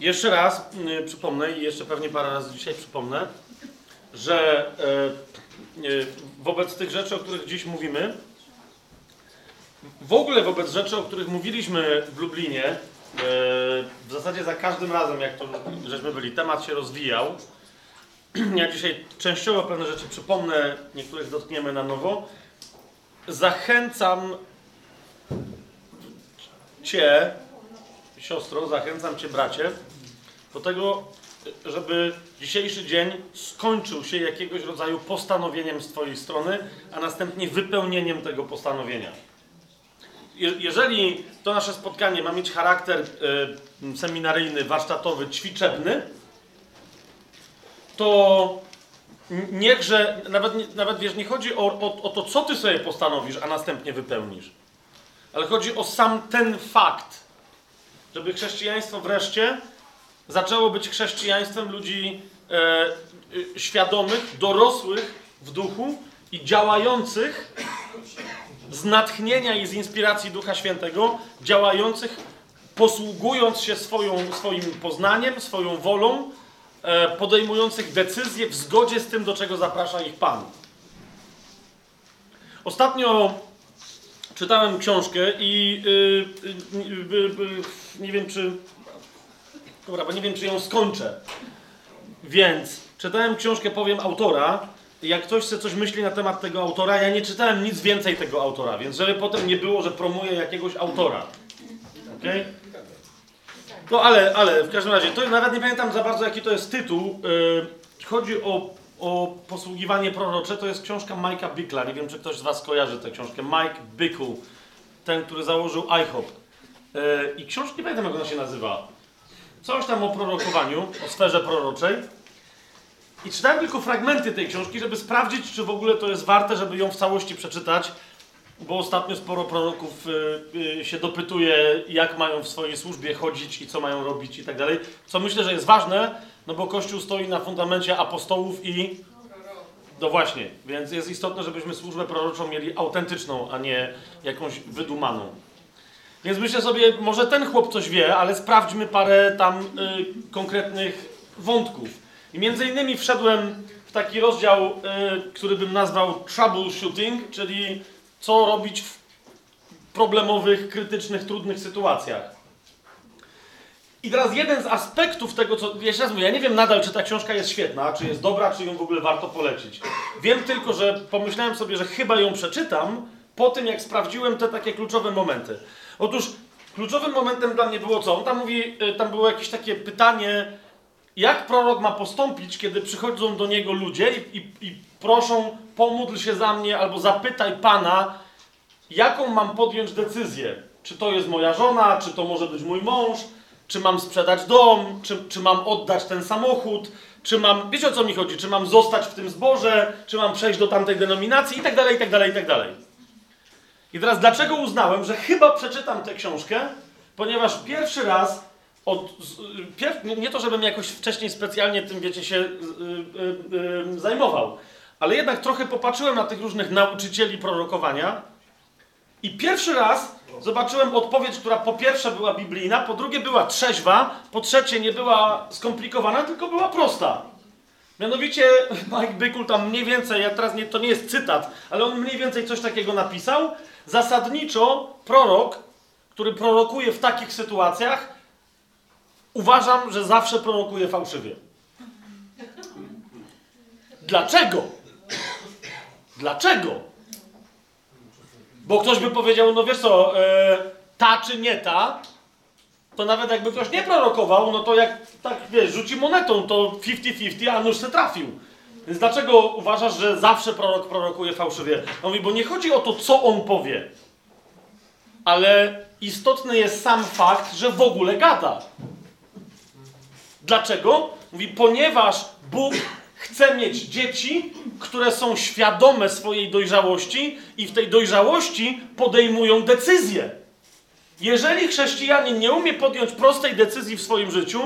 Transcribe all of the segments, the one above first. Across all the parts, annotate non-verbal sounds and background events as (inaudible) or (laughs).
jeszcze raz y, przypomnę i jeszcze pewnie parę razy dzisiaj przypomnę, że y, y, wobec tych rzeczy, o których dziś mówimy, w ogóle wobec rzeczy, o których mówiliśmy w Lublinie, y, w zasadzie za każdym razem, jak to żeśmy byli, temat się rozwijał. (clears throat) Ja dzisiaj częściowo pewne rzeczy przypomnę, niektórych dotkniemy na nowo. Zachęcam Cię, siostro, zachęcam Cię, bracie, do tego, żeby dzisiejszy dzień skończył się jakiegoś rodzaju postanowieniem z Twojej strony, a następnie wypełnieniem tego postanowienia. Je- Jeżeli to nasze spotkanie ma mieć charakter y, seminaryjny, warsztatowy, ćwiczebny, to niechże, nawet, nawet wiesz, nie chodzi o, o, o to, co ty sobie postanowisz, a następnie wypełnisz, ale chodzi o sam ten fakt, żeby chrześcijaństwo wreszcie zaczęło być chrześcijaństwem ludzi e, y, świadomych, dorosłych w duchu i działających z natchnienia i z inspiracji Ducha Świętego, działających, posługując się swoją, swoim poznaniem, swoją wolą, e, podejmujących decyzje w zgodzie z tym, do czego zaprasza ich Pan. Ostatnio czytałem książkę i y, y, y, y, nie wiem, czy. Dobra, bo nie wiem, czy ją skończę. Więc czytałem książkę, powiem autora. Jak ktoś chce coś myśli na temat tego autora, ja nie czytałem nic więcej tego autora, więc żeby potem nie było, że promuję jakiegoś autora. Okej? No ale, ale w każdym razie, to nawet nie pamiętam za bardzo jaki to jest tytuł. Yy, chodzi o, o posługiwanie prorocze. To jest książka Mike'a Bickla. Nie wiem, czy ktoś z Was kojarzy tę książkę. Mike Bickle, ten, który założył IHOP. Yy, I książka, nie pamiętam jak ona się nazywa. Coś tam o prorokowaniu, o sferze proroczej. I czytałem tylko fragmenty tej książki, żeby sprawdzić, czy w ogóle to jest warte, żeby ją w całości przeczytać, bo ostatnio sporo proroków y, y, się dopytuje, jak mają w swojej służbie chodzić i co mają robić i tak dalej. Co myślę, że jest ważne, no bo Kościół stoi na fundamencie apostołów i. No właśnie, więc jest istotne, żebyśmy służbę proroczą mieli autentyczną, a nie jakąś wydumaną. Więc myślę sobie, może ten chłop coś wie, ale sprawdźmy parę tam y, konkretnych wątków. I między innymi wszedłem w taki rozdział, y, który bym nazwał troubleshooting, czyli co robić w problemowych, krytycznych, trudnych sytuacjach. I teraz jeden z aspektów tego, co. Jeszcze raz mówię, ja nie wiem nadal, czy ta książka jest świetna, czy jest dobra, czy ją w ogóle warto polecić. Wiem tylko, że pomyślałem sobie, że chyba ją przeczytam po tym, jak sprawdziłem te takie kluczowe momenty. Otóż kluczowym momentem dla mnie było co? On tam mówi, y, tam było jakieś takie pytanie, jak prorok ma postąpić, kiedy przychodzą do niego ludzie i, i, i proszą, pomódl się za mnie, albo zapytaj Pana, jaką mam podjąć decyzję. Czy to jest moja żona, czy to może być mój mąż, czy mam sprzedać dom, czy, czy mam oddać ten samochód, czy mam, wiecie o co mi chodzi, czy mam zostać w tym zborze, czy mam przejść do tamtej denominacji i tak dalej, i tak dalej, i tak dalej. I teraz dlaczego uznałem, że chyba przeczytam tę książkę? Ponieważ pierwszy raz, od, pier, nie- to żebym jakoś wcześniej specjalnie tym, wiecie, się y, y, y, zajmował, ale jednak trochę popatrzyłem na tych różnych nauczycieli prorokowania i pierwszy raz zobaczyłem odpowiedź, która po pierwsze była biblijna, po drugie była trzeźwa, po trzecie nie była skomplikowana, tylko była prosta. Mianowicie (laughs) Mike Bykul tam mniej więcej, ja teraz nie, to nie jest cytat, ale on mniej więcej coś takiego napisał. Zasadniczo prorok, który prorokuje w takich sytuacjach, uważam, że zawsze prorokuje fałszywie. Dlaczego? Dlaczego? Bo ktoś by powiedział, no wiesz co, e, ta czy nie ta, to nawet jakby ktoś nie prorokował, no to jak tak wiesz, rzuci monetą, to 50-50, a nóż se trafił. Więc dlaczego uważasz, że zawsze prorok prorokuje fałszywie? On mówi, bo nie chodzi o to, co on powie, ale istotny jest sam fakt, że w ogóle gada. Dlaczego? Mówi, ponieważ Bóg chce mieć dzieci, które są świadome swojej dojrzałości i w tej dojrzałości podejmują decyzje. Jeżeli chrześcijanin nie umie podjąć prostej decyzji w swoim życiu,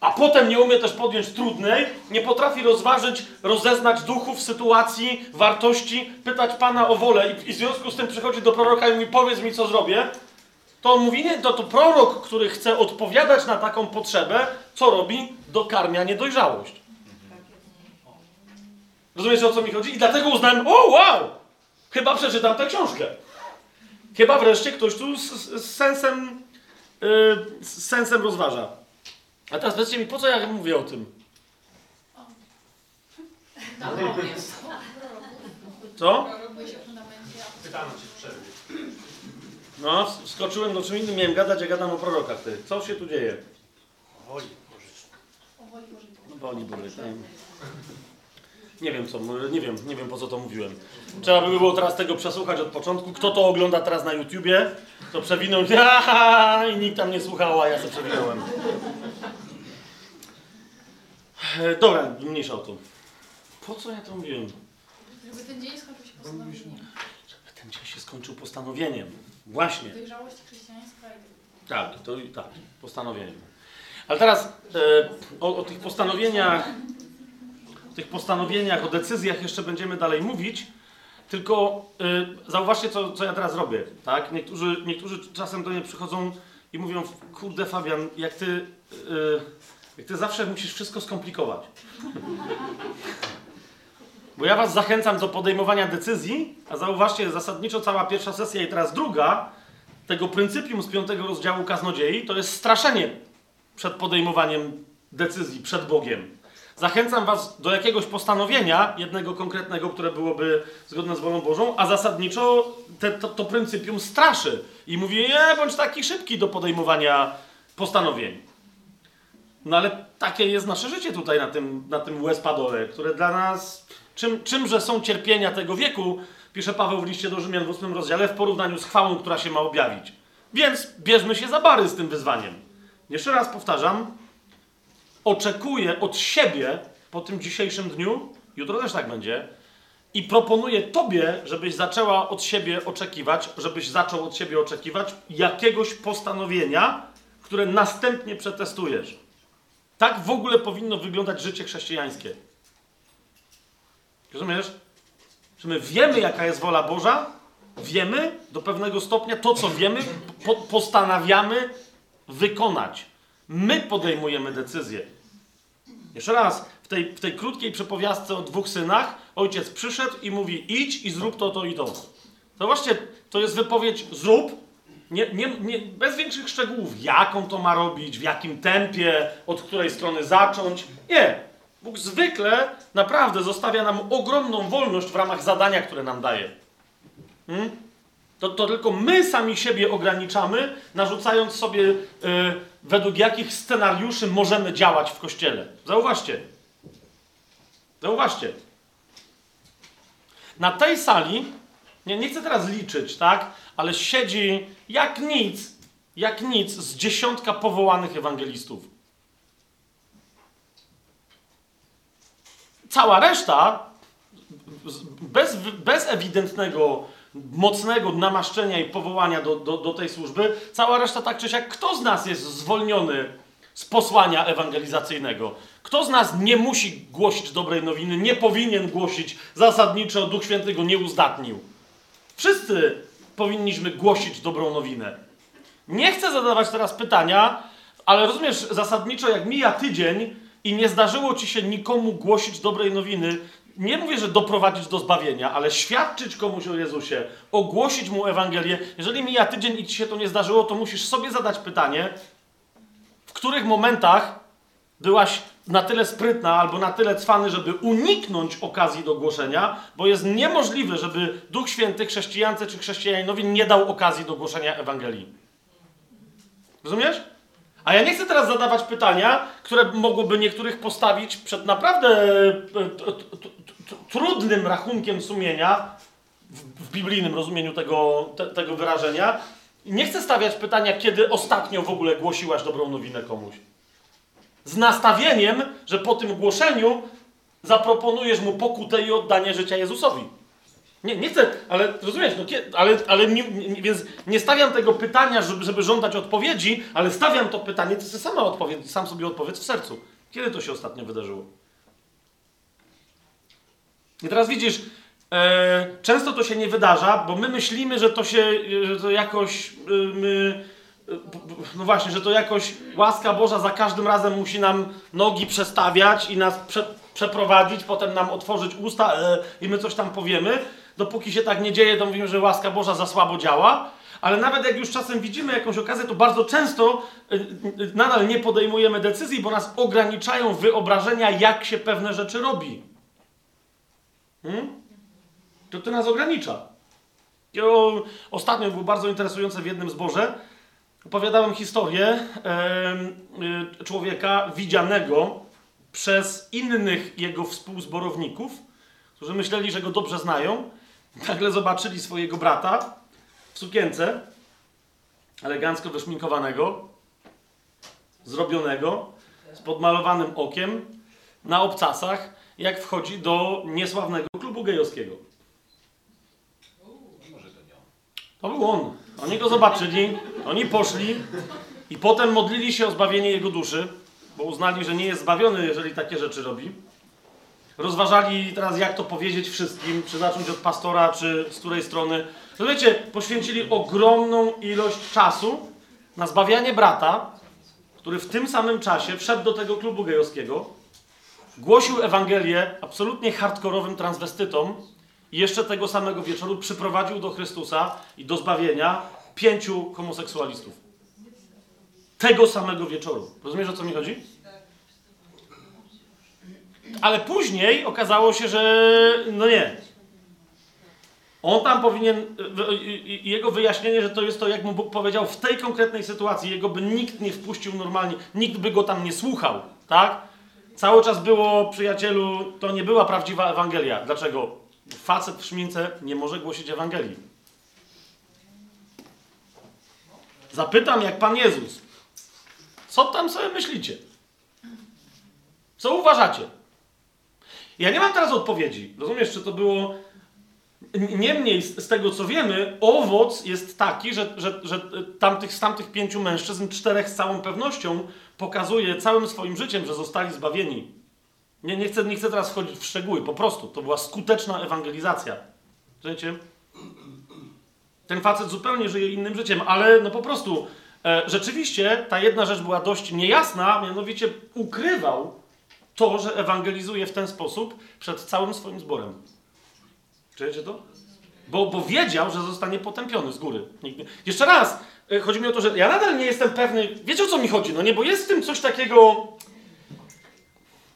a potem nie umie też podjąć trudnej, nie potrafi rozważyć, rozeznać duchów, sytuacji, wartości, pytać Pana o wolę i, w związku z tym przychodzi do proroka i mówi, powiedz mi, co zrobię, to on mówi, nie, to, to prorok, który chce odpowiadać na taką potrzebę, co robi? Dokarmia niedojrzałość. Rozumiecie o co mi chodzi? I dlatego uznałem, o wow! Chyba przeczytam tę książkę. Chyba wreszcie ktoś tu z, z sensem, yy, z sensem rozważa. A teraz powiedzcie mi, po co ja mówię o tym? Co? Pytamy cię w przerwie. No, skoczyłem do czym innym, miałem gadać, a gadam o prorokach ty. Co się tu dzieje? Woli Boże. No woli Boże, tak. Nie wiem co, nie wiem, nie wiem po co to mówiłem. Trzeba by było teraz tego przesłuchać od początku. Kto to ogląda teraz na YouTubie, to przewinął (laughs) i nikt tam nie słuchał, a ja sobie przewinąłem. E, Dobra, mniejsza o to. Po co ja to mówiłem? Żeby ten dzień skończył się postanowieniem. Żeby ten dzień się skończył postanowieniem. Właśnie. Dojrzałości chrześcijaństwa i Tak, to tak, postanowieniem. Ale teraz e, o, o tych postanowieniach, o tych postanowieniach, o decyzjach jeszcze będziemy dalej mówić. Tylko e, zauważcie, co, co ja teraz robię. Tak? Niektórzy, niektórzy czasem do mnie przychodzą i mówią, kurde Fabian, jak ty, e, jak ty zawsze musisz wszystko skomplikować. Bo ja was zachęcam do podejmowania decyzji, a zauważcie, zasadniczo cała pierwsza sesja i teraz druga, tego pryncypium z piątego rozdziału kaznodziei, to jest straszenie przed podejmowaniem decyzji przed Bogiem. Zachęcam was do jakiegoś postanowienia, jednego konkretnego, które byłoby zgodne z wolą Bożą, a zasadniczo te, to, to pryncypium straszy i mówi, nie, bądź taki szybki do podejmowania postanowień. No ale takie jest nasze życie tutaj na tym, na tym łez-padole, które dla nas, czym, czymże są cierpienia tego wieku, pisze Paweł w liście do Rzymian w 8 rozdziale, w porównaniu z chwałą, która się ma objawić. Więc bierzmy się za bary z tym wyzwaniem. Jeszcze raz powtarzam, oczekuję od siebie po tym dzisiejszym dniu, jutro też tak będzie, i proponuję Tobie, żebyś zaczęła od siebie oczekiwać, żebyś zaczął od siebie oczekiwać jakiegoś postanowienia, które następnie przetestujesz. Tak w ogóle powinno wyglądać życie chrześcijańskie. Rozumiesz? Że my wiemy, jaka jest wola Boża, wiemy do pewnego stopnia to, co wiemy, po, postanawiamy wykonać. My podejmujemy decyzję. Jeszcze raz, w tej, w tej krótkiej przepowiastce o dwóch synach, ojciec przyszedł i mówi: idź i zrób to, to i to. To właśnie to jest wypowiedź: zrób, nie, nie, nie, bez większych szczegółów, jaką to ma robić, w jakim tempie, od której strony zacząć. Nie. Bóg zwykle naprawdę zostawia nam ogromną wolność w ramach zadania, które nam daje. Hmm? To, to tylko my sami siebie ograniczamy, narzucając sobie, y, według jakich scenariuszy możemy działać w kościele. Zauważcie. Zauważcie. Na tej sali, nie, nie chcę teraz liczyć, tak, ale siedzi jak nic, jak nic z dziesiątka powołanych ewangelistów. Cała reszta, bez, bez ewidentnego, mocnego namaszczenia i powołania do, do, do tej służby, cała reszta tak czy siak, kto z nas jest zwolniony z posłania ewangelizacyjnego? Kto z nas nie musi głosić dobrej nowiny, nie powinien głosić zasadniczo, Duch Święty go nie uzdatnił? Wszyscy powinniśmy głosić dobrą nowinę. Nie chcę zadawać teraz pytania, ale rozumiesz, zasadniczo jak mija tydzień i nie zdarzyło ci się nikomu głosić dobrej nowiny, nie mówię, że doprowadzić do zbawienia, ale świadczyć komuś o Jezusie, ogłosić mu Ewangelię. Jeżeli mija tydzień i ci się to nie zdarzyło, to musisz sobie zadać pytanie, w których momentach byłaś na tyle sprytna albo na tyle cwany, żeby uniknąć okazji do głoszenia, bo jest niemożliwe, żeby Duch Święty chrześcijance czy chrześcijaninowi nie dał okazji do głoszenia Ewangelii. Rozumiesz? A ja nie chcę teraz zadawać pytania, które mogłoby niektórych postawić przed naprawdę trudnym rachunkiem sumienia, w biblijnym rozumieniu tego, te, tego wyrażenia. Nie chcę stawiać pytania, kiedy ostatnio w ogóle głosiłaś dobrą nowinę komuś. Z nastawieniem, że po tym głoszeniu zaproponujesz mu pokutę i oddanie życia Jezusowi. Nie, nie chcę, ale rozumiesz, no, ale, ale nie, nie, więc nie stawiam tego pytania, żeby, żeby żądać odpowiedzi, ale stawiam to pytanie, ty sama odpowiedz, sam sobie odpowiedz w sercu. Kiedy to się ostatnio wydarzyło? I teraz widzisz, E, często to się nie wydarza, bo my myślimy, że to się, że to jakoś y, my, no właśnie, że to jakoś łaska Boża za każdym razem musi nam nogi przestawiać i nas prze, przeprowadzić, potem nam otworzyć usta e, i my coś tam powiemy. Dopóki się tak nie dzieje, to mówimy, że łaska Boża za słabo działa. Ale nawet jak już czasem widzimy jakąś okazję, to bardzo często y, y, nadal nie podejmujemy decyzji, bo nas ograniczają wyobrażenia, jak się pewne rzeczy robi. Hmm? To to nas ogranicza. Ostatnio było bardzo interesujące w jednym zborze. Opowiadałem historię y, człowieka widzianego przez innych jego współzborowników, którzy myśleli, że go dobrze znają. Nagle zobaczyli swojego brata w sukience, elegancko wyszminkowanego, zrobionego, z podmalowanym okiem, na obcasach, jak wchodzi do niesławnego klubu gejowskiego. To był on. Oni go zobaczyli, oni poszli i potem modlili się o zbawienie jego duszy, bo uznali, że nie jest zbawiony, jeżeli takie rzeczy robi. Rozważali teraz, jak to powiedzieć wszystkim, czy zacząć od pastora, czy z której strony. To wiecie, poświęcili ogromną ilość czasu na zbawianie brata, który w tym samym czasie wszedł do tego klubu gejowskiego, głosił Ewangelię absolutnie hardkorowym transwestytom jeszcze tego samego wieczoru przyprowadził do Chrystusa i do zbawienia pięciu homoseksualistów. Tego samego wieczoru. Rozumiesz, o co mi chodzi? Ale później okazało się, że no nie. On tam powinien, jego wyjaśnienie, że to jest to, jak mu Bóg powiedział, w tej konkretnej sytuacji, jego by nikt nie wpuścił normalnie, nikt by go tam nie słuchał, tak? Cały czas było, przyjacielu, to nie była prawdziwa Ewangelia. Dlaczego? Facet w szmince nie może głosić Ewangelii. Zapytam, jak Pan Jezus. Co tam sobie myślicie? Co uważacie? Ja nie mam teraz odpowiedzi. Rozumiesz, czy to było. Niemniej, z, tego co wiemy, owoc jest taki, że, że, że tamtych, z tamtych pięciu mężczyzn, czterech z całą pewnością pokazuje całym swoim życiem, że zostali zbawieni. Nie, nie, chcę, nie chcę teraz wchodzić w szczegóły, po prostu. To była skuteczna ewangelizacja. Wiecie? Ten facet zupełnie żyje innym życiem, ale no po prostu e, rzeczywiście ta jedna rzecz była dość niejasna, mianowicie ukrywał to, że ewangelizuje w ten sposób przed całym swoim zborem. Czujecie to? Bo, bo wiedział, że zostanie potępiony z góry. Jeszcze raz, e, chodzi mi o to, że ja nadal nie jestem pewny, wiecie o co mi chodzi, no nie, bo jest w tym coś takiego...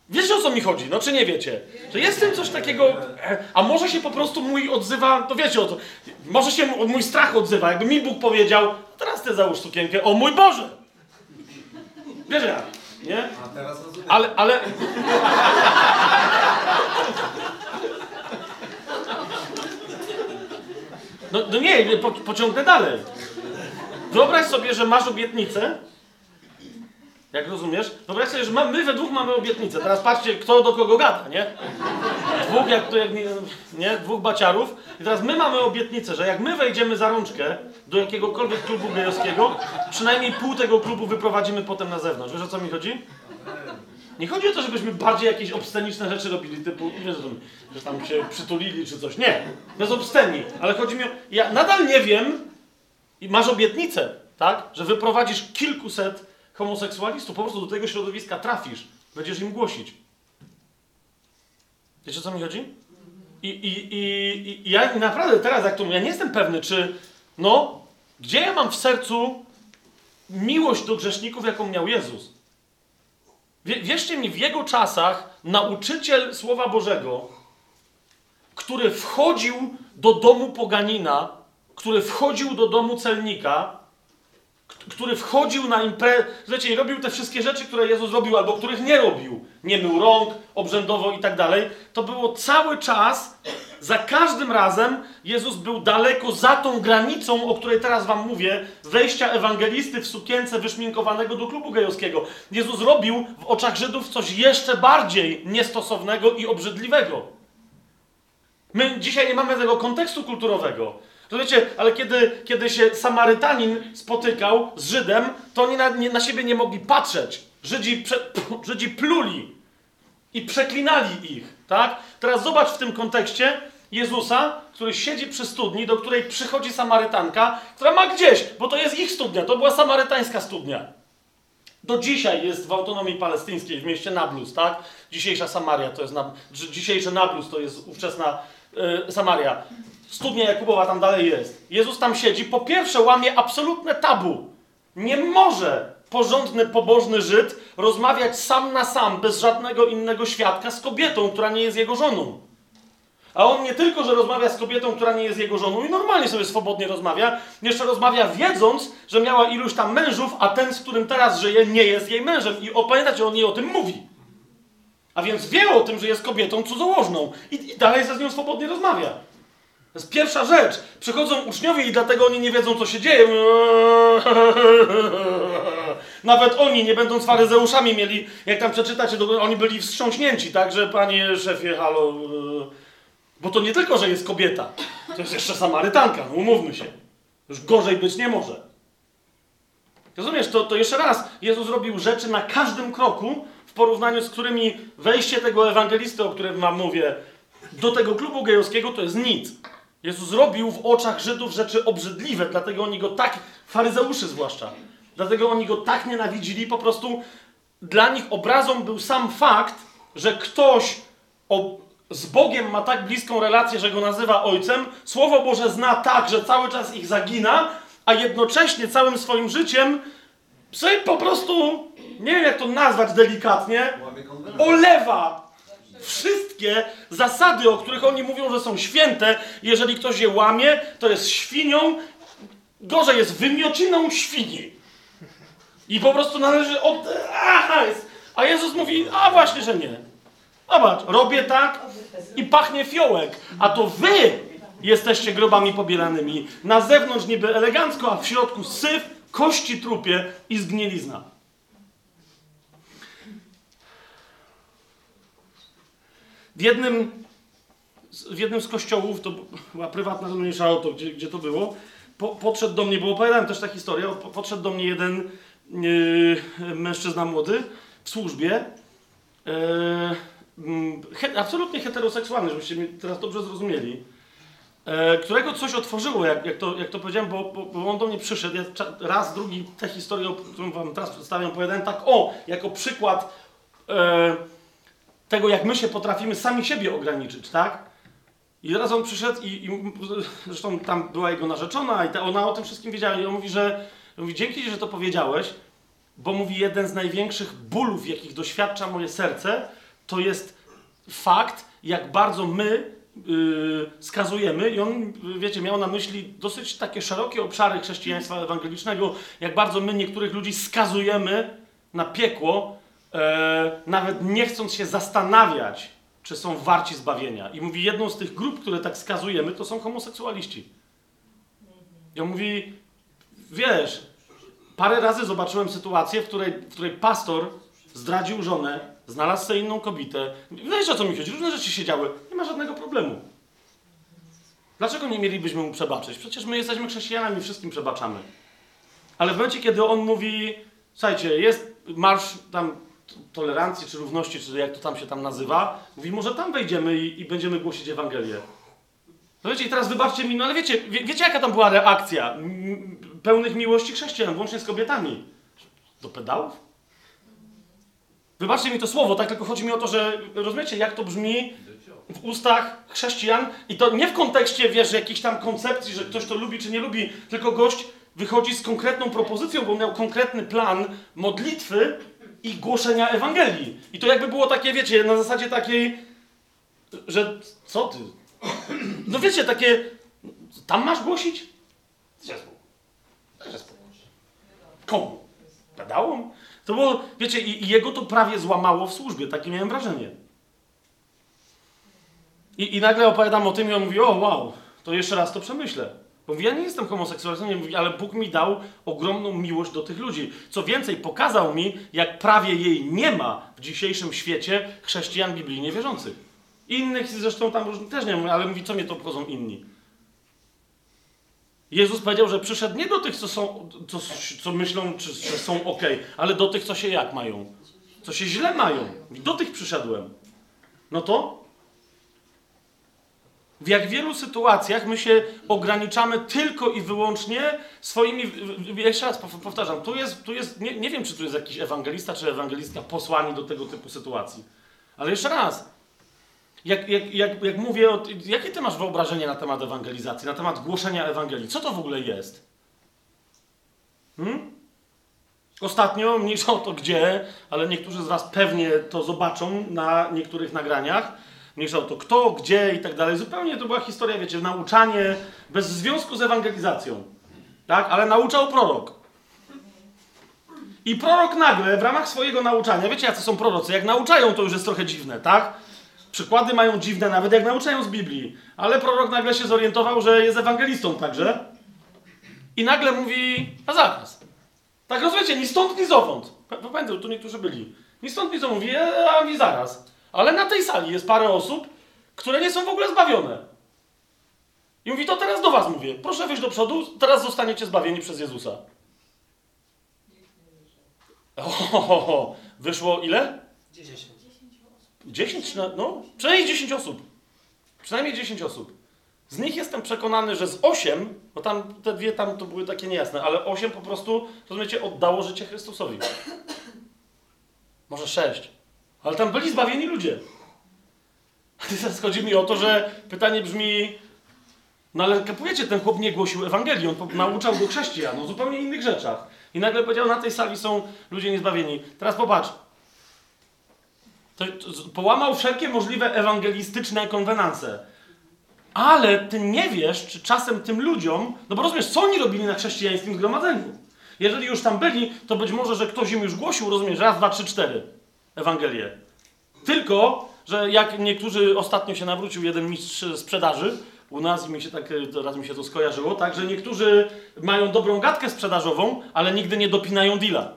Wiecie o co mi chodzi, no czy nie wiecie? Że jest w tym coś takiego, e, a może się po prostu mój odzywa, to wiecie o co, może się mój strach odzywa, jakby mi Bóg powiedział, teraz ty załóż sukienkę, o mój Boże! Wiesz jak, nie? A teraz rozumiem. Ale, ale... No, no nie, po, pociągnę dalej. Wyobraź sobie, że masz obietnicę. Jak rozumiesz? Wyobraź sobie, że my we dwóch mamy obietnicę. Teraz patrzcie, kto do kogo gada, nie? Dwóch, jak to, jak nie, nie? Dwóch baciarów. I teraz my mamy obietnicę, że jak my wejdziemy za rączkę do jakiegokolwiek klubu gejowskiego, przynajmniej pół tego klubu wyprowadzimy potem na zewnątrz. Wiesz o co mi chodzi? Nie chodzi o to, żebyśmy bardziej jakieś obsceniczne rzeczy robili, typu, wiesz, że tam się przytulili czy coś. Nie, bez obsceni. Ale chodzi mi o... Ja nadal nie wiem i masz obietnicę, tak? Że wyprowadzisz kilkuset homoseksualistów. Po prostu do tego środowiska trafisz. Będziesz im głosić. Wiecie, o co mi chodzi? I, i, i, i ja naprawdę teraz, jak to ja nie jestem pewny, czy no, gdzie ja mam w sercu miłość do grzeszników, jaką miał Jezus. Wierzcie mi, w jego czasach nauczyciel Słowa Bożego, który wchodził do domu poganina, który wchodził do domu celnika, który wchodził na imprezę, wiecie, i robił te wszystkie rzeczy, które Jezus robił, albo których nie robił. Nie mył rąk, obrzędowo i tak dalej. To było cały czas, za każdym razem Jezus był daleko za tą granicą, o której teraz wam mówię, wejścia ewangelisty w sukience wyszminkowanego do klubu gejowskiego. Jezus robił w oczach Żydów coś jeszcze bardziej niestosownego i obrzydliwego. My dzisiaj nie mamy tego kontekstu kulturowego. To wiecie, ale kiedy, kiedy się Samarytanin spotykał z Żydem, to oni na, nie, na siebie nie mogli patrzeć. Żydzi, prze, (clears throat) Żydzi pluli i przeklinali ich, tak? Teraz zobacz w tym kontekście, Jezusa, który siedzi przy studni, do której przychodzi Samarytanka, która ma gdzieś, bo to jest ich studnia, to była samarytańska studnia. Do dzisiaj jest w autonomii palestyńskiej, w mieście Nablus, tak? Dzisiejsza Samaria to jest, dzisiejsze Nablus to jest ówczesna e, Samaria. Studnia Jakubowa tam dalej jest. Jezus tam siedzi, po pierwsze łamie absolutne tabu. Nie może porządny, pobożny Żyd rozmawiać sam na sam, bez żadnego innego świadka, z kobietą, która nie jest jego żoną. A on nie tylko, że rozmawia z kobietą, która nie jest jego żoną i normalnie sobie swobodnie rozmawia, jeszcze rozmawia wiedząc, że miała iluś tam mężów, a ten, z którym teraz żyje, nie jest jej mężem. I pamiętacie, on jej o tym mówi. A więc wie o tym, że jest kobietą cudzołożną i, i dalej ze z nią swobodnie rozmawia. To jest pierwsza rzecz. Przychodzą uczniowie i dlatego oni nie wiedzą, co się dzieje. (laughs) Nawet oni, nie będąc faryzeuszami, mieli, jak tam przeczytacie, oni byli wstrząśnięci, tak, że panie szefie, halo, e, bo to nie tylko, że jest kobieta, to jest jeszcze Samarytanka, no umówmy się. Już gorzej być nie może. Rozumiesz, to, to jeszcze raz, Jezus robił rzeczy na każdym kroku, w porównaniu z którymi wejście tego ewangelisty, o którym wam mówię, do tego klubu gejowskiego to jest nic. Jezus robił w oczach Żydów rzeczy obrzydliwe, dlatego oni go tak, faryzeuszy zwłaszcza, dlatego oni go tak nienawidzili, po prostu dla nich obrazą był sam fakt, że ktoś z Bogiem ma tak bliską relację, że go nazywa ojcem, Słowo Boże zna tak, że cały czas ich zagina, a jednocześnie całym swoim życiem sobie po prostu, nie wiem jak to nazwać delikatnie, olewa wszystkie zasady, o których oni mówią, że są święte. Jeżeli ktoś je łamie, to jest świnią, gorzej jest wymiociną świni. I po prostu należy od... Aha, jest. A Jezus mówi, a właśnie, że nie. Zobacz, robię tak i pachnie fiołek, a to wy jesteście grobami pobielanymi. Na zewnątrz niby elegancko, a w środku syf, kości trupie i zgnilizna. W jednym, w jednym z kościołów, to była prywatna, mniejsza auto, gdzie, gdzie to było, po, podszedł do mnie, bo opowiadałem też tę historię, po, podszedł do mnie jeden yy, mężczyzna młody w służbie, yy, he, absolutnie heteroseksualny, żebyście mnie teraz dobrze zrozumieli, e, którego coś otworzyło, jak, jak, to, jak to powiedziałem, bo, bo, bo on do mnie przyszedł. Ja raz, drugi, tę historię, o którą wam teraz przedstawiam, opowiadałem tak, o, jako przykład e, tego, jak my się potrafimy sami siebie ograniczyć, tak? I raz on przyszedł i, i zresztą tam była jego narzeczona i ta, ona o tym wszystkim wiedziała i on mówi, że mówi, dzięki, że to powiedziałeś, bo mówi, jeden z największych bólów, jakich doświadcza moje serce, to jest fakt, jak bardzo my yy, skazujemy, i on, wiecie, miał na myśli dosyć takie szerokie obszary chrześcijaństwa ewangelicznego, jak bardzo my niektórych ludzi skazujemy na piekło, nawet nie chcąc się zastanawiać, czy są warci zbawienia. I mówi, jedną z tych grup, które tak skazujemy, to są homoseksualiści. I on mówi, wiesz, parę razy zobaczyłem sytuację, w której, w której pastor zdradził żonę, znalazł sobie inną kobietę. Wiesz o co mi chodzi? Różne rzeczy się działy. Nie ma żadnego problemu. Dlaczego nie mielibyśmy mu przebaczyć? Przecież my jesteśmy chrześcijanami, wszystkim przebaczamy. Ale w momencie, kiedy on mówi, słuchajcie, jest marsz tam tolerancji, czy równości, czy jak to tam się tam nazywa, mówi, może tam wejdziemy i, i będziemy głosić Ewangelię. No wiecie, i teraz wybaczcie mi, no ale wiecie, wie, wiecie jaka tam była reakcja pełnych miłości chrześcijan, włącznie z kobietami? Do pedałów? Wybaczcie mi to słowo, tak tylko chodzi mi o to, że rozumiecie, jak to brzmi w ustach chrześcijan i to nie w kontekście, wiesz, jakiejś tam koncepcji, że ktoś to lubi czy nie lubi, tylko gość wychodzi z konkretną propozycją, bo miał konkretny plan modlitwy i głoszenia Ewangelii. I to jakby było takie, wiecie, na zasadzie takiej, że co ty? No wiecie, takie, tam masz głosić? Gdzie spokój? Komu? Pedałom? To było, wiecie, i jego to prawie złamało w służbie, takie miałem wrażenie. I, I nagle opowiadam o tym i on mówi, o wow, to jeszcze raz to przemyślę. Bo mówi, ja nie jestem homoseksualistą, mówi, ale Bóg mi dał ogromną miłość do tych ludzi. Co więcej, pokazał mi, jak prawie jej nie ma w dzisiejszym świecie chrześcijan biblijnie wierzących. Innych zresztą tam też nie ma, ale mówi, co mnie to obchodzą inni. Jezus powiedział, że przyszedł nie do tych, co, są, co, co myślą, czy, że są ok, ale do tych, co się jak mają. Co się źle mają. Do tych przyszedłem. No to W jak wielu sytuacjach my się ograniczamy tylko i wyłącznie swoimi. Jeszcze raz pow- powtarzam, tu jest, tu jest nie, nie wiem, czy tu jest jakiś ewangelista czy ewangelistka posłani do tego typu sytuacji. Ale jeszcze raz, jak, jak, jak, jak mówię, o, jakie ty masz wyobrażenie na temat ewangelizacji, na temat głoszenia Ewangelii? Co to w ogóle jest? Hmm? Ostatnio, mniejsza o to gdzie, ale niektórzy z Was pewnie to zobaczą na niektórych nagraniach. Mniejsza o to kto, gdzie i tak dalej. Zupełnie to była historia, wiecie, nauczanie bez związku z ewangelizacją. Tak? Ale nauczał prorok. I prorok nagle w ramach swojego nauczania, wiecie jacy są prorocy, jak nauczają to już jest trochę dziwne, tak? Przykłady mają dziwne, nawet jak nauczają z Biblii. Ale prorok nagle się zorientował, że jest ewangelistą także. I nagle mówi, a zakaz. Tak rozumiecie, ni stąd, ni zowąd. Pamiętam, tu niektórzy byli. Ni stąd, ni zowąd. Mówi, e, a mówi zaraz. Ale na tej sali jest parę osób, które nie są w ogóle zbawione. I mówi, to teraz do was mówię. Proszę wyjść do przodu, teraz zostaniecie zbawieni przez Jezusa. Ohohoho. Wyszło ile? 10. 10 czy na, no, przynajmniej 10 osób. Przynajmniej 10 osób. Z nich jestem przekonany, że z 8, bo tam te dwie tam to były takie niejasne, ale 8 po prostu, rozumiecie, oddało życie Chrystusowi. Może 6. Ale tam byli zbawieni ludzie. I teraz chodzi mi o to, że pytanie brzmi, no ale kapujecie, ten chłop nie głosił Ewangelii, on nauczał go chrześcijan o zupełnie innych rzeczach. I nagle powiedział, na tej sali są ludzie niezbawieni. Teraz popatrz, to, to, połamał wszelkie możliwe ewangelistyczne konwenanse. Ale ty nie wiesz, czy czasem tym ludziom, no bo rozumiesz, co oni robili na chrześcijańskim zgromadzeniu. Jeżeli już tam byli, to być może, że ktoś im już głosił, rozumiesz, raz, dwa, trzy, cztery Ewangelię. Tylko, że jak niektórzy ostatnio się nawrócił jeden mistrz sprzedaży u nas mi się tak, e, teraz mi się to skojarzyło, tak, że niektórzy mają dobrą gadkę sprzedażową, ale nigdy nie dopinają deala.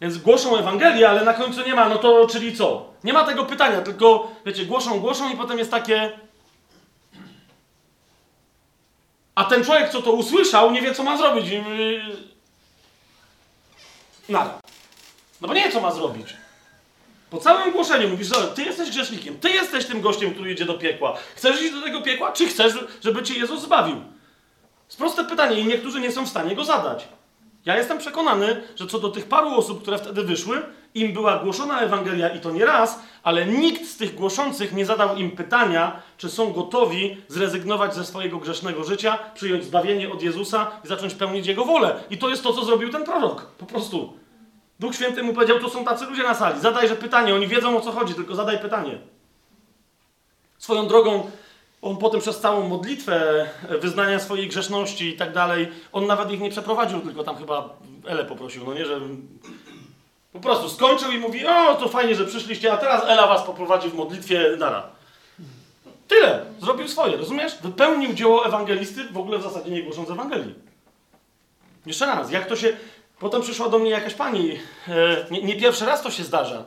Więc głoszą Ewangelię, ale na końcu nie ma, no to czyli co? Nie ma tego pytania, tylko wiecie, głoszą, głoszą i potem jest takie. A ten człowiek, co to usłyszał, nie wie, co ma zrobić. Yy, Nara. No bo nie wie, co ma zrobić. Po całym głoszeniu mówisz, że ty jesteś grzesznikiem, ty jesteś tym gościem, który idzie do piekła. Chcesz iść do tego piekła, czy chcesz, żeby cię Jezus zbawił? Jest proste pytanie i niektórzy nie są w stanie go zadać. Ja jestem przekonany, że co do tych paru osób, które wtedy wyszły, im była głoszona Ewangelia i to nie raz, ale nikt z tych głoszących nie zadał im pytania, czy są gotowi zrezygnować ze swojego grzesznego życia, przyjąć zbawienie od Jezusa i zacząć pełnić Jego wolę. I to jest to, co zrobił ten prorok. Po prostu. Duch Święty mu powiedział, to są tacy ludzie na sali, zadajże pytanie, oni wiedzą o co chodzi, tylko zadaj pytanie. Swoją drogą, on potem przez całą modlitwę e, wyznania swojej grzeszności i tak dalej, on nawet ich nie przeprowadził, tylko tam chyba Ele poprosił, no nie, że po prostu skończył i mówi, o to fajnie, że przyszliście, a teraz Ela was poprowadzi w modlitwie, nara. Tyle, zrobił swoje, rozumiesz? Wypełnił dzieło ewangelisty, w ogóle w zasadzie nie głosząc Ewangelii. Jeszcze raz, jak to się... Potem przyszła do mnie jakaś pani, e, nie, nie pierwszy raz to się zdarza,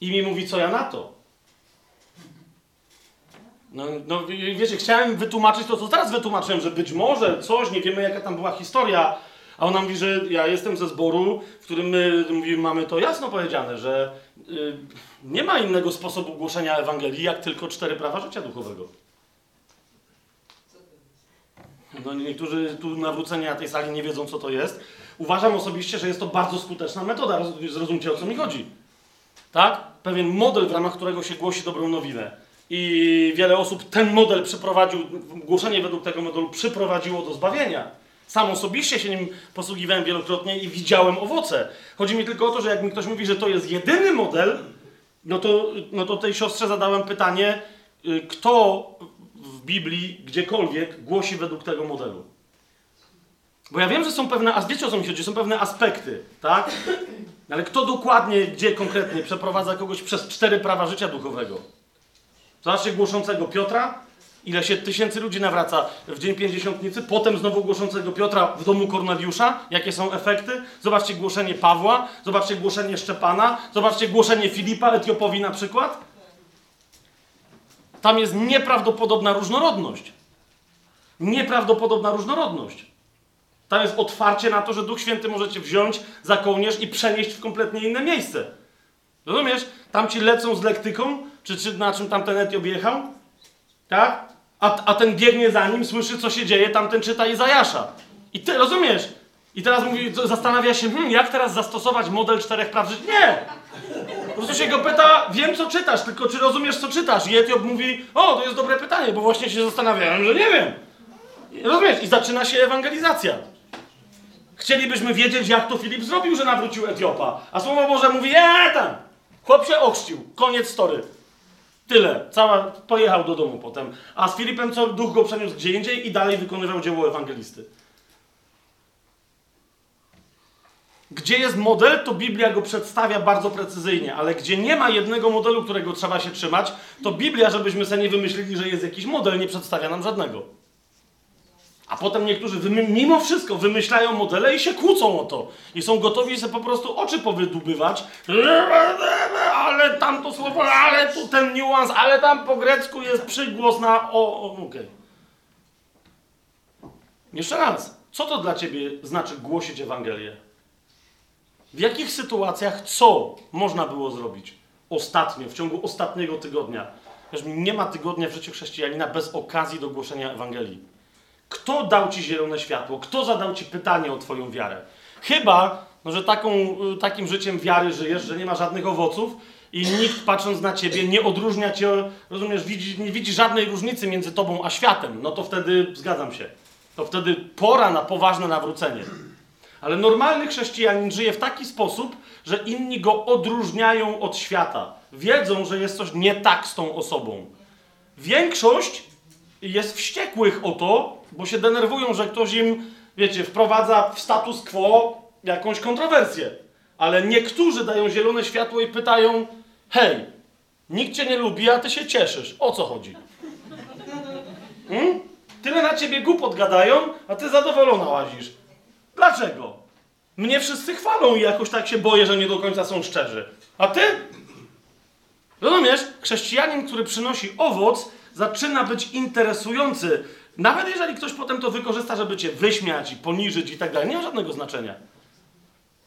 i mi mówi, co ja na to. No, no wie- wiecie, chciałem wytłumaczyć to, co teraz wytłumaczyłem, że być może coś, nie wiemy jaka tam była historia, a ona mówi, że ja jestem ze zboru, w którym my mówi, mamy to jasno powiedziane, że y, nie ma innego sposobu głoszenia Ewangelii, jak tylko cztery prawa życia duchowego. No, niektórzy tu nawróceni na tej sali nie wiedzą, co to jest. Uważam osobiście, że jest to bardzo skuteczna metoda. Roz- Zrozumcie, o co mi chodzi. Tak? Pewien model, w ramach którego się głosi dobrą nowinę. I wiele osób ten model przeprowadził, głoszenie według tego modelu przyprowadziło do zbawienia. Sam osobiście się nim posługiwałem wielokrotnie i widziałem owoce. Chodzi mi tylko o to, że jak mi ktoś mówi, że to jest jedyny model, no to, no to tej siostrze zadałem pytanie, y, kto w Biblii gdziekolwiek głosi według tego modelu. Bo ja wiem, że są pewne, a wiecie o co mi chodzi, są pewne aspekty, tak? Ale kto dokładnie, gdzie konkretnie przeprowadza kogoś przez cztery prawa życia duchowego? Zobaczcie głoszącego Piotra, ile się tysięcy ludzi nawraca w dzień pięćdziesiątnicy, potem znowu głoszącego Piotra w domu Korneliusza, jakie są efekty. Zobaczcie głoszenie Pawła, zobaczcie głoszenie Szczepana, zobaczcie głoszenie Filipa Etiopowi na przykład. Tam jest nieprawdopodobna różnorodność. Nieprawdopodobna różnorodność. Tam jest otwarcie na to, że Duch Święty możecie wziąć za kołnierz i przenieść w kompletnie inne miejsce. Rozumiesz? Tam ci lecą z lektyką, czy, czy na czym tamten Etiop jechał, Tak? A, a ten biegnie za nim, słyszy co się dzieje, tamten czyta Izajasza. I ty rozumiesz? I teraz mówi, zastanawia się, hmm, jak teraz zastosować model czterech praw życia? Nie! Po prostu się go pyta, wiem co czytasz, tylko czy rozumiesz co czytasz? I Etiop mówi, o, to jest dobre pytanie, bo właśnie się zastanawiałem, że nie wiem. I Rozumiesz? I zaczyna się ewangelizacja. Chcielibyśmy wiedzieć, jak to Filip zrobił, że nawrócił Etiopa. A Słowo Boże mówi, eee tam! Chłop się ochrzcił. Koniec story. Tyle. Cała, pojechał do domu potem. A z Filipem co? Duch go przeniósł gdzie indziej i dalej wykonywał dzieło ewangelisty. Gdzie jest model, to Biblia go przedstawia bardzo precyzyjnie, ale gdzie nie ma jednego modelu, którego trzeba się trzymać, to Biblia, żebyśmy sobie nie wymyślili, że jest jakiś model, nie przedstawia nam żadnego. A potem niektórzy mimo wszystko wymyślają modele i się kłócą o to. I są gotowi sobie po prostu oczy powydubywać. Ale tam to słowo, ale tu ten niuans, ale tam po grecku jest przygłos na o, o okej. Jeszcze raz. Co to dla ciebie znaczy głosić Ewangelię? W jakich sytuacjach co można było zrobić ostatnio, w ciągu ostatniego tygodnia? Wiesz, nie ma tygodnia w życiu chrześcijanina bez okazji do głoszenia Ewangelii. Kto dał ci zielone światło? Kto zadał ci pytanie o twoją wiarę? Chyba, no, że taką, y, takim życiem wiary żyjesz, że nie ma żadnych owoców i nikt patrząc na ciebie nie odróżnia cię, rozumiesz, widzi, nie widzi żadnej różnicy między tobą a światem. No to wtedy zgadzam się. To wtedy pora na poważne nawrócenie. Ale normalny chrześcijanin żyje w taki sposób, że inni go odróżniają od świata. Wiedzą, że jest coś nie tak z tą osobą. Większość jest wściekłych o to, bo się denerwują, że ktoś im, wiecie, wprowadza w status quo jakąś kontrowersję. Ale niektórzy dają zielone światło i pytają: Hej, nikt cię nie lubi, a ty się cieszysz. O co chodzi? Hmm? Tyle na ciebie głupot gadają, a ty zadowolona łazisz. Dlaczego? Mnie wszyscy chwalą i jakoś tak się boję, że nie do końca są szczerzy. A ty? Rozumiesz? Chrześcijanin, który przynosi owoc, zaczyna być interesujący. Nawet jeżeli ktoś potem to wykorzysta, żeby cię wyśmiać i poniżyć i tak dalej, nie ma żadnego znaczenia.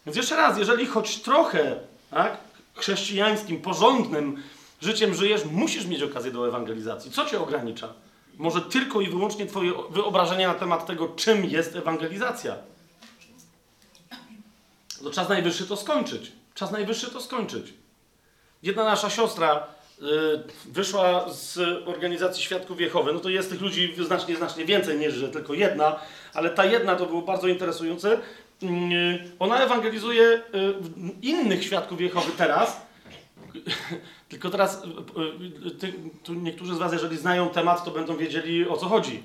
Więc jeszcze raz, jeżeli choć trochę tak, chrześcijańskim, porządnym życiem żyjesz, musisz mieć okazję do ewangelizacji. Co cię ogranicza? Może tylko i wyłącznie twoje wyobrażenie na temat tego, czym jest ewangelizacja. To czas najwyższy to skończyć. Czas najwyższy to skończyć. Jedna nasza siostra wyszła z organizacji Świadków Jehowy. No to jest tych ludzi znacznie, znacznie więcej niż że tylko jedna, ale ta jedna to było bardzo interesujące. Y, ona ewangelizuje y, innych Świadków Jehowy teraz. (laughs) Tylko teraz y, y, tu niektórzy z Was, jeżeli znają temat, to będą wiedzieli o co chodzi.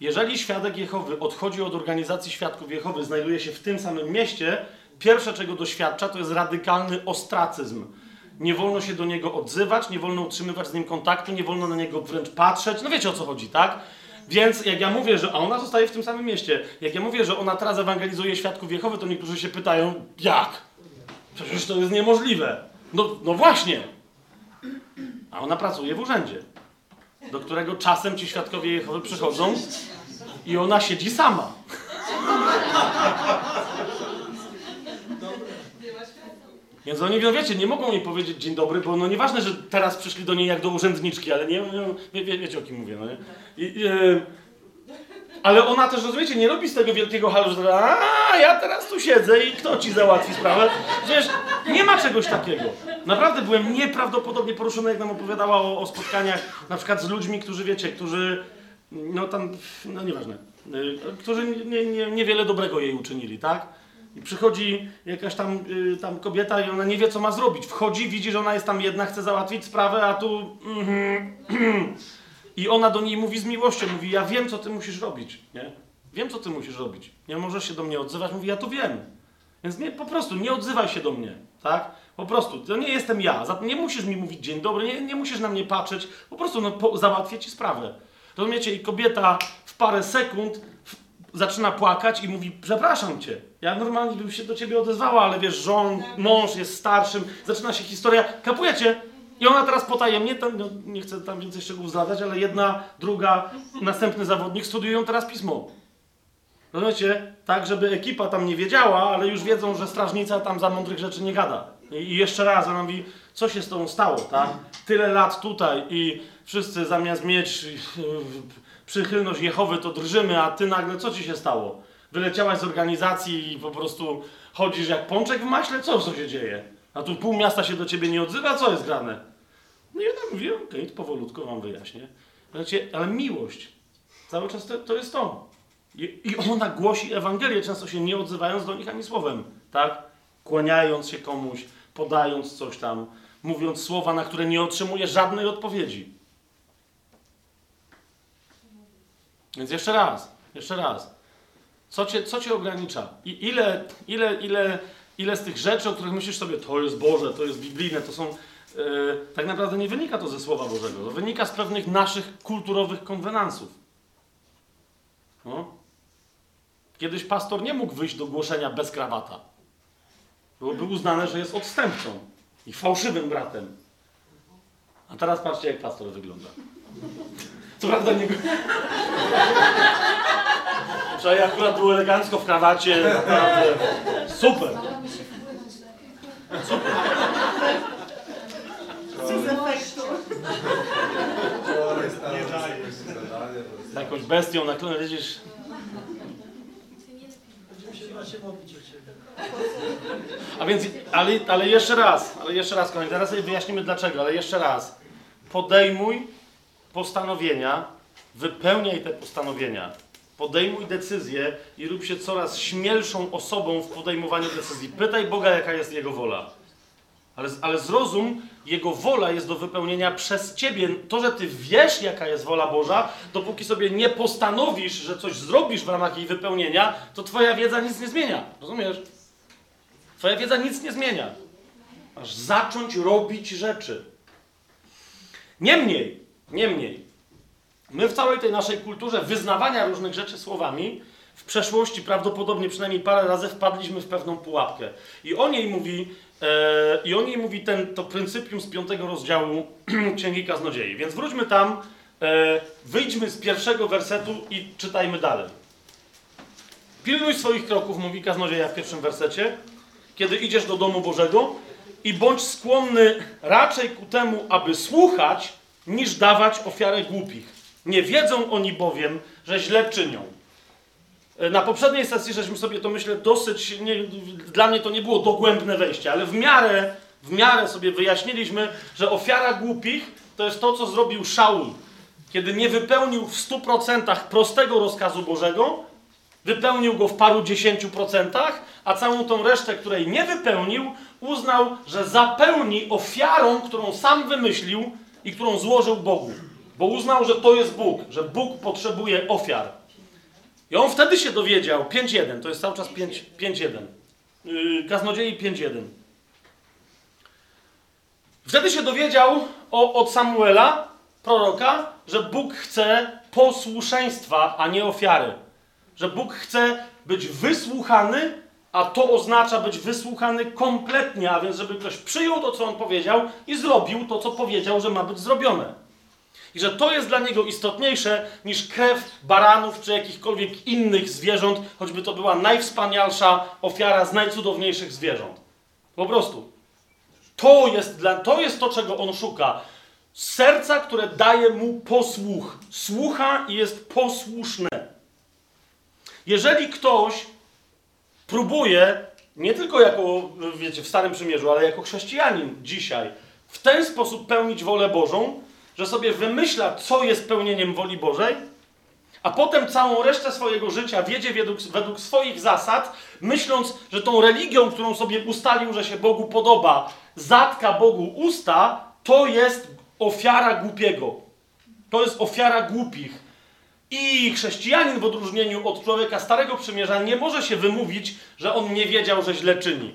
Jeżeli świadek Jehowy odchodzi od organizacji Świadków Jehowy, znajduje się w tym samym mieście, pierwsze czego doświadcza to jest radykalny ostracyzm. Nie wolno się do niego odzywać, nie wolno utrzymywać z nim kontaktu, nie wolno na niego wręcz patrzeć. No wiecie o co chodzi, tak? Więc jak ja mówię, że. A ona zostaje w tym samym mieście. Jak ja mówię, że ona teraz ewangelizuje świadków Jehowy, to niektórzy się pytają, jak? Przecież to jest niemożliwe. No, no właśnie. A ona pracuje w urzędzie, do którego czasem ci świadkowie Jehowy przychodzą i ona siedzi sama. Więc oni, no wiecie, nie mogą jej powiedzieć dzień dobry, bo no nieważne, że teraz przyszli do niej jak do urzędniczki, ale nie, nie wie, wie, wiecie o kim mówię, no nie? I, e, ale ona też, rozumiecie, nie robi z tego wielkiego halu, że a ja teraz tu siedzę i kto ci załatwi sprawę? Wiesz, nie ma czegoś takiego. Naprawdę byłem nieprawdopodobnie poruszony, jak nam opowiadała o, o spotkaniach, na przykład z ludźmi, którzy, wiecie, którzy, no tam, no nieważne, y, którzy nie, nie, niewiele dobrego jej uczynili, tak? I przychodzi jakaś tam, y, tam kobieta i ona nie wie, co ma zrobić. Wchodzi, widzi, że ona jest tam jedna, chce załatwić sprawę, a tu... mhm, (clears throat) I ona do niej mówi z miłością, mówi, ja wiem, co ty musisz robić, nie? Wiem, co ty musisz robić. Nie możesz się do mnie odzywać, mówi, ja to wiem. Więc nie, po prostu nie odzywaj się do mnie, tak? Po prostu, to nie jestem ja. Nie musisz mi mówić dzień dobry, nie, nie musisz na mnie patrzeć, po prostu no, po, załatwię ci sprawę. Rozumiecie? I kobieta w parę sekund zaczyna płakać i mówi, przepraszam cię, ja normalnie bym się do ciebie odezwała, ale wiesz, żon, mąż jest starszym, zaczyna się historia, kapujecie? I ona teraz potajemnie, tam, no, nie chcę tam więcej szczegółów zdradzać, ale jedna, druga, (laughs) następny zawodnik studiują teraz pismo. Rozumiecie? Tak, żeby ekipa tam nie wiedziała, ale już wiedzą, że strażnica tam za mądrych rzeczy nie gada. I jeszcze raz, ona mówi, co się z tobą stało, tak? Tyle lat tutaj i wszyscy zamiast mieć przychylność Jehowy, to drżymy, a ty nagle, co ci się stało? Wyleciałaś z organizacji i po prostu chodzisz jak pączek w maśle? Co, co się dzieje? A tu pół miasta się do ciebie nie odzywa? Co jest grane? No i ona mówi, okej, to powolutku wam wyjaśnię. Znaczy, ale miłość, cały czas to, to jest to. I, I ona głosi Ewangelię, często się nie odzywając do nich ani słowem, tak? Kłaniając się komuś, podając coś tam, mówiąc słowa, na które nie otrzymuje żadnej odpowiedzi. Więc jeszcze raz, jeszcze raz. Co cię, co cię ogranicza? I ile, ile, ile, ile z tych rzeczy, o których myślisz sobie, to jest Boże, to jest biblijne, to są. Yy, tak naprawdę nie wynika to ze Słowa Bożego. To wynika z pewnych naszych kulturowych konwenansów. No. Kiedyś pastor nie mógł wyjść do głoszenia bez krawata. Byłoby uznane, że jest odstępcą i fałszywym bratem. A teraz patrzcie, jak pastor wygląda. Co prawda nie. Wczoraj akurat był elegancko w krawacie, naprawdę. Super. Super. Nie daje. Jakąś bestią na klonę, Ciebie. A więc, ale, ale jeszcze raz, ale jeszcze raz, kochani, zaraz sobie wyjaśnimy dlaczego, ale jeszcze raz. Podejmuj postanowienia, wypełniaj te postanowienia. Podejmuj decyzje i rób się coraz śmielszą osobą w podejmowaniu decyzji. Pytaj Boga, jaka jest Jego wola. Ale, ale zrozum, Jego wola jest do wypełnienia przez Ciebie. To, że Ty wiesz, jaka jest wola Boża, dopóki sobie nie postanowisz, że coś zrobisz w ramach jej wypełnienia, to Twoja wiedza nic nie zmienia. Rozumiesz? Twoja wiedza nic nie zmienia. Masz zacząć robić rzeczy. Niemniej, niemniej, my w całej tej naszej kulturze wyznawania różnych rzeczy słowami w przeszłości prawdopodobnie przynajmniej parę razy wpadliśmy w pewną pułapkę. I o niej mówi, e, i o niej mówi ten, to pryncypium z piątego rozdziału (clears throat) Księgi Kaznodziei. Więc wróćmy tam, e, wyjdźmy z pierwszego wersetu i czytajmy dalej. Pilnuj swoich kroków, mówi Kaznodzieja w pierwszym wersecie, kiedy idziesz do domu Bożego i bądź skłonny raczej ku temu, aby słuchać, niż dawać ofiarę głupich. Nie wiedzą oni bowiem, że źle czynią. E, Na poprzedniej sesji żeśmy sobie to myślę dosyć, nie, dla mnie to nie było dogłębne wejście, ale w miarę, w miarę sobie wyjaśniliśmy, że ofiara głupich to jest to, co zrobił Szaul, kiedy nie wypełnił w 100% prostego rozkazu Bożego, wypełnił go w paru dziesięciu procentach, a całą tą resztę, której nie wypełnił, uznał, że zapełni ofiarą, którą sam wymyślił i którą złożył Bogu. Bo uznał, że to jest Bóg, że Bóg potrzebuje ofiar. I on wtedy się dowiedział, 5.1, to jest cały czas 5 5.1. Yy, Kaznodziei 5.1. Wtedy się dowiedział o, od Samuela, proroka, że Bóg chce posłuszeństwa, a nie ofiary. Że Bóg chce być wysłuchany, a to oznacza być wysłuchany kompletnie, a więc żeby ktoś przyjął to, co on powiedział i zrobił to, co powiedział, że ma być zrobione. I że to jest dla niego istotniejsze niż krew baranów czy jakichkolwiek innych zwierząt, choćby to była najwspanialsza ofiara z najcudowniejszych zwierząt. Po prostu. To jest, dla, to jest to, czego on szuka. Serca, które daje mu posłuch. Słucha i jest posłuszne. Jeżeli ktoś próbuje, nie tylko jako, wiecie, w Starym Przymierzu, ale jako chrześcijanin dzisiaj, w ten sposób pełnić wolę Bożą, że sobie wymyśla, co jest pełnieniem woli Bożej, a potem całą resztę swojego życia wiedzie według, według swoich zasad, myśląc, że tą religią, którą sobie ustalił, że się Bogu podoba, zatka Bogu usta, to jest ofiara głupiego. To jest ofiara głupich. I chrześcijanin w odróżnieniu od człowieka Starego Przymierza nie może się wymówić, że on nie wiedział, że źle czyni.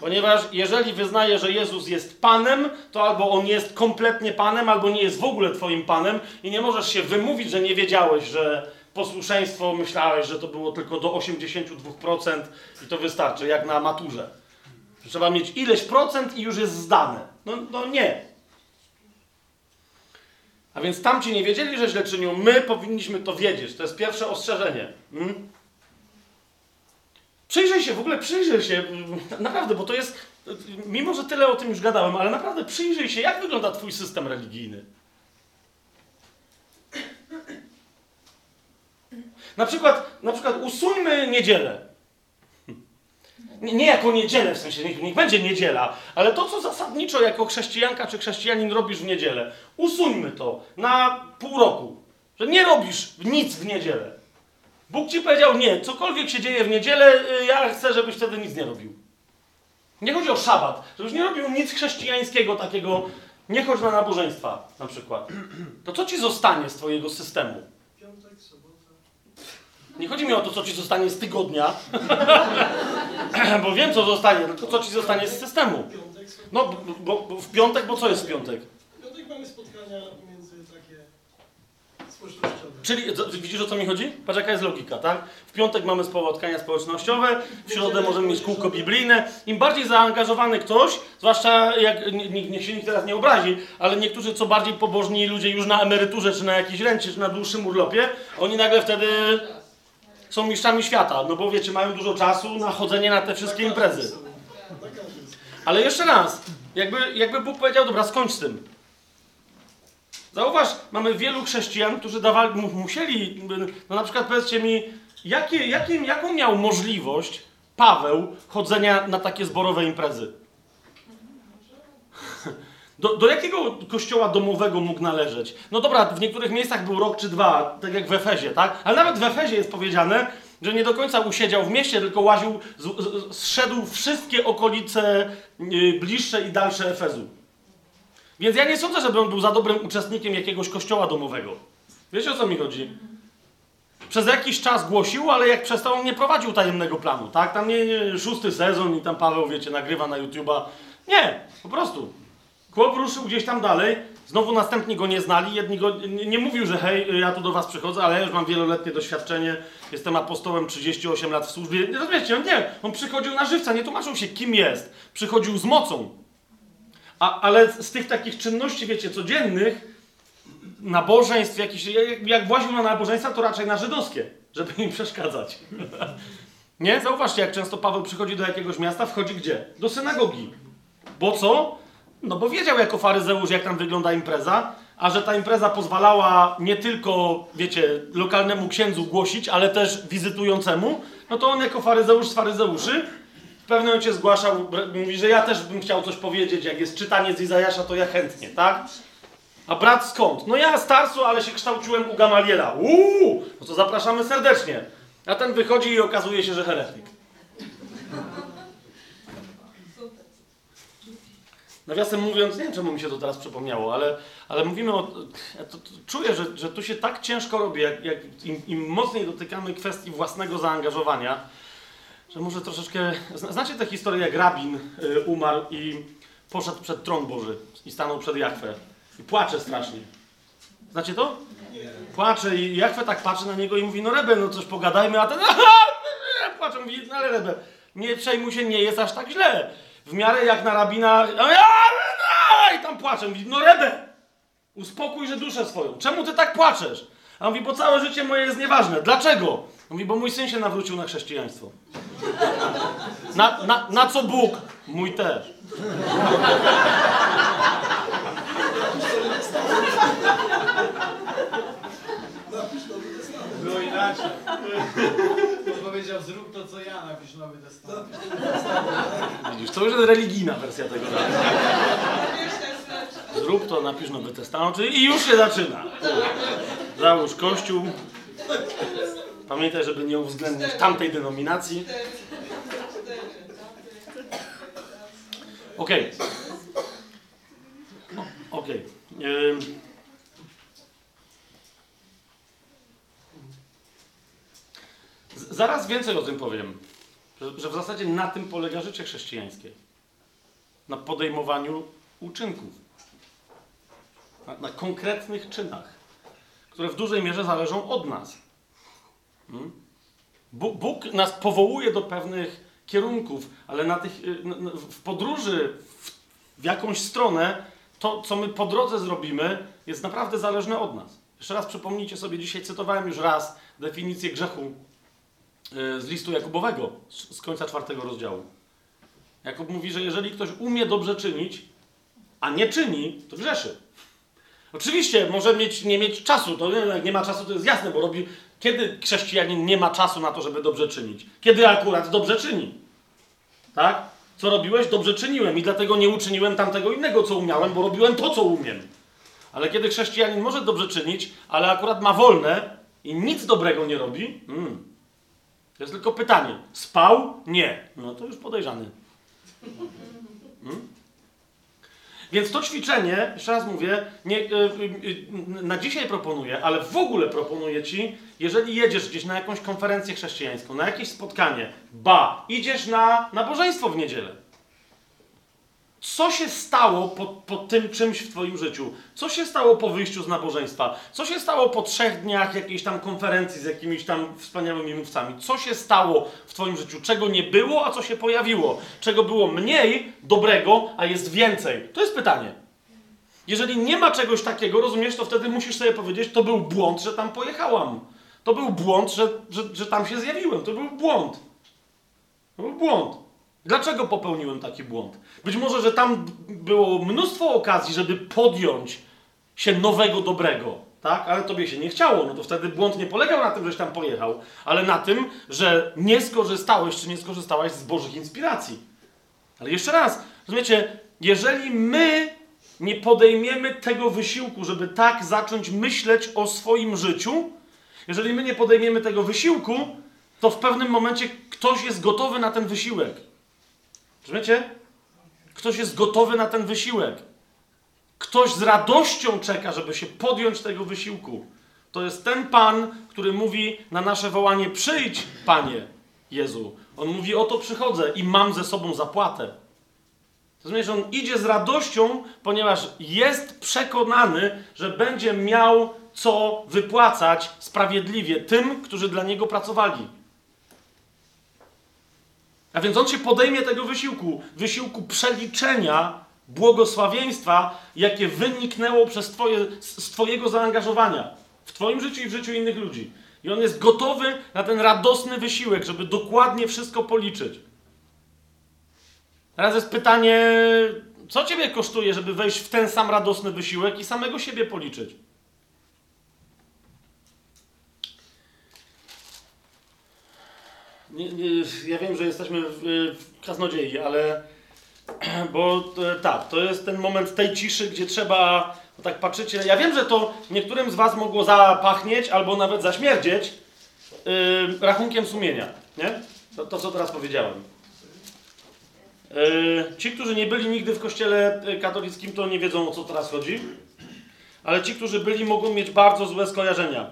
Ponieważ jeżeli wyznaje, że Jezus jest Panem, to albo On jest kompletnie Panem, albo nie jest w ogóle Twoim Panem i nie możesz się wymówić, że nie wiedziałeś, że posłuszeństwo myślałeś, że to było tylko do 82% i to wystarczy, jak na maturze. Trzeba mieć ileś procent i już jest zdane. No, no nie. A więc tamci nie wiedzieli, że źle czynią. My powinniśmy to wiedzieć. To jest pierwsze ostrzeżenie. Hmm? Przyjrzyj się, w ogóle przyjrzyj się, naprawdę, bo to jest, mimo że tyle o tym już gadałem, ale naprawdę przyjrzyj się, jak wygląda twój system religijny. Na przykład, na przykład usuńmy niedzielę. Nie, nie jako niedzielę, w sensie niech, niech będzie niedziela, ale to, co zasadniczo jako chrześcijanka czy chrześcijanin robisz w niedzielę, usuńmy to na pół roku. Że nie robisz nic w niedzielę. Bóg ci powiedział nie, cokolwiek się dzieje w niedzielę, y, ja chcę, żebyś wtedy nic nie robił. Nie chodzi o szabat, żebyś nie robił nic chrześcijańskiego takiego, nie chodź na nabożeństwa na przykład. To co ci zostanie z twojego systemu? Nie chodzi mi o to, co ci zostanie z tygodnia, (laughs) bo wiem, co zostanie, tylko co ci zostanie z systemu. No, bo, bo w piątek, bo co jest w piątek? W piątek mamy spotkania między takie społecznościowe. Czyli co- widzisz o co mi chodzi? Patrz jaka jest logika, tak? W piątek mamy spotkania społecznościowe, w środę możemy mieć kółko biblijne. Im bardziej zaangażowany ktoś, zwłaszcza jak nie- nie- niech się nikt teraz nie obrazi, ale niektórzy co bardziej pobożni ludzie już na emeryturze, czy na jakiejś rencie, czy na dłuższym urlopie, oni nagle wtedy są mistrzami świata, no bo wiecie, mają dużo czasu na chodzenie na te wszystkie imprezy. Ale jeszcze raz, jakby, jakby Bóg powiedział, dobra, skończ z tym. Zauważ, mamy wielu chrześcijan, którzy dawali, mu- musieli, no na przykład powiedzcie mi, jakie, jakim, jaką miał możliwość Paweł chodzenia na takie zborowe imprezy? Do, do jakiego kościoła domowego mógł należeć? No dobra, w niektórych miejscach był rok czy dwa, tak jak w Efezie, tak? Ale nawet w Efezie jest powiedziane, że nie do końca usiedział w mieście, tylko łaził, z, z, zszedł wszystkie okolice y, bliższe i dalsze Efezu. Więc ja nie sądzę, żeby on był za dobrym uczestnikiem jakiegoś kościoła domowego. Wiecie o co mi chodzi? Przez jakiś czas głosił, ale jak przestał, on nie prowadził tajemnego planu, tak? Tam nie, nie szósty sezon i tam Paweł, wiecie, nagrywa na YouTube'a. Nie, po prostu. Chłop ruszył gdzieś tam dalej, znowu następni go nie znali, jedni go, nie, nie mówił, że hej, ja tu do was przychodzę, ale ja już mam wieloletnie doświadczenie, jestem apostołem 38 lat w służbie. Nie rozumiecie, on nie, on przychodził na żywca, nie tłumaczył się kim jest, przychodził z mocą. A, ale z tych takich czynności, wiecie, codziennych, nabożeństw, jakiś, jak, jak właził na nabożeństwa, to raczej na żydowskie, żeby im przeszkadzać. (laughs) nie? Zauważcie, jak często Paweł przychodzi do jakiegoś miasta, wchodzi gdzie? Do synagogi. Bo co? No bo wiedział jako faryzeusz, jak tam wygląda impreza, a że ta impreza pozwalała nie tylko, wiecie, lokalnemu księdzu głosić, ale też wizytującemu, no to on jako faryzeusz z faryzeuszy w pewnym momencie zgłaszał, mówi, że ja też bym chciał coś powiedzieć, jak jest czytanie z Izajasza, to ja chętnie, tak? A brat skąd? No ja z ale się kształciłem u Gamaliela. Uuu, no to zapraszamy serdecznie. A ten wychodzi i okazuje się, że heretyk. Nawiasem mówiąc, nie wiem czemu mi się to teraz przypomniało, ale, ale mówimy o. Ja to, to czuję, że, że tu się tak ciężko robi, jak, jak im, im mocniej dotykamy kwestii własnego zaangażowania, że może troszeczkę. zna- Znacie tę historię, jak rabin y, umarł i poszedł przed tron Boży i stanął przed Jachwę i płacze strasznie. Znacie to? Płacze i Jachwę tak patrzy na niego i mówi, no Rebe, no coś pogadajmy, a ten (laughs) płacze, mówi, no ale Rebe, nie przejmuj się, nie jest aż tak źle. W miarę jak na rabina, i tam płacze, mówi, no Rebe, uspokój, że duszę swoją. Czemu ty tak płaczesz? A on mówi, bo całe życie moje jest nieważne. Dlaczego? On mówi, bo mój syn się nawrócił na chrześcijaństwo. Na, na, na co Bóg? Mój też. Było inaczej. (laughs) On powiedział, zrób to co ja, napisz nowy testament. Widzisz, to już jest religijna wersja tego. Zrób to, napisz nowy testament i już się zaczyna. Załóż kościół. Pamiętaj, żeby nie uwzględnić tamtej denominacji. Okej. O- Okej. Z- Zaraz więcej o tym powiem. Że, w zasadzie na tym polega życie chrześcijańskie. Na podejmowaniu uczynków. Na, na konkretnych czynach, które w dużej mierze zależą od nas. Hmm? Bóg nas powołuje do pewnych kierunków, ale na tych, y, w podróży w, w jakąś stronę, to co my po drodze zrobimy, jest naprawdę zależne od nas. Jeszcze raz przypomnijcie sobie, dzisiaj cytowałem już raz definicję grzechu z listu Jakubowego, z końca czwartego rozdziału. Jakub mówi, że jeżeli ktoś umie dobrze czynić, a nie czyni, to grzeszy. Oczywiście może mieć, nie mieć czasu, to jak nie ma czasu, to jest jasne, bo robi. Kiedy chrześcijanin nie ma czasu na to, żeby dobrze czynić? Kiedy akurat dobrze czyni? Tak? Co robiłeś? Dobrze czyniłem i dlatego nie uczyniłem tamtego innego, co umiałem, bo robiłem to, co umiem. Ale kiedy chrześcijanin może dobrze czynić, ale akurat ma wolne i nic dobrego nie robi, mm, to jest tylko pytanie. Spał? Nie. No to już podejrzany. Mm? Więc to ćwiczenie, jeszcze raz mówię, nie, y, y, y, na dzisiaj proponuję, ale w ogóle proponuję ci, jeżeli jedziesz gdzieś na jakąś konferencję chrześcijańską, na jakieś spotkanie, ba, idziesz na nabożeństwo w niedzielę. Co się stało po, po tym czymś w Twoim życiu? Co się stało po wyjściu z nabożeństwa? Co się stało po trzech dniach jakiejś tam konferencji z jakimiś tam wspaniałymi mówcami? Co się stało w Twoim życiu? Czego nie było, a co się pojawiło? Czego było mniej dobrego, a jest więcej? To jest pytanie. Jeżeli nie ma czegoś takiego, rozumiesz, to wtedy musisz sobie powiedzieć, to był błąd, że tam pojechałam. To był błąd, że, że, że tam się zjawiłem. To był błąd. To był błąd. Dlaczego popełniłem taki błąd? Być może, że tam było mnóstwo okazji, żeby podjąć się nowego dobrego, tak? Ale tobie się nie chciało, no to wtedy błąd nie polegał na tym, żeś tam pojechał, ale na tym, że nie skorzystałeś czy nie skorzystałaś z Bożych inspiracji. Ale jeszcze raz, rozumiecie, jeżeli my nie podejmiemy tego wysiłku, żeby tak zacząć myśleć o swoim życiu, jeżeli my nie podejmiemy tego wysiłku, to w pewnym momencie ktoś jest gotowy na ten wysiłek. Rozumiecie? Ktoś jest gotowy na ten wysiłek. Ktoś z radością czeka, żeby się podjąć tego wysiłku. To jest ten Pan, który mówi na nasze wołanie: Przyjdź, Panie Jezu. On mówi: Oto przychodzę i mam ze sobą zapłatę. Rozumiesz, on idzie z radością, ponieważ jest przekonany, że będzie miał co wypłacać sprawiedliwie tym, którzy dla niego pracowali. A więc on się podejmie tego wysiłku, wysiłku przeliczenia błogosławieństwa, jakie wyniknęło przez twoje, z Twojego zaangażowania w Twoim życiu i w życiu innych ludzi. I on jest gotowy na ten radosny wysiłek, żeby dokładnie wszystko policzyć. Teraz jest pytanie, co Ciebie kosztuje, żeby wejść w ten sam radosny wysiłek i samego siebie policzyć? Nie, nie, ja wiem, że jesteśmy w, w kaznodziei, ale (clears throat) bo e, tak, to jest ten moment tej ciszy, gdzie trzeba, tak patrzycie, ja wiem, że to niektórym z was mogło zapachnieć albo nawet zaśmierdzieć yy, rachunkiem sumienia, nie? To, to, co teraz powiedziałem. Yy, ci, którzy nie byli nigdy w kościele katolickim, to nie wiedzą, o co teraz chodzi, ale ci, którzy byli, mogą mieć bardzo złe skojarzenia.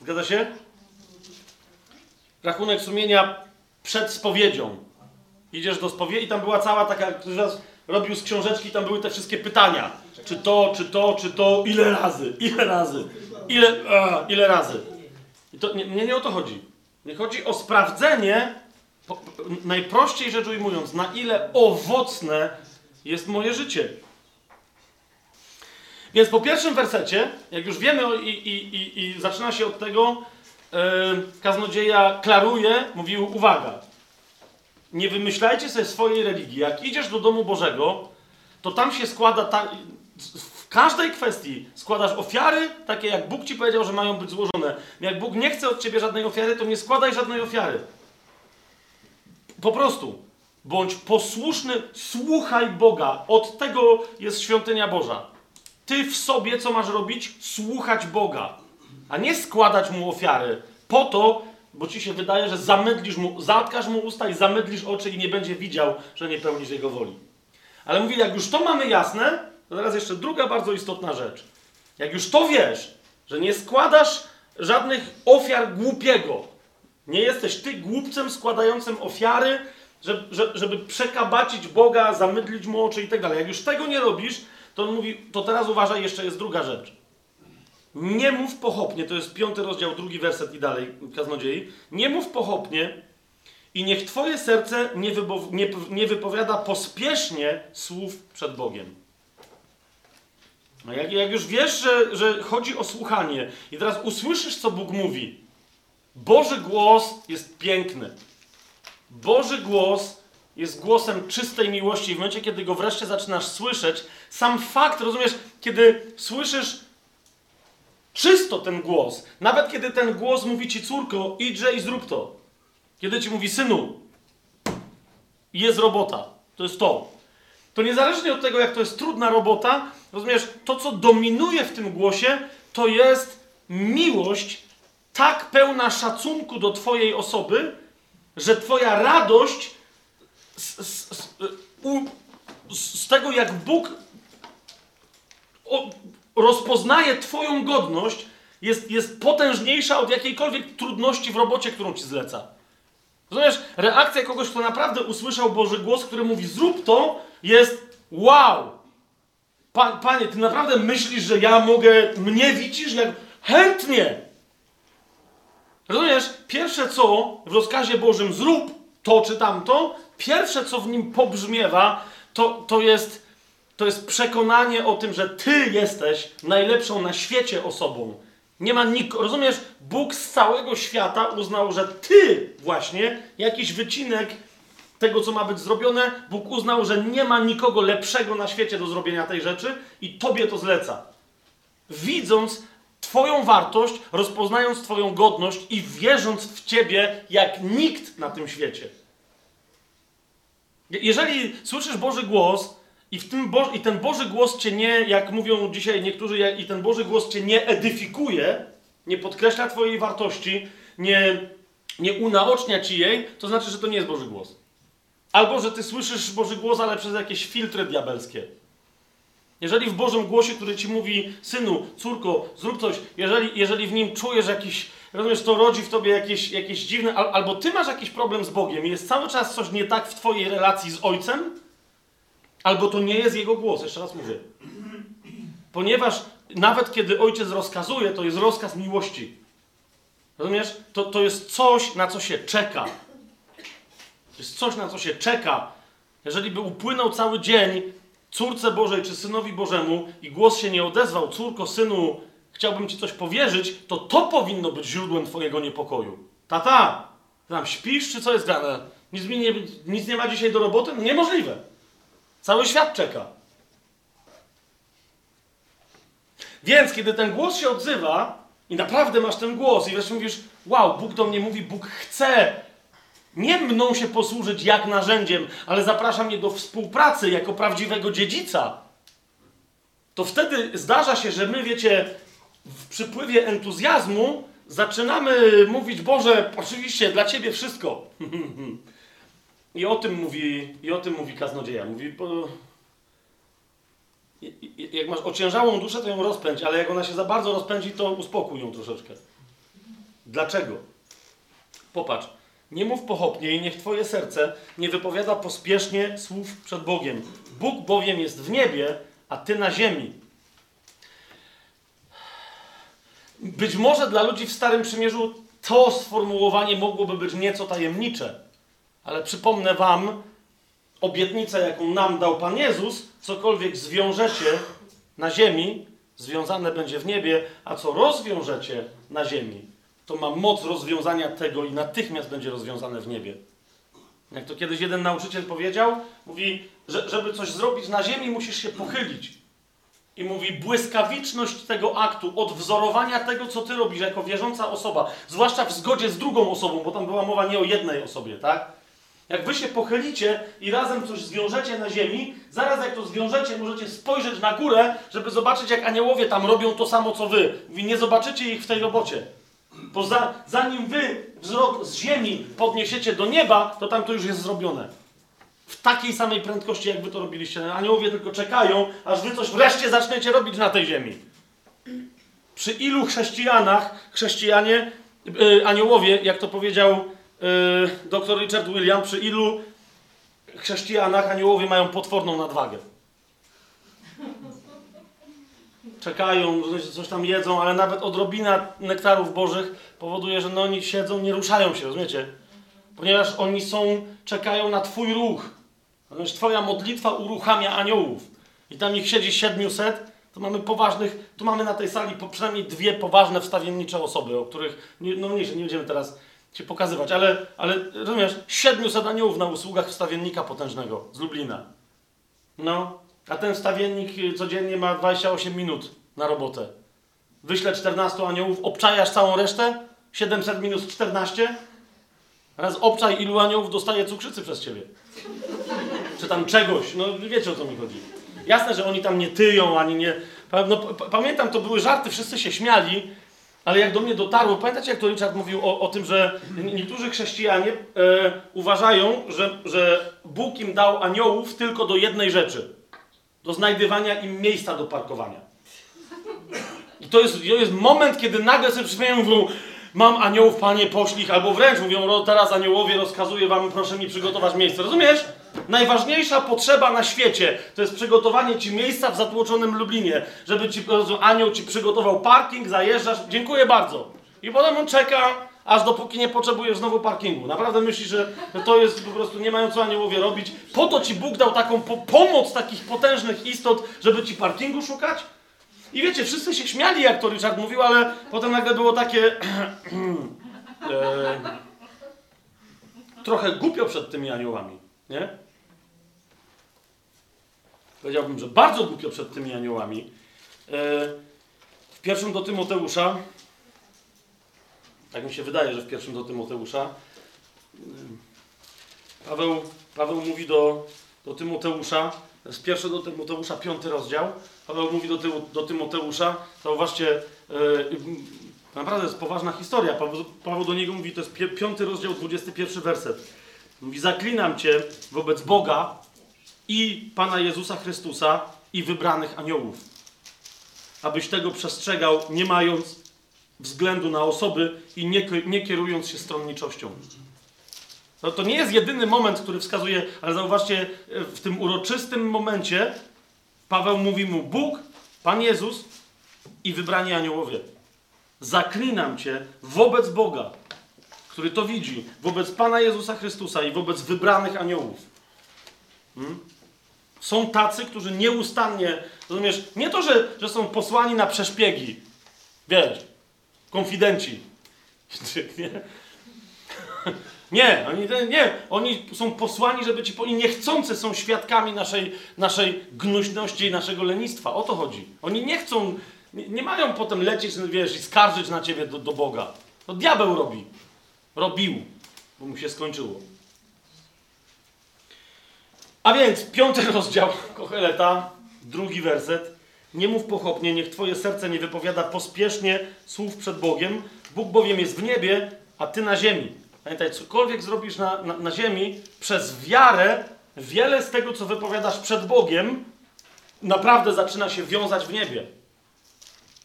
Zgadza się? Rachunek sumienia przed spowiedzią. Idziesz do spowiedzi i tam była cała taka, ktoś raz robił z książeczki, tam były te wszystkie pytania. Czy to, czy to, czy to, ile razy, ile razy, ile, a, ile razy. I to nie, nie, nie o to chodzi. Nie chodzi o sprawdzenie, po, najprościej rzecz ujmując, na ile owocne jest moje życie. Więc po pierwszym wersecie, jak już wiemy, i, i, i, i zaczyna się od tego, kaznodzieja klaruje, mówił, uwaga, nie wymyślajcie sobie swojej religii. Jak idziesz do domu Bożego, to tam się składa, ta, w każdej kwestii składasz ofiary, takie jak Bóg ci powiedział, że mają być złożone. Jak Bóg nie chce od ciebie żadnej ofiary, to nie składaj żadnej ofiary. Po prostu. Bądź posłuszny, słuchaj Boga. Od tego jest świątynia Boża. Ty w sobie co masz robić? Słuchać Boga a nie składać mu ofiary po to, bo ci się wydaje, że zamydlisz mu, zatkasz mu usta i zamydlisz oczy i nie będzie widział, że nie pełnisz jego woli. Ale mówi, jak już to mamy jasne, to teraz jeszcze druga bardzo istotna rzecz. Jak już to wiesz, że nie składasz żadnych ofiar głupiego, nie jesteś ty głupcem składającym ofiary, żeby, żeby przekabacić Boga, zamydlić mu oczy i tak dalej. Jak już tego nie robisz, to on mówi, to teraz uważaj, jeszcze jest druga rzecz. Nie mów pochopnie, to jest piąty rozdział, drugi werset i dalej, kaznodziei. Nie mów pochopnie i niech twoje serce nie, nie, nie wypowiada pospiesznie słów przed Bogiem. No jak, jak już wiesz, że, że chodzi o słuchanie i teraz usłyszysz, co Bóg mówi, Boży głos jest piękny. Boży głos jest głosem czystej miłości. W momencie, kiedy go wreszcie zaczynasz słyszeć, sam fakt, rozumiesz, kiedy słyszysz czysto ten głos, nawet kiedy ten głos mówi ci córko, idźże i zrób to. Kiedy ci mówi synu, jest robota. To jest to. To niezależnie od tego, jak to jest trudna robota, rozumiesz, to co dominuje w tym głosie, to jest miłość tak pełna szacunku do Twojej osoby, że Twoja radość z, z, z, u, z tego, jak Bóg o, rozpoznaje Twoją godność, jest, jest potężniejsza od jakiejkolwiek trudności w robocie, którą Ci zleca. Rozumiesz, reakcja kogoś, kto naprawdę usłyszał Boży głos, który mówi zrób to, jest wow! Pa, panie, ty naprawdę myślisz, że ja mogę, mnie widzisz? Jak... Chętnie! Rozumiesz, pierwsze co w rozkazie Bożym zrób to czy tamto, pierwsze co w nim pobrzmiewa, to, to, jest, to jest przekonanie o tym, że ty jesteś najlepszą na świecie osobą. Nie ma nikogo, rozumiesz? Bóg z całego świata uznał, że ty właśnie, jakiś wycinek tego, co ma być zrobione, Bóg uznał, że nie ma nikogo lepszego na świecie do zrobienia tej rzeczy i tobie to zleca. Widząc Twoją wartość, rozpoznając Twoją godność i wierząc w Ciebie jak nikt na tym świecie. Jeżeli słyszysz Boży głos i, w tym i ten Boży głos Cię nie, jak mówią dzisiaj niektórzy, i ten Boży głos Cię nie edyfikuje, nie podkreśla Twojej wartości, nie, nie unaocznia Ci jej, to znaczy, że to nie jest Boży głos. Albo, że Ty słyszysz Boży głos, ale przez jakieś filtry diabelskie. Jeżeli w Bożym głosie, który ci mówi, synu, córko, zrób coś, jeżeli, jeżeli w nim czujesz jakiś, rozumiesz, to rodzi w tobie jakieś, jakieś dziwne, al, albo ty masz jakiś problem z Bogiem i jest cały czas coś nie tak w twojej relacji z Ojcem, albo to nie jest Jego głos, jeszcze raz mówię. Ponieważ nawet kiedy Ojciec rozkazuje, to jest rozkaz miłości. Rozumiesz? To, to jest coś, na co się czeka. To jest coś, na co się czeka. Jeżeli by upłynął cały dzień, córce Bożej czy synowi Bożemu i głos się nie odezwał, córko, synu, chciałbym ci coś powierzyć, to to powinno być źródłem twojego niepokoju. Tata, tam śpisz, czy co jest grane? Nic, mi nie, nic nie ma dzisiaj do roboty? Niemożliwe. Cały świat czeka. Więc kiedy ten głos się odzywa i naprawdę masz ten głos i wreszcie mówisz, wow, Bóg do mnie mówi, Bóg chce nie mną się posłużyć jak narzędziem, ale zaprasza mnie do współpracy jako prawdziwego dziedzica. To wtedy zdarza się, że my, wiecie, w przypływie entuzjazmu zaczynamy mówić, Boże, oczywiście dla Ciebie wszystko. (laughs) I o tym mówi, i o tym mówi kaznodzieja. Mówi, bo... jak masz ociężałą duszę, to ją rozpędź, ale jak ona się za bardzo rozpędzi, to uspokój ją troszeczkę. Dlaczego? Popatrz. Nie mów pochopnie i niech Twoje serce nie wypowiada pospiesznie słów przed Bogiem. Bóg bowiem jest w niebie, a Ty na ziemi. Być może dla ludzi w Starym Przymierzu to sformułowanie mogłoby być nieco tajemnicze, ale przypomnę Wam obietnicę, jaką nam dał Pan Jezus: cokolwiek zwiążecie na ziemi, związane będzie w niebie, a co rozwiążecie na ziemi, to ma moc rozwiązania tego i natychmiast będzie rozwiązane w niebie. Jak to kiedyś jeden nauczyciel powiedział, mówi, że żeby coś zrobić na ziemi, musisz się pochylić. I mówi, błyskawiczność tego aktu, odwzorowania tego, co ty robisz jako wierząca osoba, zwłaszcza w zgodzie z drugą osobą, bo tam była mowa nie o jednej osobie, tak? Jak wy się pochylicie i razem coś zwiążecie na ziemi, zaraz jak to zwiążecie, możecie spojrzeć na górę, żeby zobaczyć, jak aniołowie tam robią to samo, co wy. Mówi, nie zobaczycie ich w tej robocie. Bo za, zanim wy wzrok z ziemi podniesiecie do nieba, to tam to już jest zrobione. W takiej samej prędkości, jak wy to robiliście. Aniołowie tylko czekają, aż wy coś wreszcie zaczniecie robić na tej ziemi. Przy ilu chrześcijanach, chrześcijanie, yy, aniołowie, jak to powiedział yy, dr Richard William, przy ilu chrześcijanach aniołowie mają potworną nadwagę czekają, coś tam jedzą, ale nawet odrobina nektarów bożych powoduje, że no oni siedzą, nie ruszają się, rozumiecie? Ponieważ oni są, czekają na Twój ruch. Ponieważ Twoja modlitwa uruchamia aniołów. I tam ich siedzi 700, to mamy poważnych, tu mamy na tej sali przynajmniej dwie poważne wstawiennicze osoby, o których, no mniejsze, nie będziemy teraz ci pokazywać, ale, ale rozumiesz, 700 aniołów na usługach wstawiennika potężnego z Lublina. No, a ten wstawiennik y, codziennie ma 28 minut na robotę. Wyślę 14 aniołów, obczajasz całą resztę? 700 minus 14? Raz obczaj, ilu aniołów dostaje cukrzycy przez ciebie. Czy tam czegoś, no wiecie o co mi chodzi. Jasne, że oni tam nie tyją, ani nie... No, pamiętam, to były żarty, wszyscy się śmiali, ale jak do mnie dotarło, pamiętacie jak to Richard mówił o, o tym, że niektórzy chrześcijanie e, uważają, że, że Bóg im dał aniołów tylko do jednej rzeczy. Do znajdywania im miejsca do parkowania. I to jest, to jest moment, kiedy nagle sobie przypomniałem, mówią, mam aniołów, panie, poślij ich, albo wręcz mówią, "Ro- teraz aniołowie rozkazuję wam, proszę mi przygotować miejsce. Rozumiesz? Najważniejsza potrzeba na świecie to jest przygotowanie ci miejsca w zatłoczonym Lublinie, żeby ci anioł ci przygotował parking, zajeżdżasz, dziękuję bardzo. I potem on czeka, aż dopóki nie potrzebujesz znowu parkingu. Naprawdę myślisz, że to jest po prostu nie mają co aniołowie robić. Po to ci Bóg dał taką po pomoc takich potężnych istot, żeby ci parkingu szukać? I wiecie, wszyscy się śmiali, jak to Richard mówił, ale potem nagle było takie. (clears throat) e, trochę głupio przed tymi aniołami, nie? Powiedziałbym, że bardzo głupio przed tymi aniołami. E, w pierwszym do Tymoteusza, tak mi się wydaje, że w pierwszym do Tymoteusza, mm, Paweł, Paweł mówi do, do Tymoteusza, jest pierwszy do Tymoteusza, piąty rozdział, Paweł mówi do, Tymo, do Tymoteusza, zauważcie, mm, naprawdę jest poważna historia, Paweł, Paweł do niego mówi, to jest pi- piąty rozdział, 21 werset. Mówi, zaklinam Cię wobec Boga i Pana Jezusa Chrystusa i wybranych aniołów, abyś tego przestrzegał, nie mając względu na osoby i nie, nie kierując się stronniczością. No to nie jest jedyny moment, który wskazuje, ale zauważcie, e, w tym uroczystym momencie Paweł mówi mu Bóg, Pan Jezus i wybrani aniołowie. Zaklinam Cię wobec Boga, który to widzi, wobec Pana Jezusa Chrystusa i wobec wybranych aniołów. Hmm? Są tacy, którzy nieustannie, rozumiesz, nie to, że, że są posłani na przeszpiegi, wiesz, konfidenci. (laughs) Nie, oni, nie, oni są posłani, żeby ci, po- i niechcący są świadkami naszej, naszej gnuśności i naszego lenistwa. O to chodzi. Oni nie chcą, nie, nie mają potem lecieć, wiesz, i skarżyć na ciebie do, do Boga. To diabeł robi. Robił, bo mu się skończyło. A więc, piąty (laughs) rozdział Kocheleta, drugi werset. Nie mów pochopnie, niech twoje serce nie wypowiada pospiesznie słów przed Bogiem. Bóg bowiem jest w niebie, a ty na ziemi. Pamiętaj, cokolwiek zrobisz na, na, na ziemi, przez wiarę, wiele z tego, co wypowiadasz przed Bogiem, naprawdę zaczyna się wiązać w niebie.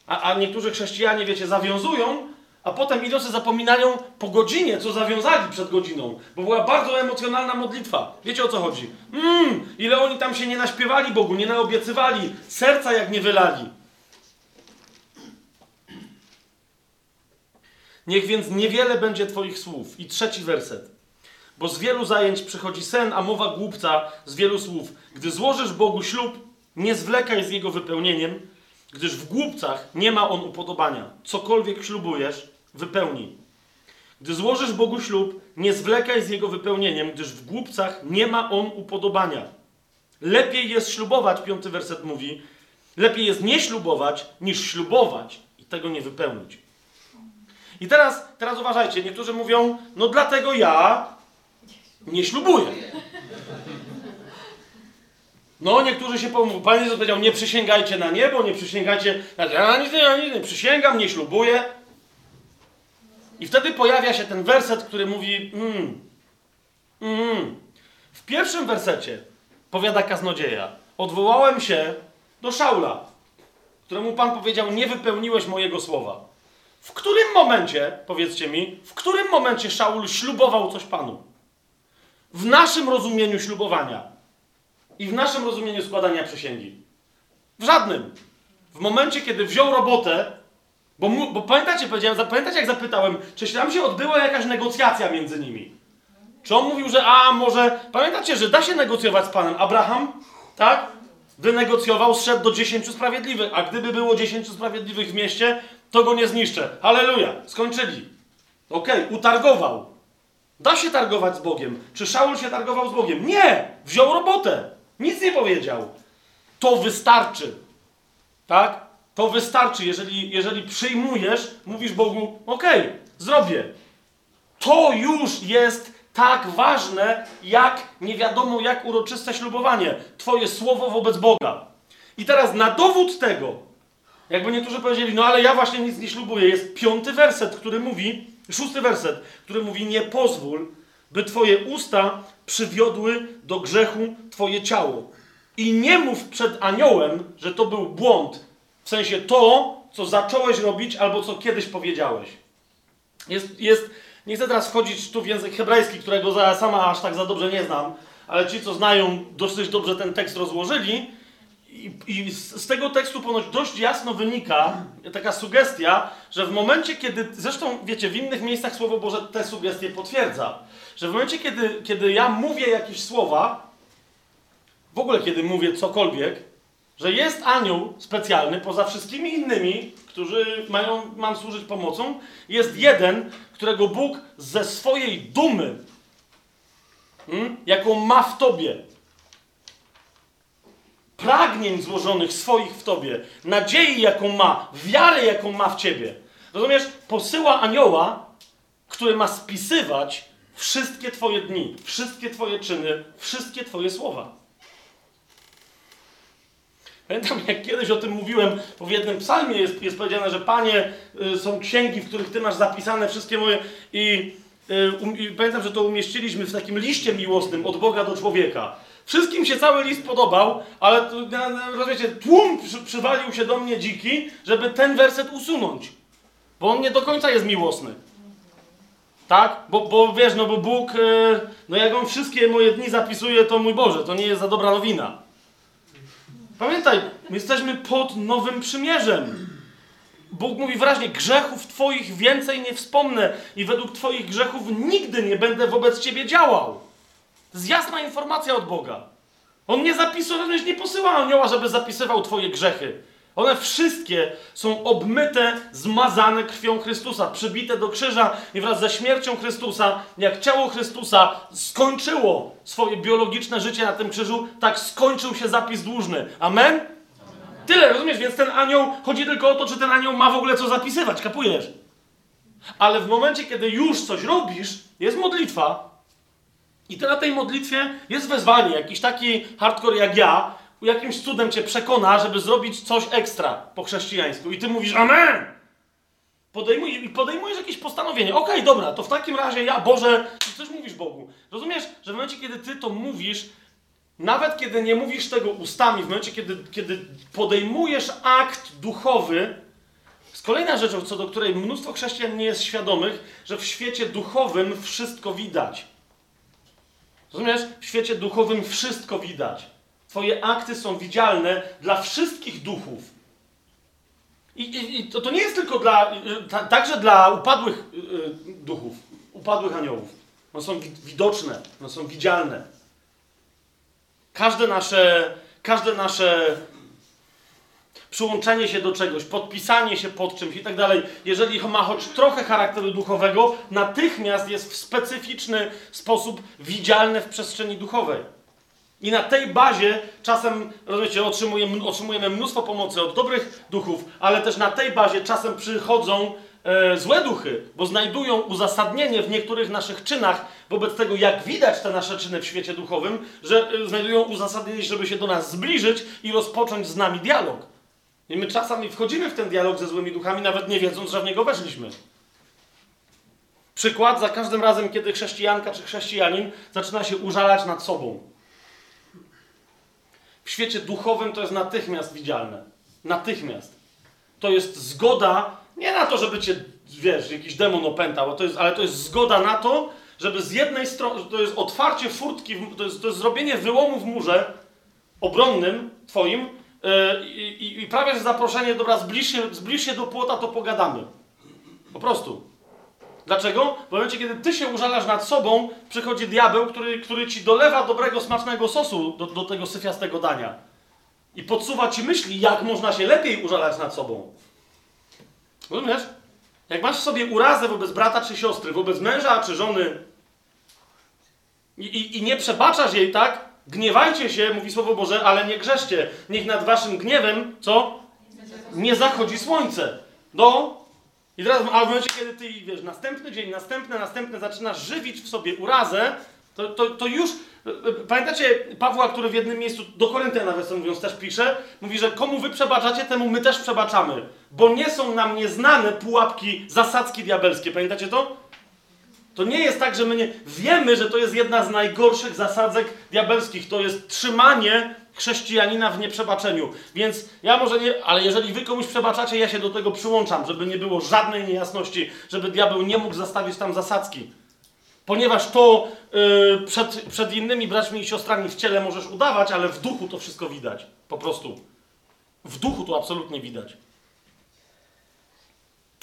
A, a niektórzy chrześcijanie, wiecie, zawiązują, a potem idący zapominają po godzinie, co zawiązali przed godziną, bo była bardzo emocjonalna modlitwa. Wiecie o co chodzi? Mmm, ile oni tam się nie naśpiewali Bogu, nie naobiecywali, serca jak nie wylali. Niech więc niewiele będzie Twoich słów. I trzeci werset. Bo z wielu zajęć przychodzi sen, a mowa głupca z wielu słów. Gdy złożysz Bogu ślub, nie zwlekaj z jego wypełnieniem, gdyż w głupcach nie ma on upodobania. Cokolwiek ślubujesz, wypełnij. Gdy złożysz Bogu ślub, nie zwlekaj z jego wypełnieniem, gdyż w głupcach nie ma on upodobania. Lepiej jest ślubować, piąty werset mówi, lepiej jest nie ślubować, niż ślubować i tego nie wypełnić. I teraz, teraz uważajcie, niektórzy mówią, no dlatego ja nie ślubuję. No, niektórzy się pomówią. Pan Jezus powiedział, nie przysięgajcie na niebo, nie przysięgajcie na... Ja nic, ja nic nie przysięgam, nie ślubuję. I wtedy pojawia się ten werset, który mówi, mm, mm. W pierwszym wersecie powiada kaznodzieja, odwołałem się do Szaula, któremu Pan powiedział, nie wypełniłeś mojego słowa. W którym momencie, powiedzcie mi, w którym momencie Szaul ślubował coś Panu? W naszym rozumieniu ślubowania i w naszym rozumieniu składania przysięgi. W żadnym. W momencie, kiedy wziął robotę, bo, mu, bo pamiętacie, powiedziałem, pamiętacie jak zapytałem, czy tam się odbyła jakaś negocjacja między nimi? Czy on mówił, że a może, pamiętacie, że da się negocjować z Panem? Abraham, tak? Wynegocjował, zszedł do dziesięciu sprawiedliwych, a gdyby było dziesięciu sprawiedliwych w mieście, to go nie zniszczę. Halleluja, skończyli. Okej, utargował. Da się targować z Bogiem. Czy Szaul się targował z Bogiem? Nie! Wziął robotę. Nic nie powiedział. To wystarczy. Tak? To wystarczy, jeżeli, jeżeli przyjmujesz, mówisz Bogu, okej, zrobię. To już jest tak ważne, jak nie wiadomo jak uroczyste ślubowanie. Twoje słowo wobec Boga. I teraz na dowód tego, jakby niektórzy powiedzieli, no ale ja właśnie nic nie ślubuję, jest piąty werset, który mówi, szósty werset, który mówi, nie pozwól, by twoje usta przywiodły do grzechu twoje ciało. I nie mów przed aniołem, że to był błąd. W sensie to, co zacząłeś robić, albo co kiedyś powiedziałeś. Jest, jest, nie chcę teraz wchodzić tu w język hebrajski, którego za, sama aż tak za dobrze nie znam, ale ci, co znają, dosyć dobrze ten tekst rozłożyli. I, i z, tego tekstu ponoć dość jasno wynika taka sugestia, że w momencie, kiedy. Zresztą, wiecie, w innych miejscach Słowo Boże te sugestie potwierdza. Że w momencie, kiedy, kiedy ja mówię jakieś słowa, w ogóle kiedy mówię cokolwiek, że jest anioł specjalny poza wszystkimi innymi, którzy mają, mam służyć pomocą, jest jeden, którego Bóg ze swojej dumy, hmm, jaką ma w tobie, pragnień złożonych swoich w tobie, nadziei, jaką ma, wiary, jaką ma w ciebie, rozumiesz, posyła anioła, który ma spisywać wszystkie twoje dni, wszystkie twoje czyny, wszystkie twoje słowa. Pamiętam, jak kiedyś o tym mówiłem, bo w jednym psalmie jest, jest powiedziane, że Panie, y, są księgi, w których Ty masz zapisane wszystkie moje... I, y, um, I pamiętam, że to umieściliśmy w takim liście miłosnym od Boga do człowieka. Wszystkim się cały list podobał, ale rozumiecie, tłum przy, przywalił się do mnie dziki, żeby ten werset usunąć. Bo on nie do końca jest miłosny. Tak? Bo, bo wiesz, no bo Bóg, y, no jak on wszystkie moje dni zapisuje, to mój Boże, to nie jest za dobra nowina. Pamiętaj, my jesteśmy pod nowym przymierzem. Bóg mówi wyraźnie: grzechów Twoich więcej nie wspomnę, i według Twoich grzechów nigdy nie będę wobec Ciebie działał. Jest jasna informacja od Boga. On nie zapisuje, również nie posyła anioła, żeby zapisywał Twoje grzechy. One wszystkie są obmyte, zmazane krwią Chrystusa, przybite do krzyża i wraz ze śmiercią Chrystusa, jak ciało Chrystusa skończyło swoje biologiczne życie na tym krzyżu, tak skończył się zapis dłużny. Amen? Tyle, rozumiesz? Więc ten anioł, chodzi tylko o to, czy ten anioł ma w ogóle co zapisywać, kapujesz? Ale w momencie, kiedy już coś robisz, jest modlitwa i ty na tej modlitwie jest wezwanie, jakiś taki hardcore jak ja, jakimś cudem cię przekona, żeby zrobić coś ekstra po chrześcijańsku. I ty mówisz Amen! Podejmuj, podejmujesz jakieś postanowienie. Okej, dobra, to w takim razie ja, Boże, ty też mówisz Bogu. Rozumiesz, że w momencie, kiedy ty to mówisz, nawet kiedy nie mówisz tego ustami, w momencie, kiedy, kiedy podejmujesz akt duchowy, jest kolejna rzecz, co do której mnóstwo chrześcijan nie jest świadomych, że w świecie duchowym wszystko widać. Rozumiesz? W świecie duchowym wszystko widać. Twoje akty są widzialne dla wszystkich duchów. I, i, i to, to nie jest tylko dla, y, ta, także dla upadłych y, y, duchów, upadłych aniołów. One są wi- widoczne, one są widzialne. Każde nasze, każde nasze przyłączenie się do czegoś, podpisanie się pod czymś i tak dalej, jeżeli ma choć trochę charakteru duchowego, natychmiast jest w specyficzny sposób widzialne w przestrzeni duchowej. I na tej bazie czasem, rozumiecie, otrzymujemy, otrzymujemy mnóstwo pomocy od dobrych duchów, ale też na tej bazie czasem przychodzą e, złe duchy, bo znajdują uzasadnienie w niektórych naszych czynach wobec tego, jak widać te nasze czyny w świecie duchowym, że e, znajdują uzasadnienie, żeby się do nas zbliżyć i rozpocząć z nami dialog. I my czasami wchodzimy w ten dialog ze złymi duchami, nawet nie wiedząc, że w niego weszliśmy. Przykład za każdym razem, kiedy chrześcijanka czy chrześcijanin zaczyna się użalać nad sobą. W świecie duchowym to jest natychmiast widzialne. Natychmiast. To jest zgoda nie na to, żeby cię, wiesz, jakiś demon opętał, to jest, ale to jest zgoda na to, żeby z jednej strony, to jest otwarcie furtki, to jest, to jest zrobienie wyłomu w murze obronnym twoim yy, i, i prawie że zaproszenie, dobra, zbliż się, zbliż się do płota, to pogadamy. Po prostu. Dlaczego? W momencie, kiedy ty się użalasz nad sobą, przychodzi diabeł, który, który ci dolewa dobrego, smacznego sosu do, do tego syfiastego dania. I podsuwa ci myśli, jak można się lepiej użalać nad sobą. Rozumiesz? Jak masz w sobie urazę wobec brata czy siostry, wobec męża czy żony i, i, i nie przebaczasz jej, tak? Gniewajcie się, mówi Słowo Boże, ale nie grzeszcie. Niech nad waszym gniewem, co? Nie zachodzi słońce. No. I teraz, a w momencie, kiedy ty, wiesz, następny dzień, następny, następny, zaczynasz żywić w sobie urazę, to, to, to już... Pamiętacie Pawła, który w jednym miejscu, do Koryntian nawet mówiąc, też pisze, mówi, że komu wy przebaczacie, temu my też przebaczamy. Bo nie są nam nieznane pułapki, zasadzki diabelskie. Pamiętacie to? To nie jest tak, że my nie wiemy, że to jest jedna z najgorszych zasadzek diabelskich. To jest trzymanie chrześcijanina w nieprzebaczeniu. Więc ja może nie, ale jeżeli wy komuś przebaczacie, ja się do tego przyłączam, żeby nie było żadnej niejasności, żeby diabeł nie mógł zastawić tam zasadzki. Ponieważ to yy, przed, przed innymi braćmi i siostrami w ciele możesz udawać, ale w duchu to wszystko widać. Po prostu. W duchu to absolutnie widać.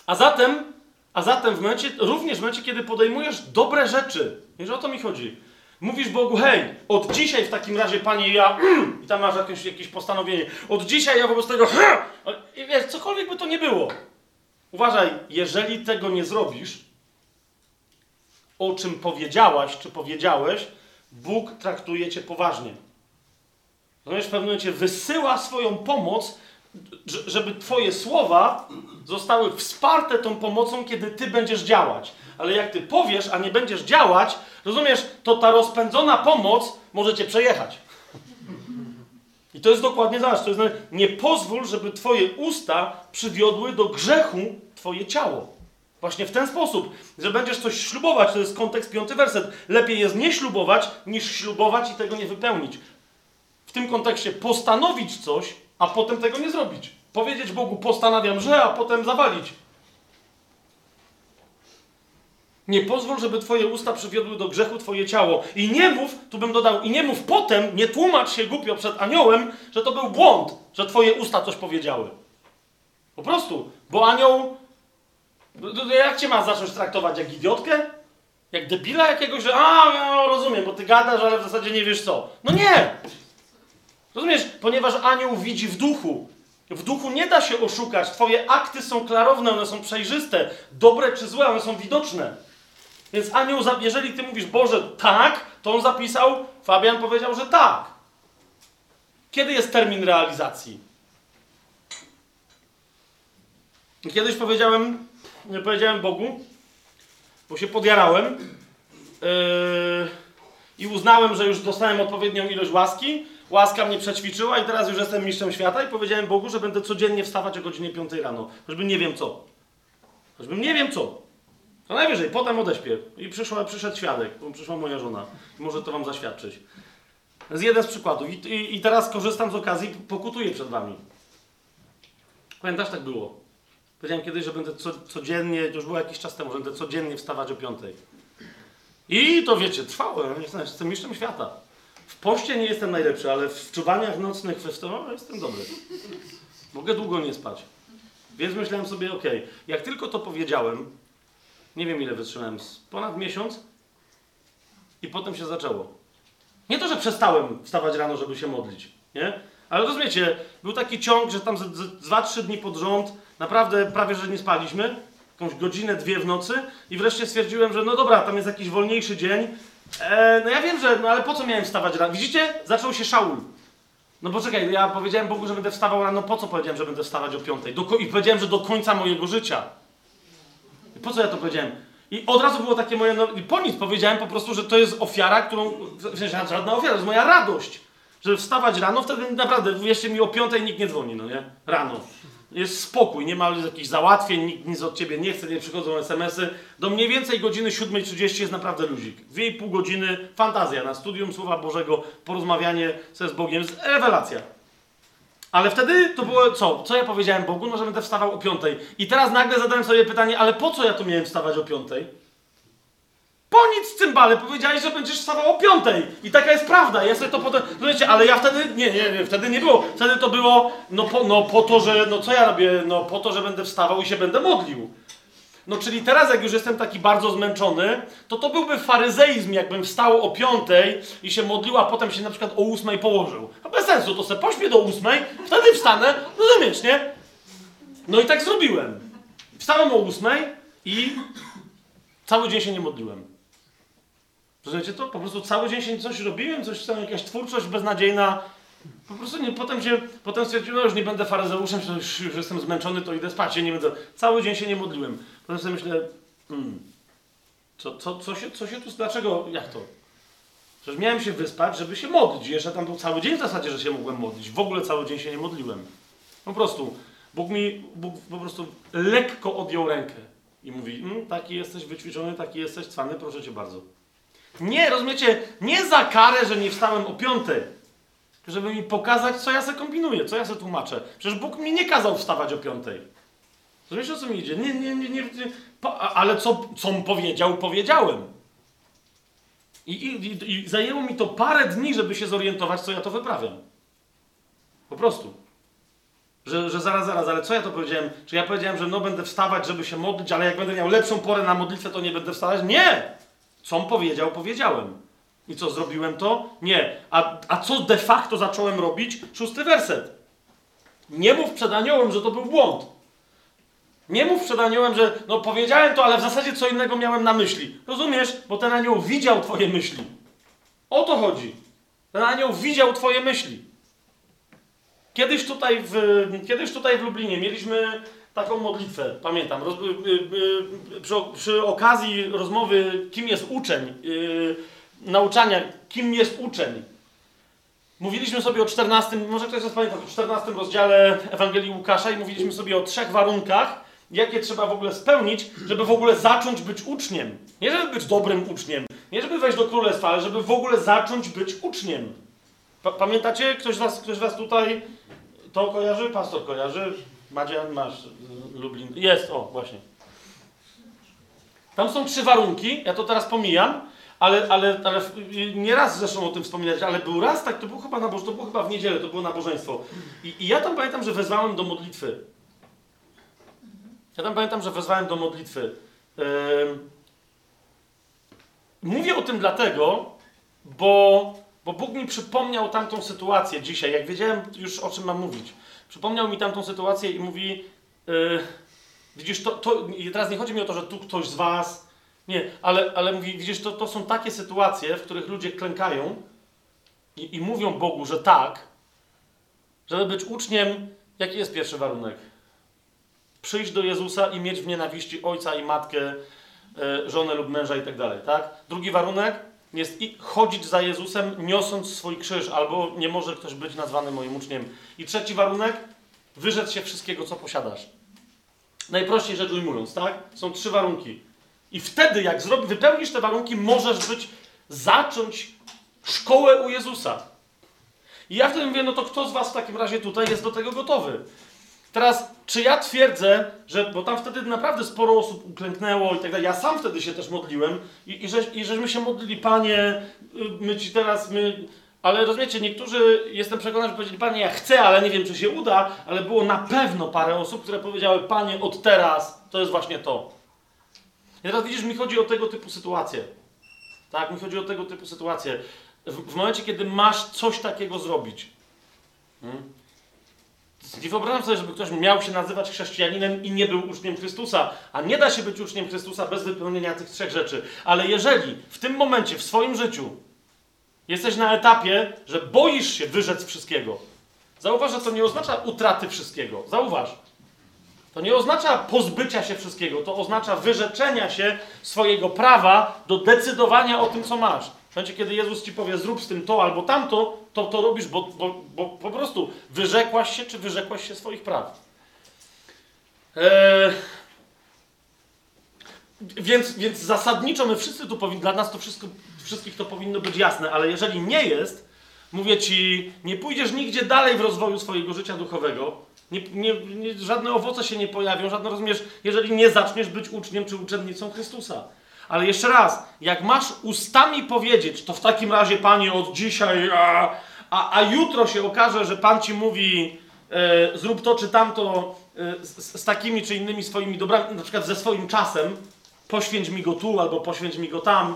A zatem, a zatem w momencie, również w momencie, kiedy podejmujesz dobre rzeczy, wiesz o to mi chodzi. Mówisz Bogu, hej, od dzisiaj w takim razie, Panie, ja, i tam masz jakieś, jakieś postanowienie, od dzisiaj ja wobec tego, i wiesz, cokolwiek by to nie było. Uważaj, jeżeli tego nie zrobisz, o czym powiedziałaś, czy powiedziałeś, Bóg traktuje cię poważnie. Rozumiesz, w pewnym momencie wysyła swoją pomoc, żeby twoje słowa zostały wsparte tą pomocą, kiedy ty będziesz działać. Ale jak ty powiesz, a nie będziesz działać, rozumiesz, to ta rozpędzona pomoc może cię przejechać. I to jest dokładnie zobacz, to jest nie pozwól, żeby twoje usta przywiodły do grzechu twoje ciało. Właśnie w ten sposób, że będziesz coś ślubować, to jest kontekst piąty werset. Lepiej jest nie ślubować, niż ślubować i tego nie wypełnić. W tym kontekście postanowić coś, a potem tego nie zrobić. Powiedzieć Bogu, postanawiam, że, a potem zawalić. Nie pozwól, żeby twoje usta przywiodły do grzechu twoje ciało. I nie mów, tu bym dodał, i nie mów potem, nie tłumacz się głupio przed aniołem, że to był błąd, że twoje usta coś powiedziały. Po prostu, bo anioł, no, no, jak cię ma zacząć traktować, jak idiotkę? Jak debila jakiegoś, że a, ja rozumiem, bo ty gadasz, ale w zasadzie nie wiesz co. No nie! Rozumiesz? Ponieważ anioł widzi w duchu. W duchu nie da się oszukać. Twoje akty są klarowne, one są przejrzyste. Dobre czy złe, one są widoczne. Więc anioł, jeżeli ty mówisz, Boże, tak, to on zapisał, Fabian powiedział, że tak. Kiedy jest termin realizacji? Kiedyś powiedziałem, powiedziałem Bogu, bo się podjarałem yy, i uznałem, że już dostałem odpowiednią ilość łaski, łaska mnie przećwiczyła i teraz już jestem mistrzem świata i powiedziałem Bogu, że będę codziennie wstawać o godzinie 5 rano, choćbym nie wiem co. Choćbym nie wiem co. To najwyżej, potem odeśpię. I przyszła, przyszedł świadek, przyszła moja żona. Może to wam zaświadczyć. To jest jeden z przykładów. I, i, I teraz korzystam z okazji, pokutuję przed wami. Pamiętasz, tak było. Powiedziałem kiedyś, że będę co, codziennie, już było jakiś czas temu, że będę codziennie wstawać o piątej. I to wiecie, trwało. Jestem mistrzem świata. W poście nie jestem najlepszy, ale w czuwaniach nocnych festiwalach jestem dobry. Mogę długo nie spać. Więc myślałem sobie, ok, jak tylko to powiedziałem, nie wiem ile wytrzymałem, ponad miesiąc i potem się zaczęło. Nie to, że przestałem wstawać rano, żeby się modlić, nie? Ale rozumiecie, był taki ciąg, że tam 2-3 dni pod rząd naprawdę prawie, że nie spaliśmy, jakąś godzinę, dwie w nocy i wreszcie stwierdziłem, że no dobra, tam jest jakiś wolniejszy dzień. E, no ja wiem, że, no ale po co miałem wstawać rano? Widzicie? Zaczął się Szaul. No poczekaj, ja powiedziałem Bogu, że będę wstawał rano, po co powiedziałem, że będę wstawać o piątej? Do, I powiedziałem, że do końca mojego życia. I po co ja to powiedziałem? I od razu było takie moje, no i po nic powiedziałem po prostu, że to jest ofiara, którą, w sensie żadna ofiara, to jest moja radość. Żeby wstawać rano, wtedy naprawdę, wierzcie mi, o piątej nikt nie dzwoni, no nie? Rano. Jest spokój, nie ma jakichś załatwień, nikt nic od ciebie nie chce, nie przychodzą SMS-y. Do mniej więcej godziny 7.30 jest naprawdę luzik. Dwie i pół godziny, fantazja na studium Słowa Bożego, porozmawianie ze z Bogiem, jest rewelacja. Ale wtedy to było co? Co ja powiedziałem Bogu? No, że będę wstawał o piątej. I teraz nagle zadałem sobie pytanie, ale po co ja tu miałem wstawać o piątej? Po nic, cymbale, powiedziałeś, że będziesz wstawał o piątej. I taka jest prawda. Ja sobie to potem... No wiecie, ale ja wtedy... Nie, nie, nie, wtedy nie było. Wtedy to było, no po, no po to, że... No co ja robię? No po to, że będę wstawał i się będę modlił. No czyli teraz, jak już jestem taki bardzo zmęczony, to to byłby faryzeizm, jakbym wstał o piątej i się modlił, a potem się na przykład o ósmej położył. No bez sensu, to se pośpię do ósmej, wtedy wstanę, rozumiesz, nie? No i tak zrobiłem. Wstałem o ósmej i cały dzień się nie modliłem. Rozumiecie to? Po prostu cały dzień się coś robiłem, coś tam, jakaś twórczość beznadziejna. Po prostu nie, potem się, potem stwierdziłem, no już nie będę faryzeuszem, już, już jestem zmęczony, to idę spać, się nie będę. Cały dzień się nie modliłem. Potem sobie myślę, hmm, co, co, co, się, co się tu, dlaczego, jak to? Przecież miałem się wyspać, żeby się modlić. Jeszcze tam był cały dzień w zasadzie, że się mogłem modlić. W ogóle cały dzień się nie modliłem. Po prostu. Bóg mi Bóg po prostu lekko odjął rękę i mówi, mm, taki jesteś wyćwiczony, taki jesteś cwany, proszę cię bardzo. Nie, rozumiecie, nie za karę, że nie wstałem o piątej, żeby mi pokazać, co ja se kombinuję, co ja se tłumaczę. Przecież Bóg mi nie kazał wstawać o piątej. Rozumiecie, o co mi idzie? Nie, nie, nie, nie, po, ale co, co powiedział, powiedziałem. I, i, I zajęło mi to parę dni, żeby się zorientować, co ja to wyprawiam. Po prostu. Że, że zaraz, zaraz, ale co ja to powiedziałem? Czy ja powiedziałem, że no będę wstawać, żeby się modlić, ale jak będę miał lepszą porę na modlitwę, to nie będę wstawać? Nie! On powiedział, powiedziałem. I co, zrobiłem to? Nie. A, a co de facto zacząłem robić? Szósty werset. Nie mów przed aniołem, że to był błąd. Nie mów przed aniołem, że no powiedziałem to, ale w zasadzie co innego miałem na myśli. Rozumiesz? Bo ten anioł widział twoje myśli. O to chodzi. Ten anioł widział twoje myśli. Kiedyś tutaj w, kiedyś tutaj w Lublinie mieliśmy taką modlitwę, pamiętam, roz, y, y, y, przy, przy okazji rozmowy, kim jest uczeń, nauczania, kim jest uczeń. Mówiliśmy sobie o 14, może ktoś z Was pamięta, o 14 rozdziale Ewangelii Łukasza i mówiliśmy sobie o trzech warunkach, jakie trzeba w ogóle spełnić, żeby w ogóle zacząć być uczniem. Nie żeby być dobrym uczniem, nie żeby wejść do królestwa, ale żeby w ogóle zacząć być uczniem. Pa pamiętacie? Ktoś z was, ktoś z was tutaj to kojarzy? Pastor kojarzy? Madzia, masz Lublin. Jest, o, właśnie. Tam są trzy warunki, ja to teraz pomijam, ale, ale, ale y, nie raz zresztą o tym wspominać, ale był raz, tak, to było chyba, naboż, to było chyba w niedzielę, to było nabożeństwo. I, I ja tam pamiętam, że wezwałem do modlitwy. Ja tam pamiętam, że wezwałem do modlitwy. Mówię o tym dlatego, bo, bo Bóg mi przypomniał tamtą sytuację dzisiaj, jak wiedziałem już o czym mam mówić. Przypomniał mi tamtą sytuację i mówi, yy, widzisz, to, to, i teraz nie chodzi mi o to, że tu ktoś z was, nie, ale, ale mówi, widzisz, to, to są takie sytuacje, w których ludzie klękają i, i mówią Bogu, że tak, żeby być uczniem, jaki jest pierwszy warunek? Przyjść do Jezusa i mieć w nienawiści ojca i matkę, e, żonę lub męża i tak dalej, tak? Drugi warunek jest chodzić za Jezusem, niosąc swój krzyż, albo nie może ktoś być nazwany moim uczniem. I trzeci warunek, wyrzec się wszystkiego, co posiadasz. Najprościej rzecz ujmując, tak? Są trzy warunki. I wtedy, jak zrobi, wypełnisz te warunki, możesz być, zacząć szkołę u Jezusa. I ja wtedy mówię, no to kto z was w takim razie tutaj jest do tego gotowy? Teraz, czy ja twierdzę, że, bo tam wtedy naprawdę sporo osób uklęknęło i tak dalej, ja sam wtedy się też modliłem i, i, że, i żeśmy się modlili, Panie, y, my Ci teraz, my... Ale rozumiecie, niektórzy, jestem przekonany, że powiedzieli, Panie, ja chcę, ale nie wiem, czy się uda, ale było na pewno parę osób, które powiedziały, Panie, od teraz to jest właśnie to. I teraz widzisz, mi chodzi o tego typu sytuacje. Tak, mi chodzi o tego typu sytuacje. W, w momencie, kiedy masz coś takiego zrobić, hmm? Nie wyobrażam sobie, żeby ktoś miał się nazywać chrześcijaninem i nie był uczniem Chrystusa. A nie da się być uczniem Chrystusa bez wypełnienia tych trzech rzeczy. Ale jeżeli w tym momencie, w swoim życiu, jesteś na etapie, że boisz się wyrzec wszystkiego, zauważ, że to nie oznacza utraty wszystkiego. Zauważ. To nie oznacza pozbycia się wszystkiego. To oznacza wyrzeczenia się swojego prawa do decydowania o tym, co masz. W momencie, kiedy Jezus ci powie, zrób z tym to albo tamto, to to robisz, bo, bo, bo po prostu wyrzekłaś się, czy wyrzekłaś się swoich praw. Eee, więc, więc zasadniczo my wszyscy tu powinni, dla nas to wszystko, wszystkich to powinno być jasne, ale jeżeli nie jest, mówię ci, nie pójdziesz nigdzie dalej w rozwoju swojego życia duchowego, nie, nie, nie, żadne owoce się nie pojawią, żadne rozumiesz, jeżeli nie zaczniesz być uczniem czy uczennicą Chrystusa. Ale jeszcze raz, jak masz ustami powiedzieć, to w takim razie, Panie, od dzisiaj, a, a, a jutro się okaże, że Pan ci mówi, e, zrób to czy tamto e, z, z takimi czy innymi swoimi dobrami, na przykład ze swoim czasem, poświęć mi go tu albo poświęć mi go tam,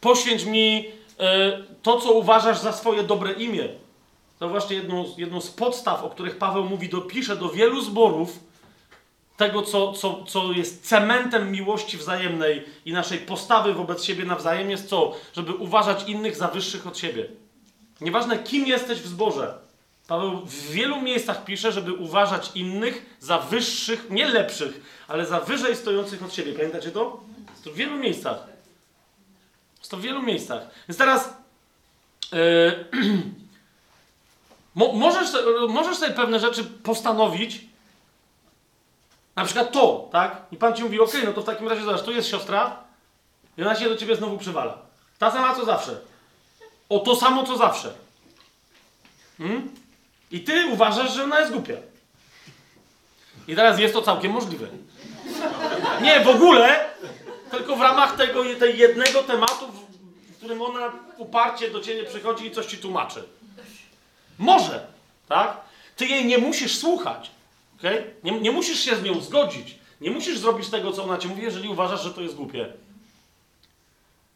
poświęć mi e, to, co uważasz za swoje dobre imię. To właśnie jedną, jedną z podstaw, o których Paweł mówi, dopisze do wielu zborów, tego, co, co, co jest cementem miłości wzajemnej i naszej postawy wobec siebie nawzajem, jest co? Żeby uważać innych za wyższych od siebie. Nieważne, kim jesteś w zborze. Paweł w wielu miejscach pisze, żeby uważać innych za wyższych, nie lepszych, ale za wyżej stojących od siebie. Pamiętacie to? Jest to w wielu miejscach. Jest to w wielu miejscach. Więc teraz yy, (clears throat) mo, możesz, możesz sobie pewne rzeczy postanowić, na przykład to, tak? I Pan ci mówi, okej, no to w takim razie zobacz, tu jest siostra i ona się do ciebie znowu przywala. Ta sama co zawsze. O to samo co zawsze. Hmm? I ty uważasz, że ona jest głupia. I teraz jest to całkiem możliwe. Nie, w ogóle, tylko w ramach tego tej jednego tematu, w którym ona uparcie do ciebie przychodzi i coś ci tłumaczy. Może, tak? Ty jej nie musisz słuchać. Okay? Nie, nie musisz się z nią zgodzić. Nie musisz zrobić tego, co ona ci mówi, jeżeli uważasz, że to jest głupie.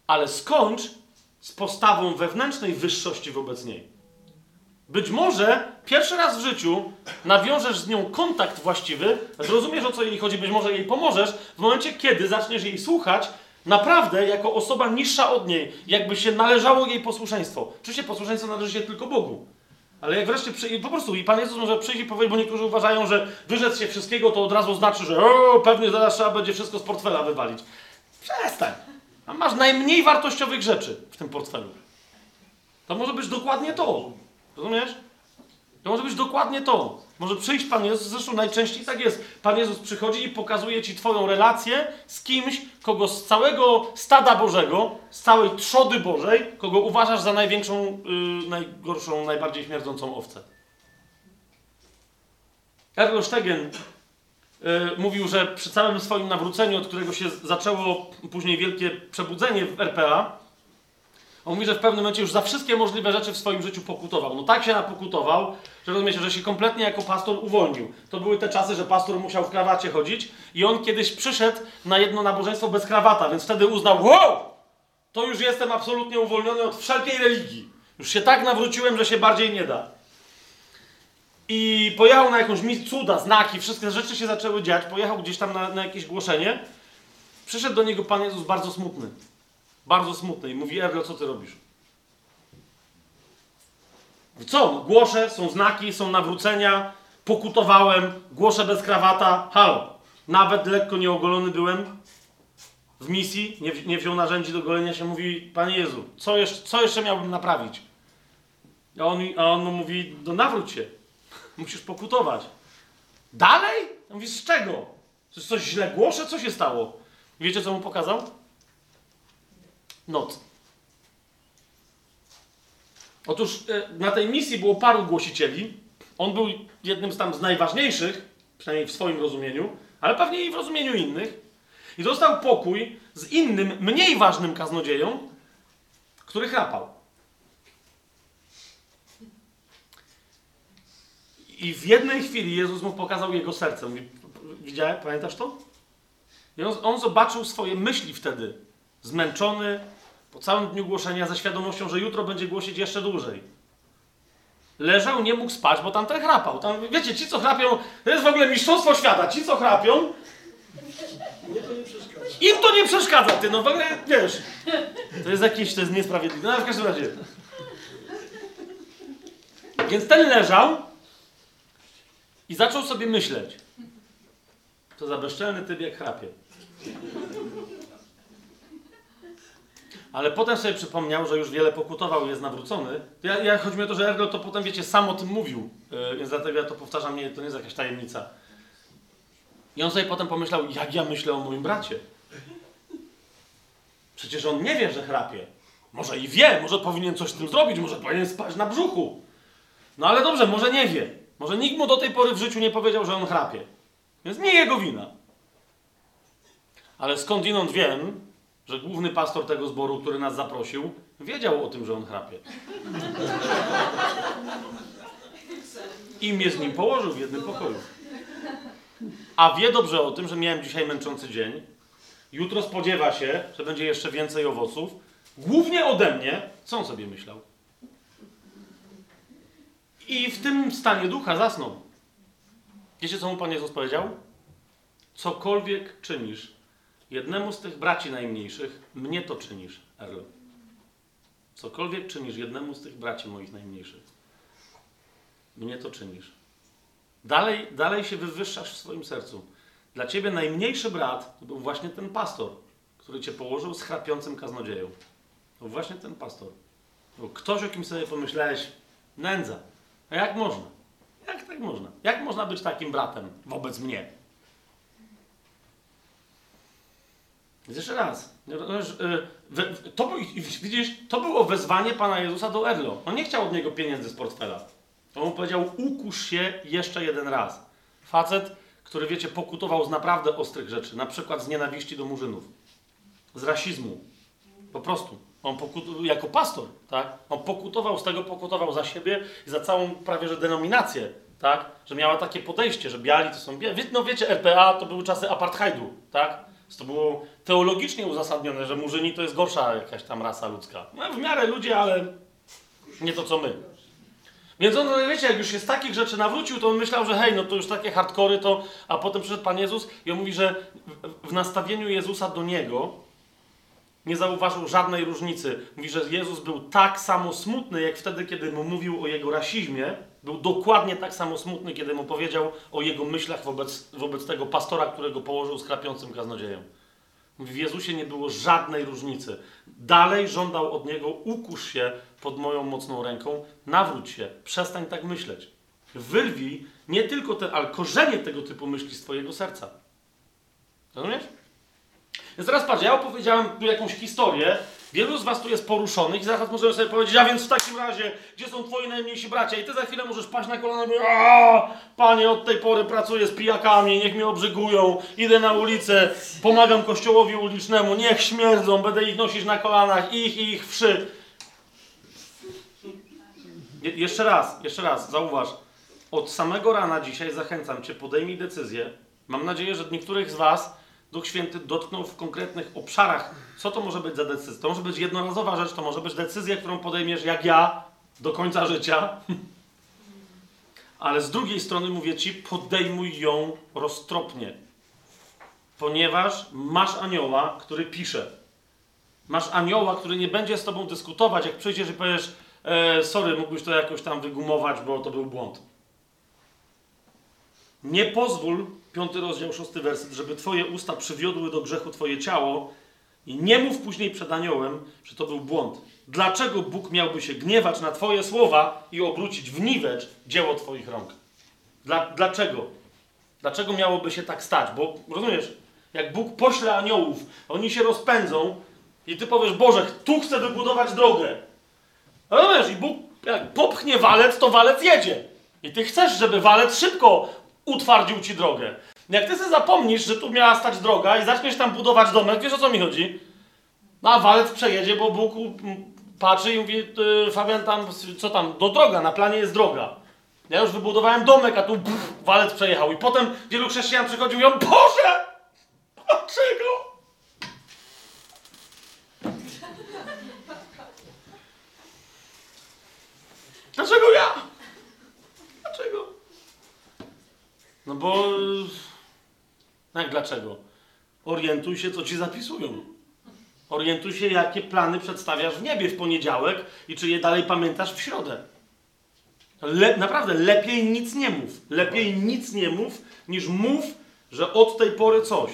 Ale skończ z postawą wewnętrznej wyższości wobec niej. Być może pierwszy raz w życiu nawiążesz z nią kontakt właściwy, zrozumiesz o co jej chodzi, być może jej pomożesz, w momencie kiedy zaczniesz jej słuchać, naprawdę jako osoba niższa od niej, jakby się należało jej posłuszeństwo. Oczywiście posłuszeństwo należy się tylko Bogu. Ale jak wreszcie przy... po prostu i Pan Jezus może przyjść i powiedzieć, bo niektórzy uważają, że wyrzec się wszystkiego to od razu znaczy, że o, pewnie zaraz trzeba będzie wszystko z portfela wywalić. Przestań. A masz najmniej wartościowych rzeczy w tym portfelu. To może być dokładnie to. Rozumiesz? To może być dokładnie to. Może przyjść Pan Jezus, zresztą najczęściej tak jest. Pan Jezus przychodzi i pokazuje Ci Twoją relację z kimś, kogo z całego stada Bożego, z całej trzody Bożej, kogo uważasz za największą, yy, najgorszą, najbardziej śmierdzącą owcę. Ergo Stegen yy, mówił, że przy całym swoim nawróceniu, od którego się zaczęło później wielkie przebudzenie w RPA, on mówi, że w pewnym momencie już za wszystkie możliwe rzeczy w swoim życiu pokutował. No tak się napokutował, że rozumiecie, że się kompletnie jako pastor uwolnił. To były te czasy, że pastor musiał w krawacie chodzić i on kiedyś przyszedł na jedno nabożeństwo bez krawata, więc wtedy uznał, wow, to już jestem absolutnie uwolniony od wszelkiej religii. Już się tak nawróciłem, że się bardziej nie da. I pojechał na jakąś mis- cuda, znaki, wszystkie rzeczy się zaczęły dziać. Pojechał gdzieś tam na, na jakieś głoszenie. Przyszedł do niego Pan Jezus bardzo smutny. Bardzo smutny i mówi, Erlo, co ty robisz? Co? Głoszę, są znaki, są nawrócenia, pokutowałem, głoszę bez krawata, halo. Nawet lekko nieogolony byłem w misji, nie, nie wziął narzędzi do golenia się, mówi, Panie Jezu, co jeszcze, co jeszcze miałbym naprawić? A on, a on mu mówi, no nawróć się, (laughs) musisz pokutować. Dalej? Ja Mówi, z czego? Coś, coś źle głoszę? Co się stało? Wiecie, co mu pokazał? Noc. Otóż e, na tej misji było paru głosicieli. On był jednym z tam z najważniejszych, przynajmniej w swoim rozumieniu, ale pewnie i w rozumieniu innych. I dostał pokój z innym, mniej ważnym kaznodzieją, który chrapał. I w jednej chwili Jezus mu pokazał jego serce. Mówi, widziałeś, pamiętasz to? I on, on zobaczył swoje myśli wtedy. Zmęczony, po całym dniu głoszenia, ze świadomością, że jutro będzie głosić jeszcze dłużej. Leżał, nie mógł spać, bo tamten chrapał. Tam, wiecie, ci co chrapią, to jest w ogóle mistrzostwo świata. Ci co chrapią, im to nie przeszkadza, ty, no w ogóle, wiesz. To jest jakieś, to jest niesprawiedliwe. No w każdym razie. Więc ten leżał i zaczął sobie myśleć. To za bezczelny typ jak chrapie. Ale potem sobie przypomniał, że już wiele pokutował i jest nawrócony. Ja, ja chodzi mi o to, że Ergo to potem, wiecie, sam o tym mówił. Yy, więc dlatego ja to powtarzam, nie, to nie jest jakaś tajemnica. I on sobie potem pomyślał, jak ja myślę o moim bracie. Przecież on nie wie, że chrapie. Może i wie, może powinien coś z tym zrobić, może powinien spać na brzuchu. No ale dobrze, może nie wie. Może nikt mu do tej pory w życiu nie powiedział, że on chrapie. Więc nie jego wina. Ale skądinąd wiem, że główny pastor tego zboru, który nas zaprosił, wiedział o tym, że on chrapie. I mnie z nim położył w jednym pokoju. A wie dobrze o tym, że miałem dzisiaj męczący dzień. Jutro spodziewa się, że będzie jeszcze więcej owoców. Głównie ode mnie. Co on sobie myślał? I w tym stanie ducha zasnął. Wiecie, co mu Pan Jezus powiedział? cokolwiek czynisz jednemu z tych braci najmniejszych, mnie to czynisz, Erlo. Cokolwiek czynisz jednemu z tych braci moich najmniejszych, mnie to czynisz. Dalej, dalej się wywyższasz w swoim sercu. Dla ciebie najmniejszy brat to był właśnie ten pastor, który cię położył z chrapiącym kaznodzieją. To był właśnie ten pastor. Bo ktoś, o kim sobie pomyślałeś, nędza. A jak można? Jak tak można? Jak można być takim bratem wobec mnie? Jeszcze raz. Rozumiesz, y, we- w- To, widzisz, to było wezwanie Pana Jezusa do Erlo. On nie chciał od niego pieniędzy z portfela. On mu powiedział, ukusz się jeszcze jeden raz. Facet, który, wiecie, pokutował z naprawdę ostrych rzeczy. Na przykład z nienawiści do murzynów. Z rasizmu. Po prostu. On pokutował, jako pastor, tak? On pokutował z tego, pokutował za siebie i za całą prawie że denominację, tak? Że miała takie podejście, że biali to są biali. No wiecie, RPA to były czasy apartheidu, tak? To było teologicznie uzasadnione, że murzyni to jest gorsza jakaś tam rasa ludzka. No, w miarę ludzie, ale nie to co my. Więc on, wiecie, jak już się z takich rzeczy nawrócił, to on myślał, że hej, no to już takie hardkory to... A potem przyszedł Pan Jezus i on mówi, że w, nastawieniu Jezusa do Niego nie zauważył żadnej różnicy. Mówi, że Jezus był tak samo smutny, jak wtedy, kiedy mu mówił o jego rasizmie. Był dokładnie tak samo smutny, kiedy mu powiedział o jego myślach wobec, wobec tego pastora, którego położył z krapiącym kaznodzieją. W Jezusie nie było żadnej różnicy. Dalej żądał od niego, ukusz się pod moją mocną ręką, nawróć się, przestań tak myśleć. Wyrwij nie tylko te, ale korzenie tego typu myśli z twojego serca. Rozumiesz? Więc teraz patrz, ja opowiedziałem tu jakąś historię, wielu z was tu jest poruszonych i zaraz możemy sobie powiedzieć, a więc w takim razie, gdzie są twoi najmniejsi bracia? I ty za chwilę możesz paść na kolana i mówić, panie, od tej pory pracuję z pijakami, niech mnie obrzygują, idę na ulicę, pomagam kościołowi ulicznemu, niech śmierdzą, będę ich nosić na kolanach, ich i ich wszy. Je jeszcze raz, jeszcze raz, zauważ, od samego rana dzisiaj zachęcam cię, podejmij decyzję. Mam nadzieję, że niektórych z was Duch Święty dotknął w konkretnych obszarach. Co to może być za decyzja? To może być jednorazowa rzecz, to może być decyzja, którą podejmiesz jak ja do końca życia. Ale z drugiej strony mówię ci, podejmuj ją roztropnie. Ponieważ masz anioła, który pisze. Masz anioła, który nie będzie z tobą dyskutować, jak przyjdziesz i powiesz, e, sorry, mógłbyś to jakoś tam wygumować, bo to był błąd. Nie pozwól, piąty rozdział, szósty werset, żeby twoje usta przywiodły do grzechu twoje ciało i nie mów później przed aniołem, że to był błąd. Dlaczego Bóg miałby się gniewać na twoje słowa i obrócić w niwecz dzieło twoich rąk? Dla, dlaczego? Dlaczego miałoby się tak stać? Bo rozumiesz, jak Bóg pośle aniołów, oni się rozpędzą i ty powiesz, Boże, tu chcę wybudować drogę. Rozumiesz, i Bóg jak popchnie walec, to walec jedzie. I ty chcesz, żeby walec szybko utwardził ci drogę. Jak ty sobie zapomnisz, że tu miała stać droga i zaczniesz tam budować domek, wiesz o co mi chodzi? No a walec przejedzie, bo Bóg patrzy i mówi, Fabian tam, co tam, do droga, na planie jest droga. Ja już wybudowałem domek, a tu pff, walec przejechał. I potem wielu chrześcijan przychodził i mówią, Boże! Dlaczego? Dlaczego ja? Dlaczego? No bo... Jak dlaczego? Orientuj się, co ci zapisują. Orientuj się, jakie plany przedstawiasz w niebie w poniedziałek i czy je dalej pamiętasz w środę. Le naprawdę, lepiej nic nie mów. Lepiej nic nie mów, niż mów, że od tej pory coś.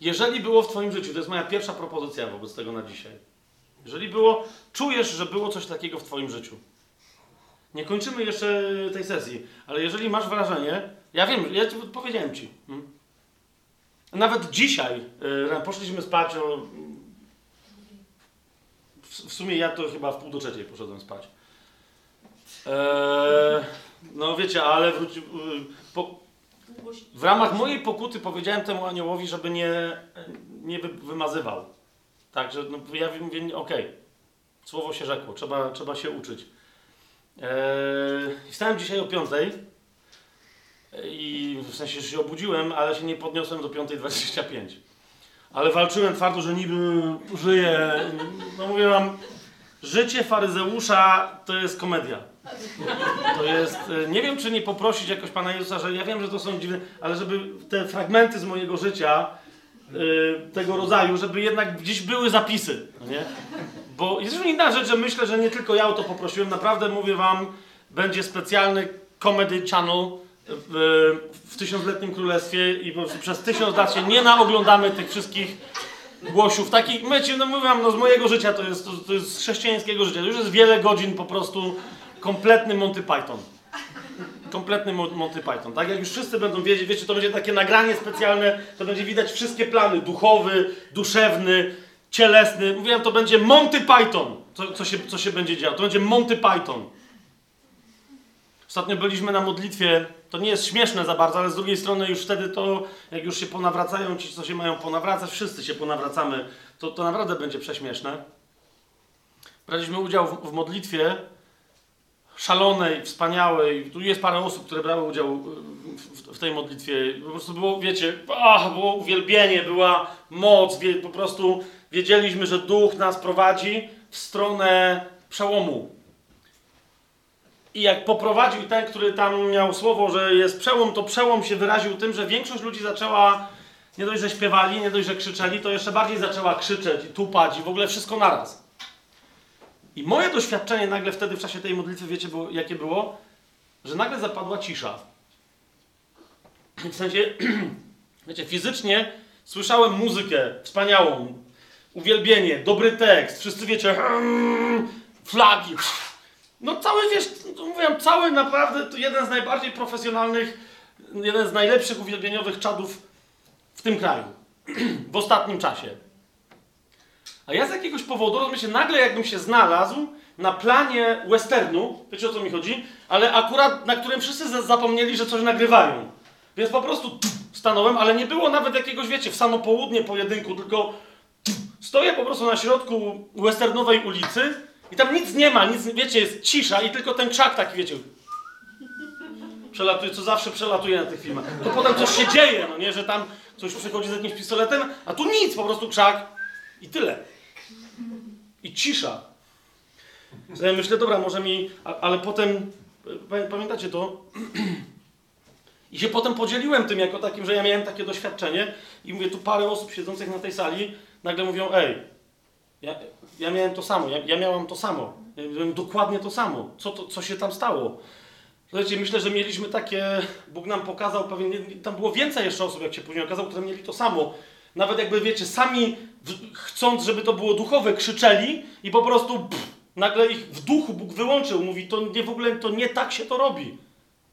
Jeżeli było w Twoim życiu, to jest moja pierwsza propozycja wobec tego na dzisiaj. Jeżeli było, czujesz, że było coś takiego w Twoim życiu. Nie kończymy jeszcze tej sesji, ale jeżeli masz wrażenie, ja wiem, ja ci powiedziałem Ci. hmm? Nawet dzisiaj y, poszliśmy spać o. W, w sumie ja to chyba w pół do trzeciej poszedłem spać. Eee, no wiecie, ale wróci, y, po, w ramach mojej pokuty powiedziałem temu aniołowi, żeby nie, nie wy, wymazywał. Także no, ja mówię, okej, słowo się rzekło, trzeba, trzeba się uczyć. Eee, wstałem dzisiaj o piątej i w sensie się obudziłem, ale się nie podniosłem do 5.25. Ale walczyłem twardo, że niby żyję. No mówię wam, życie faryzeusza to jest komedia. To jest, e, nie wiem czy nie poprosić jakoś Pana Jezusa, że ja wiem, że to są dziwne, ale żeby te fragmenty z mojego życia e, tego rodzaju, żeby jednak gdzieś były zapisy, no nie? Bo jest już inna rzecz, że myślę, że nie tylko ja o to poprosiłem, naprawdę mówię Wam, będzie specjalny comedy channel w, Tysiącletnim Królestwie i po prostu przez tysiąc lat się nie naoglądamy tych wszystkich głosiów. Takich, mycie, no mówię wam, no z mojego życia to jest, to, to jest z chrześcijańskiego życia. To już jest wiele godzin po prostu kompletny Monty Python. Kompletny Mo- Monty Python. Tak jak już wszyscy będą wiedzieć, wiecie, to będzie takie nagranie specjalne, to będzie widać wszystkie plany. Duchowy, duszewny, cielesny. Mówiłem, to będzie Monty Python, co, co, się, co się będzie działo. To będzie Monty Python. Ostatnio byliśmy na modlitwie, to nie jest śmieszne za bardzo, ale z drugiej strony już wtedy to, jak już się ponawracają ci, co się mają ponawracać, wszyscy się ponawracamy, to, to naprawdę będzie prześmieszne. Braliśmy udział w, w modlitwie szalonej, wspaniałej. Tu jest parę osób, które brały udział w, w, w tej modlitwie. Po prostu było, wiecie, ach, było uwielbienie, była moc, wie, po prostu wiedzieliśmy, że Duch nas prowadzi w stronę przełomu. I jak poprowadził ten, który tam miał słowo, że jest przełom, to przełom się wyraził tym, że większość ludzi zaczęła, nie dość, że śpiewali, nie dość, że krzyczeli, to jeszcze bardziej zaczęła krzyczeć i tupać i w ogóle wszystko naraz. I moje doświadczenie nagle wtedy w czasie tej modlitwy, wiecie, było, jakie było? Że nagle zapadła cisza. W sensie, (clears throat) wiecie, fizycznie słyszałem muzykę wspaniałą, uwielbienie, dobry tekst, wszyscy wiecie, (clears throat) flagi, no cały, wiesz, to mówię, cały naprawdę, to jeden z najbardziej profesjonalnych, jeden z najlepszych uwielbieniowych czadów w tym kraju. (clears throat) w ostatnim czasie. A ja z jakiegoś powodu, rozumiem się, nagle jakbym się znalazł na planie westernu, wiecie o co mi chodzi, ale akurat na którym wszyscy za- zapomnieli, że coś nagrywają. Więc po prostu stanąłem, ale nie było nawet jakiegoś, wiecie, w samo południe pojedynku, tylko stoję po prostu na środku westernowej ulicy i tam nic nie ma, nic, wiecie, jest cisza i tylko ten krzak taki, wiecie, przelatuje, co zawsze przelatuje na tych filmach. To potem coś się dzieje, no nie, że tam coś przychodzi z jakimś pistoletem, a tu nic, po prostu krzak i tyle. I cisza. Ja myślę, dobra, może mi, ale potem, pa- pamiętacie to? (clears throat) I się potem podzieliłem tym jako takim, że ja miałem takie doświadczenie i mówię, tu parę osób siedzących na tej sali nagle mówią, ej, ja, ja miałem to samo, ja, ja miałam to samo, ja miałem dokładnie to samo. Co, to, co się tam stało? Słuchajcie, myślę, że mieliśmy takie, Bóg nam pokazał pewien, tam było więcej jeszcze osób, jak się później okazało, które mieli to samo. Nawet jakby, wiecie, sami chcąc, żeby to było duchowe, krzyczeli i po prostu pff, nagle ich w duchu Bóg wyłączył. Mówi, to nie w ogóle, to nie tak się to robi.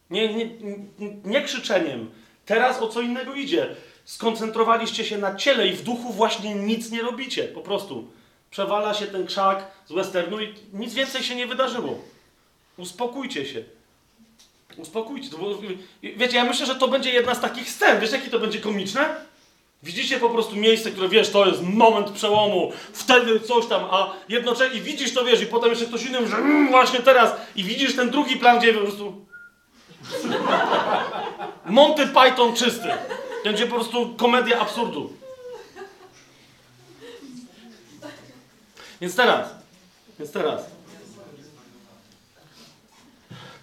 Nie, nie, nie, nie krzyczeniem. Teraz o co innego idzie. Skoncentrowaliście się na ciele i w duchu właśnie nic nie robicie. Po prostu. Przewala się ten krzak z westernu i nic więcej się nie wydarzyło. Uspokójcie się. Uspokójcie. Wiecie, ja myślę, że to będzie jedna z takich scen. Wiesz, jakie to będzie komiczne? Widzicie po prostu miejsce, które wiesz, to jest moment przełomu, wtedy coś tam, a jednocześnie i widzisz to, wiesz, i potem jeszcze ktoś inny że mm, właśnie teraz, i widzisz ten drugi plan, gdzie po prostu (laughs) Monty Python czysty. Będzie po prostu komedia absurdu. Więc teraz, więc teraz.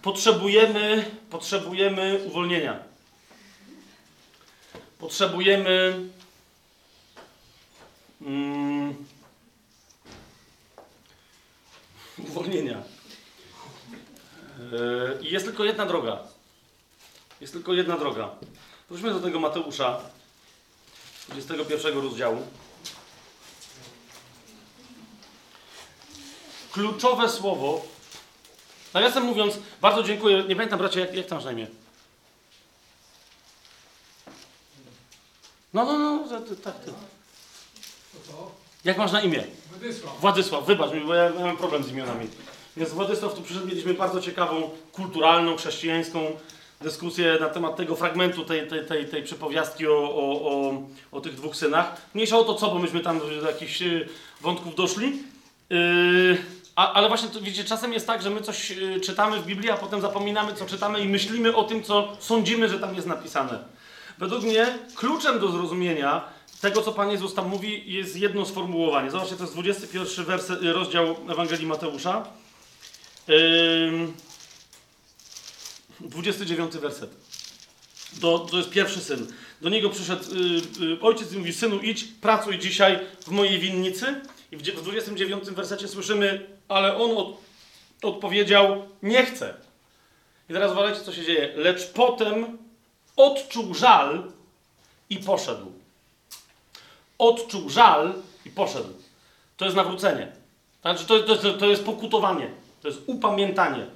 Potrzebujemy, potrzebujemy uwolnienia. Potrzebujemy mm, uwolnienia. Yy, I jest tylko jedna droga. Jest tylko jedna droga. Wróćmy do tego Mateusza, 21 rozdziału. Kluczowe słowo. Nawiasem mówiąc, bardzo dziękuję. Nie pamiętam, bracie, jak, jak tam na imię? No, no, no, tak, ty. Jak masz na imię? Władysław. Władysław, wybacz mi, bo ja mam problem z imionami. Więc Władysław tu przyszedł, mieliśmy bardzo ciekawą, kulturalną, chrześcijańską dyskusję na temat tego fragmentu tej, tej, tej, tej przypowiastki o, o, o, o tych dwóch synach. Mniejsza o to co, bo myśmy tam do jakichś y, wątków doszli. Yy, a, ale właśnie to, widzicie, czasem jest tak, że my coś y, czytamy w Biblii, a potem zapominamy, co czytamy i myślimy o tym, co sądzimy, że tam jest napisane. Według mnie kluczem do zrozumienia tego, co Pan Jezus tam mówi, jest jedno sformułowanie. Zobaczcie, to jest 21 werset, rozdział Ewangelii Mateusza. Ym, 29 werset. Do, to jest pierwszy syn. Do niego przyszedł y, y, ojciec i mówi: Synu, idź, pracuj dzisiaj w mojej winnicy. I w, w 29 wersecie słyszymy, ale on od, odpowiedział: Nie chcę. I teraz uważajcie, co się dzieje. Lecz potem odczuł żal i poszedł. Odczuł żal i poszedł. To jest nawrócenie. Znaczy, to, to, to jest pokutowanie. To jest upamiętanie.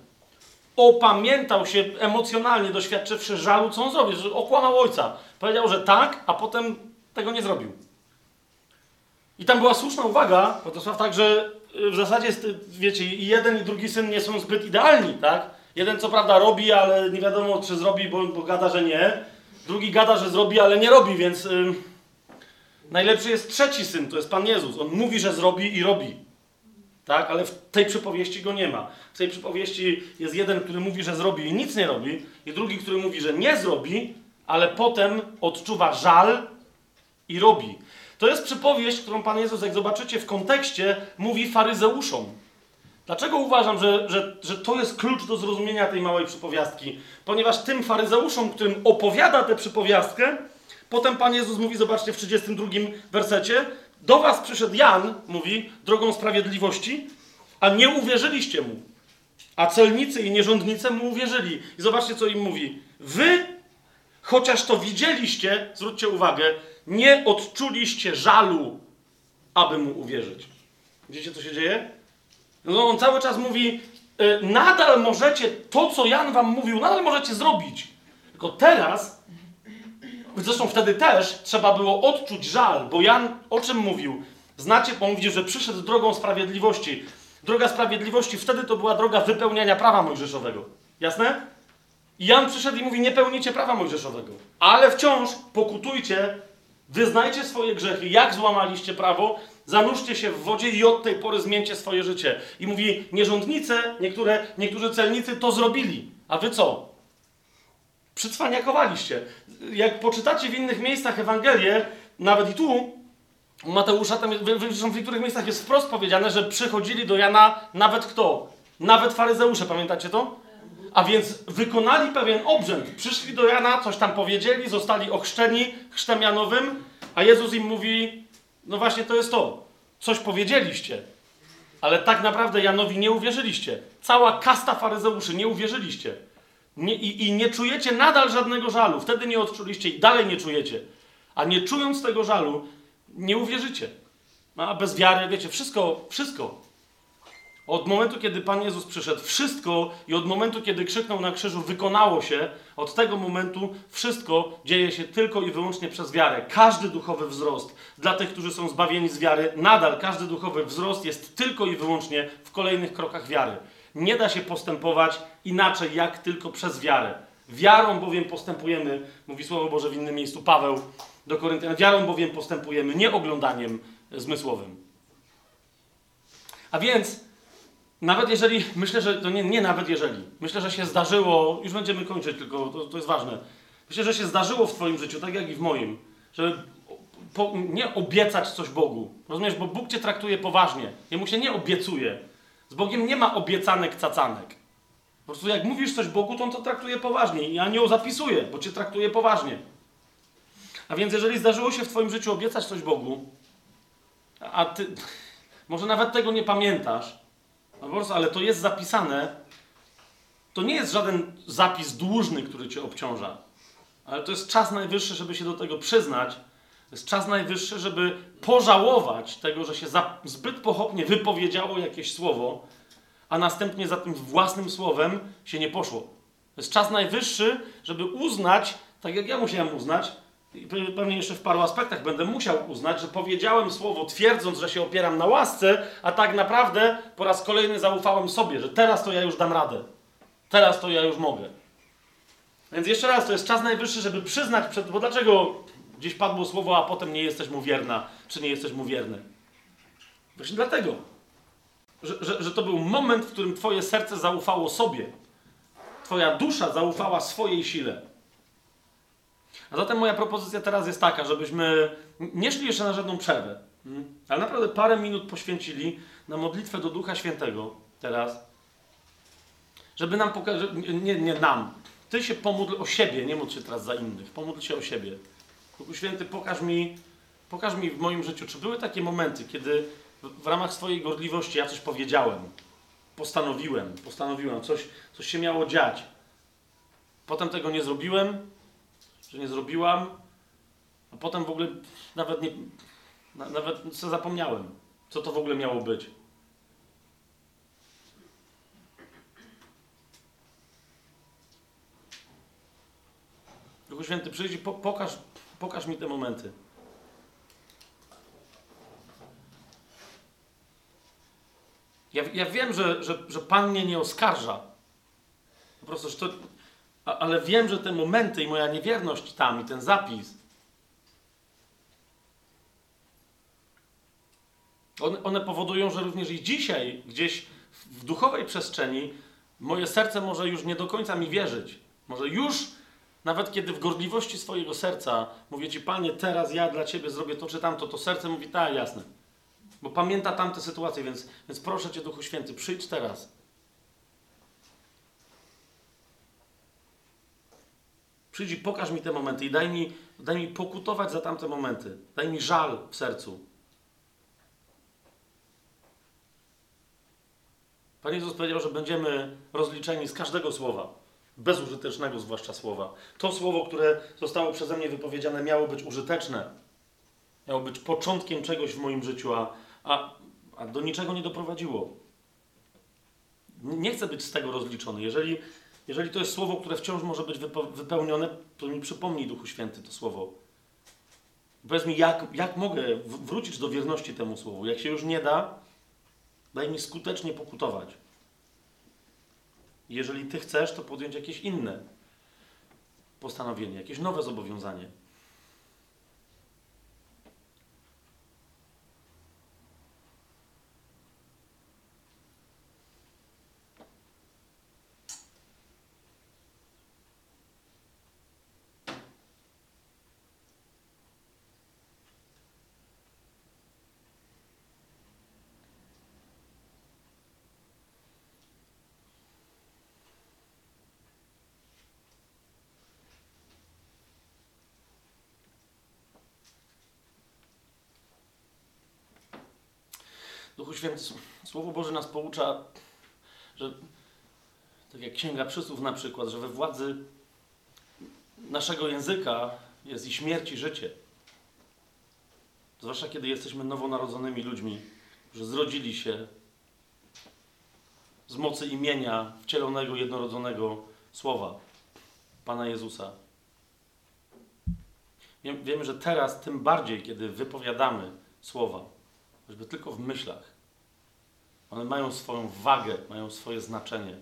Opamiętał się emocjonalnie, doświadczywszy żalu, co on zrobił, że okłamał ojca. Powiedział, że tak, a potem tego nie zrobił. I tam była słuszna uwaga, jest tak, że y, w zasadzie, y, wiecie, jeden i drugi syn nie są zbyt idealni, tak? Jeden co prawda robi, ale nie wiadomo, czy zrobi, bo, bo gada, że nie. Drugi gada, że zrobi, ale nie robi, więc y, najlepszy jest trzeci syn, to jest Pan Jezus. On mówi, że zrobi i robi. Tak? Ale w tej przypowieści go nie ma. W tej przypowieści jest jeden, który mówi, że zrobi i nic nie robi, i drugi, który mówi, że nie zrobi, ale potem odczuwa żal i robi. To jest przypowieść, którą Pan Jezus, jak zobaczycie w kontekście, mówi faryzeuszom. Dlaczego uważam, że, że, że to jest klucz do zrozumienia tej małej przypowiastki? Ponieważ tym faryzeuszom, którym opowiada tę przypowiastkę, potem Pan Jezus mówi, zobaczcie w 32 wersecie, do was przyszedł Jan, mówi, drogą sprawiedliwości, a nie uwierzyliście mu. A celnicy i nierządnice mu uwierzyli. I zobaczcie, co im mówi. Wy, chociaż to widzieliście, zwróćcie uwagę, nie odczuliście żalu, aby mu uwierzyć. Widzicie, co się dzieje? No on cały czas mówi, y, nadal możecie to, co Jan wam mówił, nadal możecie zrobić. Tylko teraz, zresztą wtedy też, trzeba było odczuć żal, bo Jan o czym mówił? Znacie, bo on mówi, że przyszedł drogą sprawiedliwości. Droga sprawiedliwości, wtedy to była droga wypełniania prawa mojżeszowego. Jasne? I Jan przyszedł i mówi, nie pełnicie prawa mojżeszowego. Ale wciąż pokutujcie, wyznajcie swoje grzechy, jak złamaliście prawo, zanurzcie się w wodzie i od tej pory zmieńcie swoje życie. I mówi, nierządnice, niektóre, niektórzy celnicy to zrobili. A wy co? Przycwaniakowaliście. Jak poczytacie w innych miejscach Ewangelię, nawet i tu, u Mateusza, tam, w, w, niektórych miejscach jest wprost powiedziane, że przychodzili do Jana nawet kto? Nawet faryzeusze, pamiętacie to? A więc wykonali pewien obrzęd. Przyszli do Jana, coś tam powiedzieli, zostali ochrzczeni chrztem Janowym, a Jezus im mówi, no właśnie to jest to. Coś powiedzieliście, ale tak naprawdę Janowi nie uwierzyliście. Cała kasta faryzeuszy nie uwierzyliście. Nie, i, I nie czujecie nadal żadnego żalu. Wtedy nie odczuliście i dalej nie czujecie. A nie czując tego żalu, nie uwierzycie. A bez wiary, wiecie, wszystko, wszystko. Od momentu, kiedy Pan Jezus przyszedł, wszystko i od momentu, kiedy krzyknął na krzyżu, wykonało się, od tego momentu wszystko dzieje się tylko i wyłącznie przez wiarę. Każdy duchowy wzrost dla tych, którzy są zbawieni z wiary, nadal każdy duchowy wzrost jest tylko i wyłącznie w kolejnych krokach wiary. Nie da się postępować inaczej, jak tylko przez wiarę. Wiarą bowiem postępujemy, mówi Słowo Boże w innym miejscu Paweł do Koryntian, wiarą bowiem postępujemy, nie oglądaniem zmysłowym. A więc, nawet jeżeli, myślę, że to nie, nie nawet jeżeli, myślę, że się zdarzyło, już będziemy kończyć, tylko to, to jest ważne. Myślę, że się zdarzyło w Twoim życiu, tak jak i w moim, że po, nie obiecać coś Bogu. Rozumiesz, bo Bóg cię traktuje poważnie. Jemu się nie obiecuje. Z Bogiem nie ma obiecanek, cacanek. Po prostu jak mówisz coś Bogu, to on to traktuje poważnie. I anioł zapisuje, bo cię traktuje poważnie. A więc jeżeli zdarzyło się w twoim życiu obiecać coś Bogu, a ty (laughs) może nawet tego nie pamiętasz, ale to jest zapisane, to nie jest żaden zapis dłużny, który cię obciąża. Ale to jest czas najwyższy, żeby się do tego przyznać. To jest czas najwyższy, żeby pożałować tego, że się zbyt pochopnie wypowiedziało jakieś słowo, a następnie za tym własnym słowem się nie poszło. To jest czas najwyższy, żeby uznać, tak jak ja musiałem uznać, pewnie jeszcze w paru aspektach będę musiał uznać, że powiedziałem słowo twierdząc, że się opieram na łasce, a tak naprawdę po raz kolejny zaufałem sobie, że teraz to ja już dam radę. Teraz to ja już mogę. Więc jeszcze raz, to jest czas najwyższy, żeby przyznać przed... Bo dlaczego gdzieś padło słowo, a potem nie jesteś mu wierna, czy nie jesteś mu wierny? Właśnie dlatego, że, że, że to był moment, w którym twoje serce zaufało sobie. Twoja dusza zaufała swojej sile. A zatem moja propozycja teraz jest taka, żebyśmy nie szli jeszcze na żadną przerwę, mm, ale naprawdę parę minut poświęcili na modlitwę do Ducha Świętego teraz, żeby nam pokazać, nie, nie nam, ty się pomódl o siebie, nie módl się teraz za innych, pomódl się o siebie. Duchu Święty, pokaż mi, pokaż mi w moim życiu, czy były takie momenty, kiedy w, ramach swojej gorliwości ja coś powiedziałem, postanowiłem, postanowiłem, coś, coś się miało dziać. Potem tego nie zrobiłem, że nie zrobiłam, a potem w ogóle nawet nie, na, nawet sobie zapomniałem, co to w ogóle miało być. Duchu Święty, przyjdź i po, pokaż, pokaż mi te momenty. Ja, ja wiem, że, że, że Pan mnie nie oskarża. Po prostu, że to, ale wiem, że te momenty i moja niewierność tam i ten zapis, one, one powodują, że również i dzisiaj, gdzieś w duchowej przestrzeni, moje serce może już nie do końca mi wierzyć. Może już nawet kiedy w gorliwości swojego serca mówię Ci, Panie, teraz ja dla Ciebie zrobię to czy tamto, to serce mówi, tak, jasne. Bo pamięta tamte sytuacje, więc, więc proszę Cię, Duchu Święty, przyjdź teraz. Przyjdź i pokaż mi te momenty i daj mi, daj mi pokutować za tamte momenty. Daj mi żal w sercu. Pan Jezus powiedział, że będziemy rozliczeni z każdego słowa bezużytecznego zwłaszcza słowa. To słowo, które zostało przeze mnie wypowiedziane, miało być użyteczne. Miało być początkiem czegoś w moim życiu, a, a, a do niczego nie doprowadziło. Nie chcę być z tego rozliczony. Jeżeli, jeżeli to jest słowo, które wciąż może być wypełnione, to mi przypomnij Duchu Święty to słowo. Powiedz mi, jak, jak mogę wrócić do wierności temu słowu? Jak się już nie da, daj mi skutecznie pokutować. Jeżeli ty chcesz, to podjąć jakieś inne postanowienie, jakieś nowe zobowiązanie. Duchu Święty, Słowo Boże nas poucza, że tak jak Księga Przysłów na przykład, że we władzy naszego języka jest i śmierć i życie. Zwłaszcza kiedy jesteśmy nowonarodzonymi ludźmi, którzy zrodzili się z mocy imienia wcielonego, jednorodzonego Słowa Pana Jezusa. Wiemy, że teraz tym bardziej, kiedy wypowiadamy Słowa, choćby tylko w myślach. One mają swoją wagę, mają swoje znaczenie.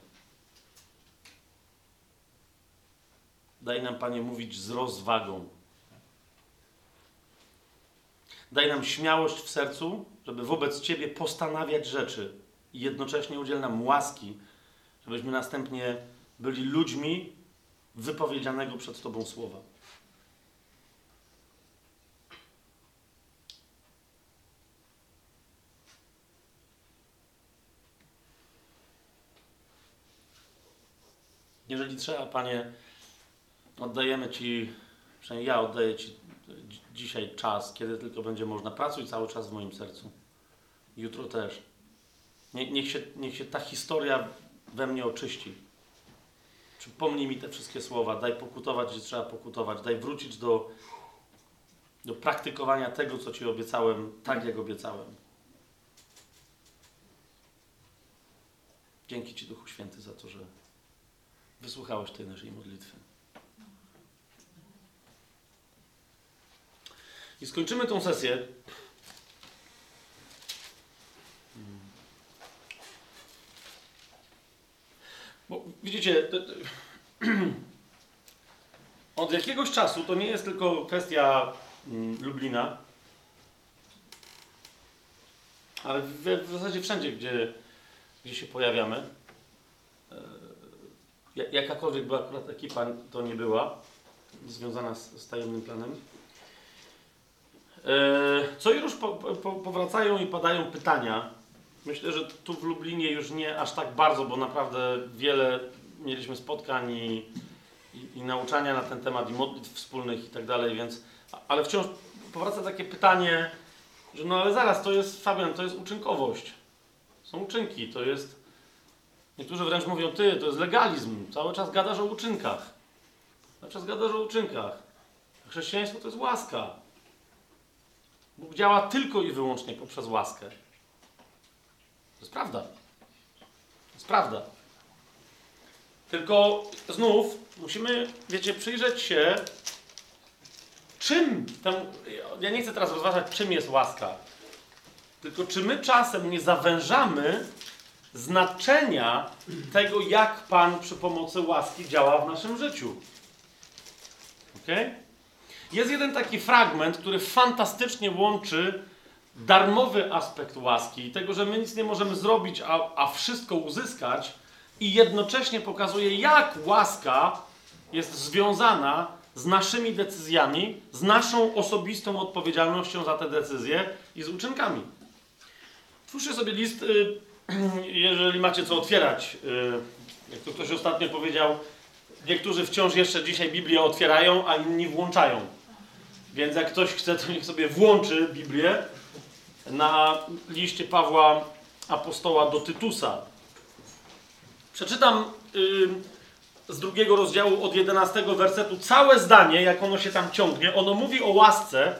Daj nam, Panie, mówić z rozwagą. Daj nam śmiałość w sercu, żeby wobec Ciebie postanawiać rzeczy i jednocześnie udziel nam łaski, żebyśmy następnie byli ludźmi wypowiedzianego przed Tobą słowa. Jeżeli trzeba, Panie, oddajemy Ci, przynajmniej ja oddaję Ci dzisiaj czas, kiedy tylko będzie można. Pracuj cały czas w moim sercu. Jutro też. Nie, niech, się, niech się ta historia we mnie oczyści. Przypomnij mi te wszystkie słowa. Daj pokutować, gdzie trzeba pokutować. Daj wrócić do, do praktykowania tego, co Ci obiecałem, tak jak obiecałem. Dzięki Ci, Duchu Święty, za to, że wysłuchałeś tej naszej modlitwy. I skończymy tą sesję. Bo widzicie, (clears throat) od jakiegoś czasu to nie jest tylko kwestia mm, Lublina, ale w, w zasadzie wszędzie, gdzie, gdzie się pojawiamy. Jakakolwiek była akurat ekipa, to nie była związana z, z tajemnym planem. E, co już po, po, powracają i padają pytania. Myślę, że tu w Lublinie już nie aż tak bardzo, bo naprawdę wiele mieliśmy spotkań i, i, i nauczania na ten temat, i modlitw wspólnych i tak dalej, więc... Ale wciąż powraca takie pytanie, że no ale zaraz, to jest, Fabian, to jest uczynkowość. Są uczynki, to jest... Niektórzy wręcz mówią, ty, to jest legalizm. Cały czas gadasz o uczynkach. Cały czas gadasz o uczynkach. Chrześcijaństwo to jest łaska. Bóg działa tylko i wyłącznie poprzez łaskę. To jest prawda. To jest prawda. Tylko znów musimy, wiecie, przyjrzeć się, czym ten. Ja nie chcę teraz rozważać, czym jest łaska. Tylko czy my czasem nie zawężamy znaczenia tego, jak Pan przy pomocy łaski działa w naszym życiu. Ok? Jest jeden taki fragment, który fantastycznie łączy darmowy aspekt łaski i tego, że my nic nie możemy zrobić, a, a wszystko uzyskać, i jednocześnie pokazuje, jak łaska jest związana z naszymi decyzjami, z naszą osobistą odpowiedzialnością za te decyzje i z uczynkami. Twórzcie sobie list, y, (clears throat) jeżeli macie co otwierać. y, Jak to ktoś ostatnio powiedział, niektórzy wciąż jeszcze dzisiaj Biblię otwierają, a inni włączają. Więc jak ktoś chce, to niech sobie włączy Biblię na liście Pawła Apostoła do Tytusa. Przeczytam y, z drugiego rozdziału od 11 wersetu całe zdanie, jak ono się tam ciągnie. Ono mówi o łasce.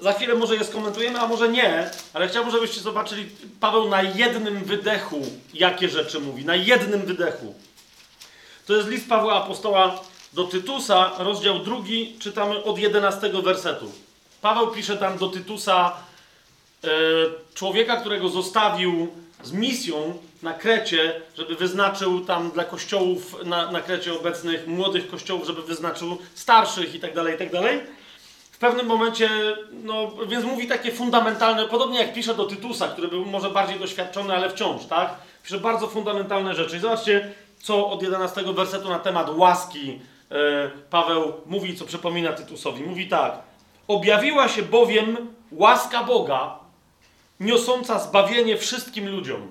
Za- chwilę może je skomentujemy, a może nie, ale chciałbym, żebyście zobaczyli Paweł na jednym wydechu, jakie rzeczy mówi. Na jednym wydechu. To jest list Pawła Apostoła do Tytusa, rozdział drugi, czytamy od 11 wersetu. Paweł pisze tam do Tytusa, e, człowieka, którego zostawił z misją na Krecie, żeby wyznaczył tam dla kościołów na, na Krecie obecnych, młodych kościołów, żeby wyznaczył starszych i tak W pewnym momencie, no, więc mówi takie fundamentalne, podobnie jak pisze do Tytusa, który był może bardziej doświadczony, ale wciąż, tak? Pisze bardzo fundamentalne rzeczy. I zobaczcie, co od 11 wersetu na temat łaski e, Paweł mówi, co przypomina Tytusowi. Mówi tak. Objawiła się bowiem łaska Boga, niosąca zbawienie wszystkim ludziom.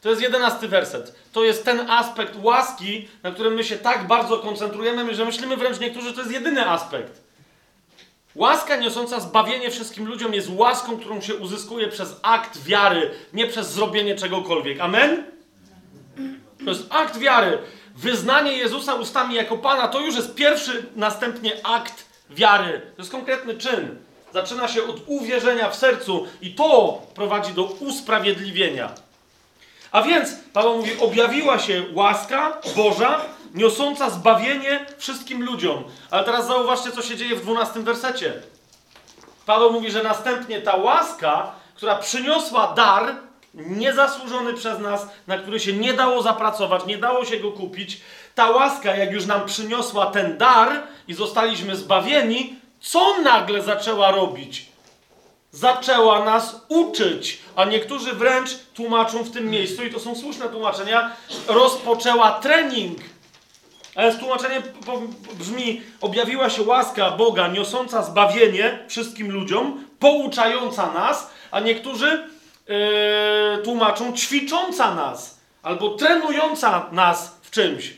To jest jedenasty werset. To jest ten aspekt łaski, na którym my się tak bardzo koncentrujemy, że myślimy wręcz niektórzy, że to jest jedyny aspekt. Łaska niosąca zbawienie wszystkim ludziom jest łaską, którą się uzyskuje przez akt wiary, nie przez zrobienie czegokolwiek. Amen? To jest akt wiary. Wyznanie Jezusa ustami jako Pana to już jest pierwszy, następnie akt wiary. To jest konkretny czyn. Zaczyna się od uwierzenia w sercu i to prowadzi do usprawiedliwienia. A więc Paweł mówi, objawiła się łaska Boża, niosąca zbawienie wszystkim ludziom. Ale teraz zauważcie, co się dzieje w 12 wersecie. Paweł mówi, że następnie ta łaska, która przyniosła dar, niezasłużony przez nas, na który się nie dało zapracować, nie dało się go kupić, ta łaska, jak już nam przyniosła ten dar i zostaliśmy zbawieni, co nagle zaczęła robić? zaczęła nas uczyć, a niektórzy wręcz tłumaczą w tym miejscu, i to są słuszne tłumaczenia, rozpoczęła trening. Więc tłumaczenie brzmi: objawiła się łaska Boga, niosąca zbawienie wszystkim ludziom, pouczająca nas, a niektórzy yy, tłumaczą ćwicząca nas albo trenująca nas w czymś.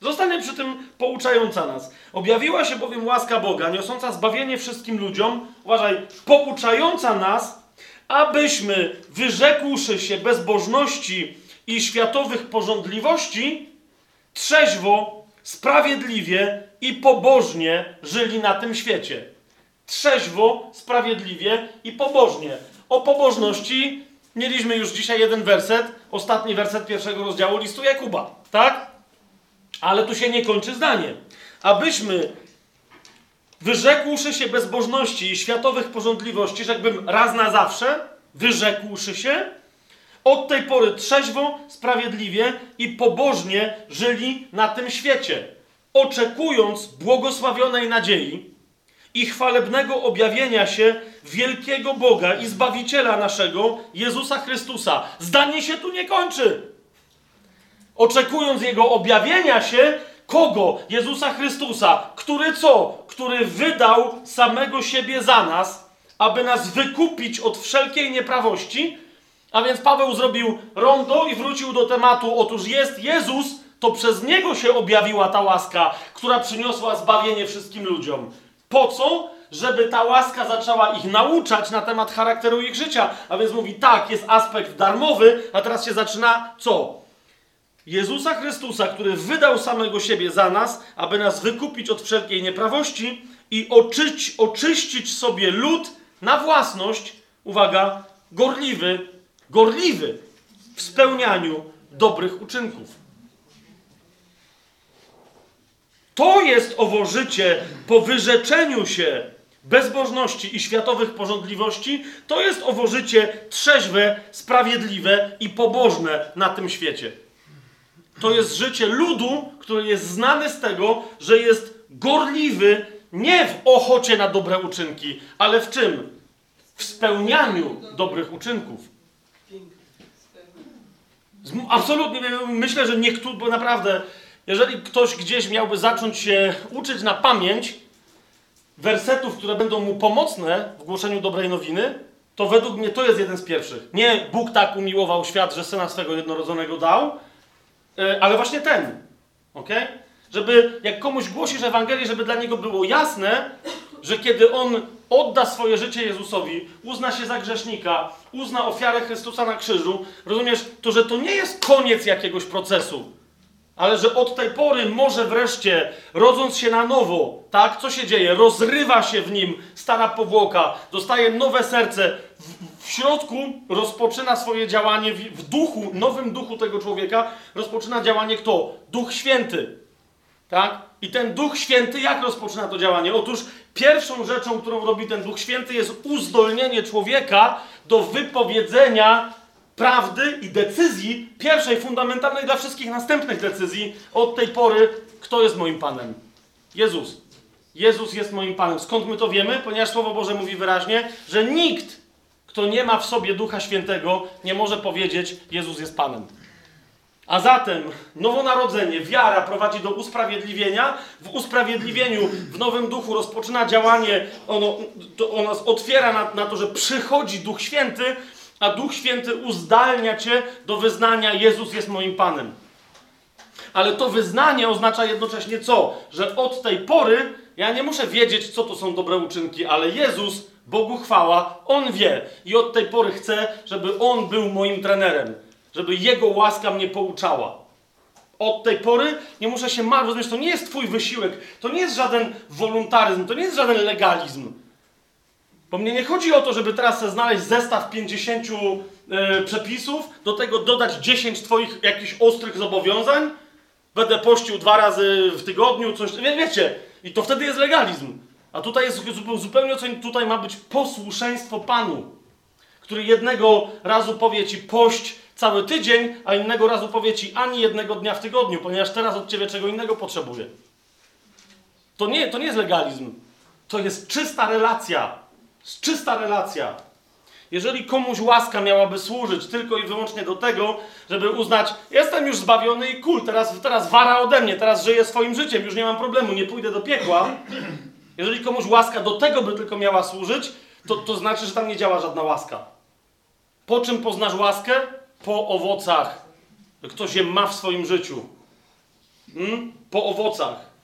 Zostanie przy tym pouczająca nas. Objawiła się bowiem łaska Boga, niosąca zbawienie wszystkim ludziom, uważaj, pouczająca nas, abyśmy, wyrzekłszy się bezbożności i światowych porządliwości, trzeźwo, sprawiedliwie i pobożnie żyli na tym świecie. Trzeźwo, sprawiedliwie i pobożnie. O pobożności mieliśmy już dzisiaj jeden werset, ostatni werset pierwszego rozdziału listu Jakuba, tak? Ale tu się nie kończy zdanie. Abyśmy, wyrzekłszy się bezbożności i światowych porządliwości, rzekłbym raz na zawsze, wyrzekłszy się, od tej pory trzeźwo, sprawiedliwie i pobożnie żyli na tym świecie, oczekując błogosławionej nadziei i chwalebnego objawienia się wielkiego Boga i Zbawiciela naszego, Jezusa Chrystusa. Zdanie się tu nie kończy oczekując Jego objawienia się, kogo? Jezusa Chrystusa, który co? Który wydał samego siebie za nas, aby nas wykupić od wszelkiej nieprawości. A więc Paweł zrobił rondo i wrócił do tematu. Otóż jest Jezus, to przez niego się objawiła ta łaska, która przyniosła zbawienie wszystkim ludziom. Po co? Żeby ta łaska zaczęła ich nauczać na temat charakteru ich życia. A więc mówi, tak, jest aspekt darmowy, a teraz się zaczyna co? Jezusa Chrystusa, który wydał samego siebie za nas, aby nas wykupić od wszelkiej nieprawości i oczyć, oczyścić sobie lud na własność, uwaga, gorliwy, gorliwy w spełnianiu dobrych uczynków. To jest owo życie po wyrzeczeniu się bezbożności i światowych porządliwości, to jest owo życie trzeźwe, sprawiedliwe i pobożne na tym świecie. To jest życie ludu, który jest znany z tego, że jest gorliwy nie w ochocie na dobre uczynki, ale w czym? W spełnianiu dobrych uczynków. Absolutnie, myślę, że niektórzy, bo naprawdę, jeżeli ktoś gdzieś miałby zacząć się uczyć na pamięć wersetów, które będą mu pomocne w głoszeniu dobrej nowiny, to według mnie to jest jeden z pierwszych. Nie Bóg tak umiłował świat, że syna swego jednorodzonego dał, e, ale właśnie ten. ok? Żeby jak komuś głosisz Ewangelię, żeby dla niego było jasne, że kiedy on odda swoje życie Jezusowi, uzna się za grzesznika, uzna ofiarę Chrystusa na krzyżu, rozumiesz, to że to nie jest koniec jakiegoś procesu, ale że od tej pory może wreszcie, rodząc się na nowo, tak, co się dzieje? Rozrywa się w nim stara powłoka, dostaje nowe serce, w, w środku rozpoczyna swoje działanie, w, w duchu, nowym duchu tego człowieka, rozpoczyna działanie kto? Duch Święty. Tak? I ten Duch Święty, jak rozpoczyna to działanie? Otóż pierwszą rzeczą, którą robi ten Duch Święty, jest uzdolnienie człowieka do wypowiedzenia prawdy i decyzji, pierwszej, fundamentalnej dla wszystkich następnych decyzji, od tej pory, kto jest moim Panem? Jezus. Jezus jest moim Panem. Skąd my to wiemy? Ponieważ Słowo Boże mówi wyraźnie, że nikt, kto nie ma w sobie Ducha Świętego, nie może powiedzieć, Jezus jest Panem. A zatem nowonarodzenie, wiara prowadzi do usprawiedliwienia. W usprawiedliwieniu, w nowym duchu rozpoczyna działanie, ono, to ono otwiera na, na to, że przychodzi Duch Święty, a Duch Święty uzdalnia cię do wyznania Jezus jest moim Panem. Ale to wyznanie oznacza jednocześnie co? Że od tej pory ja nie muszę wiedzieć, co to są dobre uczynki, ale Jezus, Bogu chwała, On wie. I od tej pory chcę, żeby On był moim trenerem. Żeby Jego łaska mnie pouczała. Od tej pory nie muszę się martwić. Rozumiesz, to nie jest Twój wysiłek. To nie jest żaden wolontaryzm. To nie jest żaden legalizm. Bo mnie nie chodzi o to, żeby teraz sobie znaleźć zestaw 50 e, przepisów, do tego dodać 10 Twoich jakichś ostrych zobowiązań. Będę pościł dwa razy w tygodniu, coś. Wie, wiecie, i to wtedy jest legalizm. A tutaj jest zu- zupełnie co. Tutaj ma być posłuszeństwo Panu, który jednego razu powie ci pość cały tydzień, a innego razu powie ci ani jednego dnia w tygodniu, ponieważ teraz od ciebie czego innego potrzebuje. To nie, to nie jest legalizm. To jest czysta relacja. Czysta relacja. Jeżeli komuś łaska miałaby służyć tylko i wyłącznie do tego, żeby uznać, jestem już zbawiony i kul, teraz, teraz wara ode mnie, teraz żyję swoim życiem, już nie mam problemu, nie pójdę do piekła. Jeżeli komuś łaska do tego by tylko miała służyć, to, to znaczy, że tam nie działa żadna łaska. Po czym poznasz łaskę? Po owocach. Ktoś je ma w swoim życiu. Hmm? Po owocach.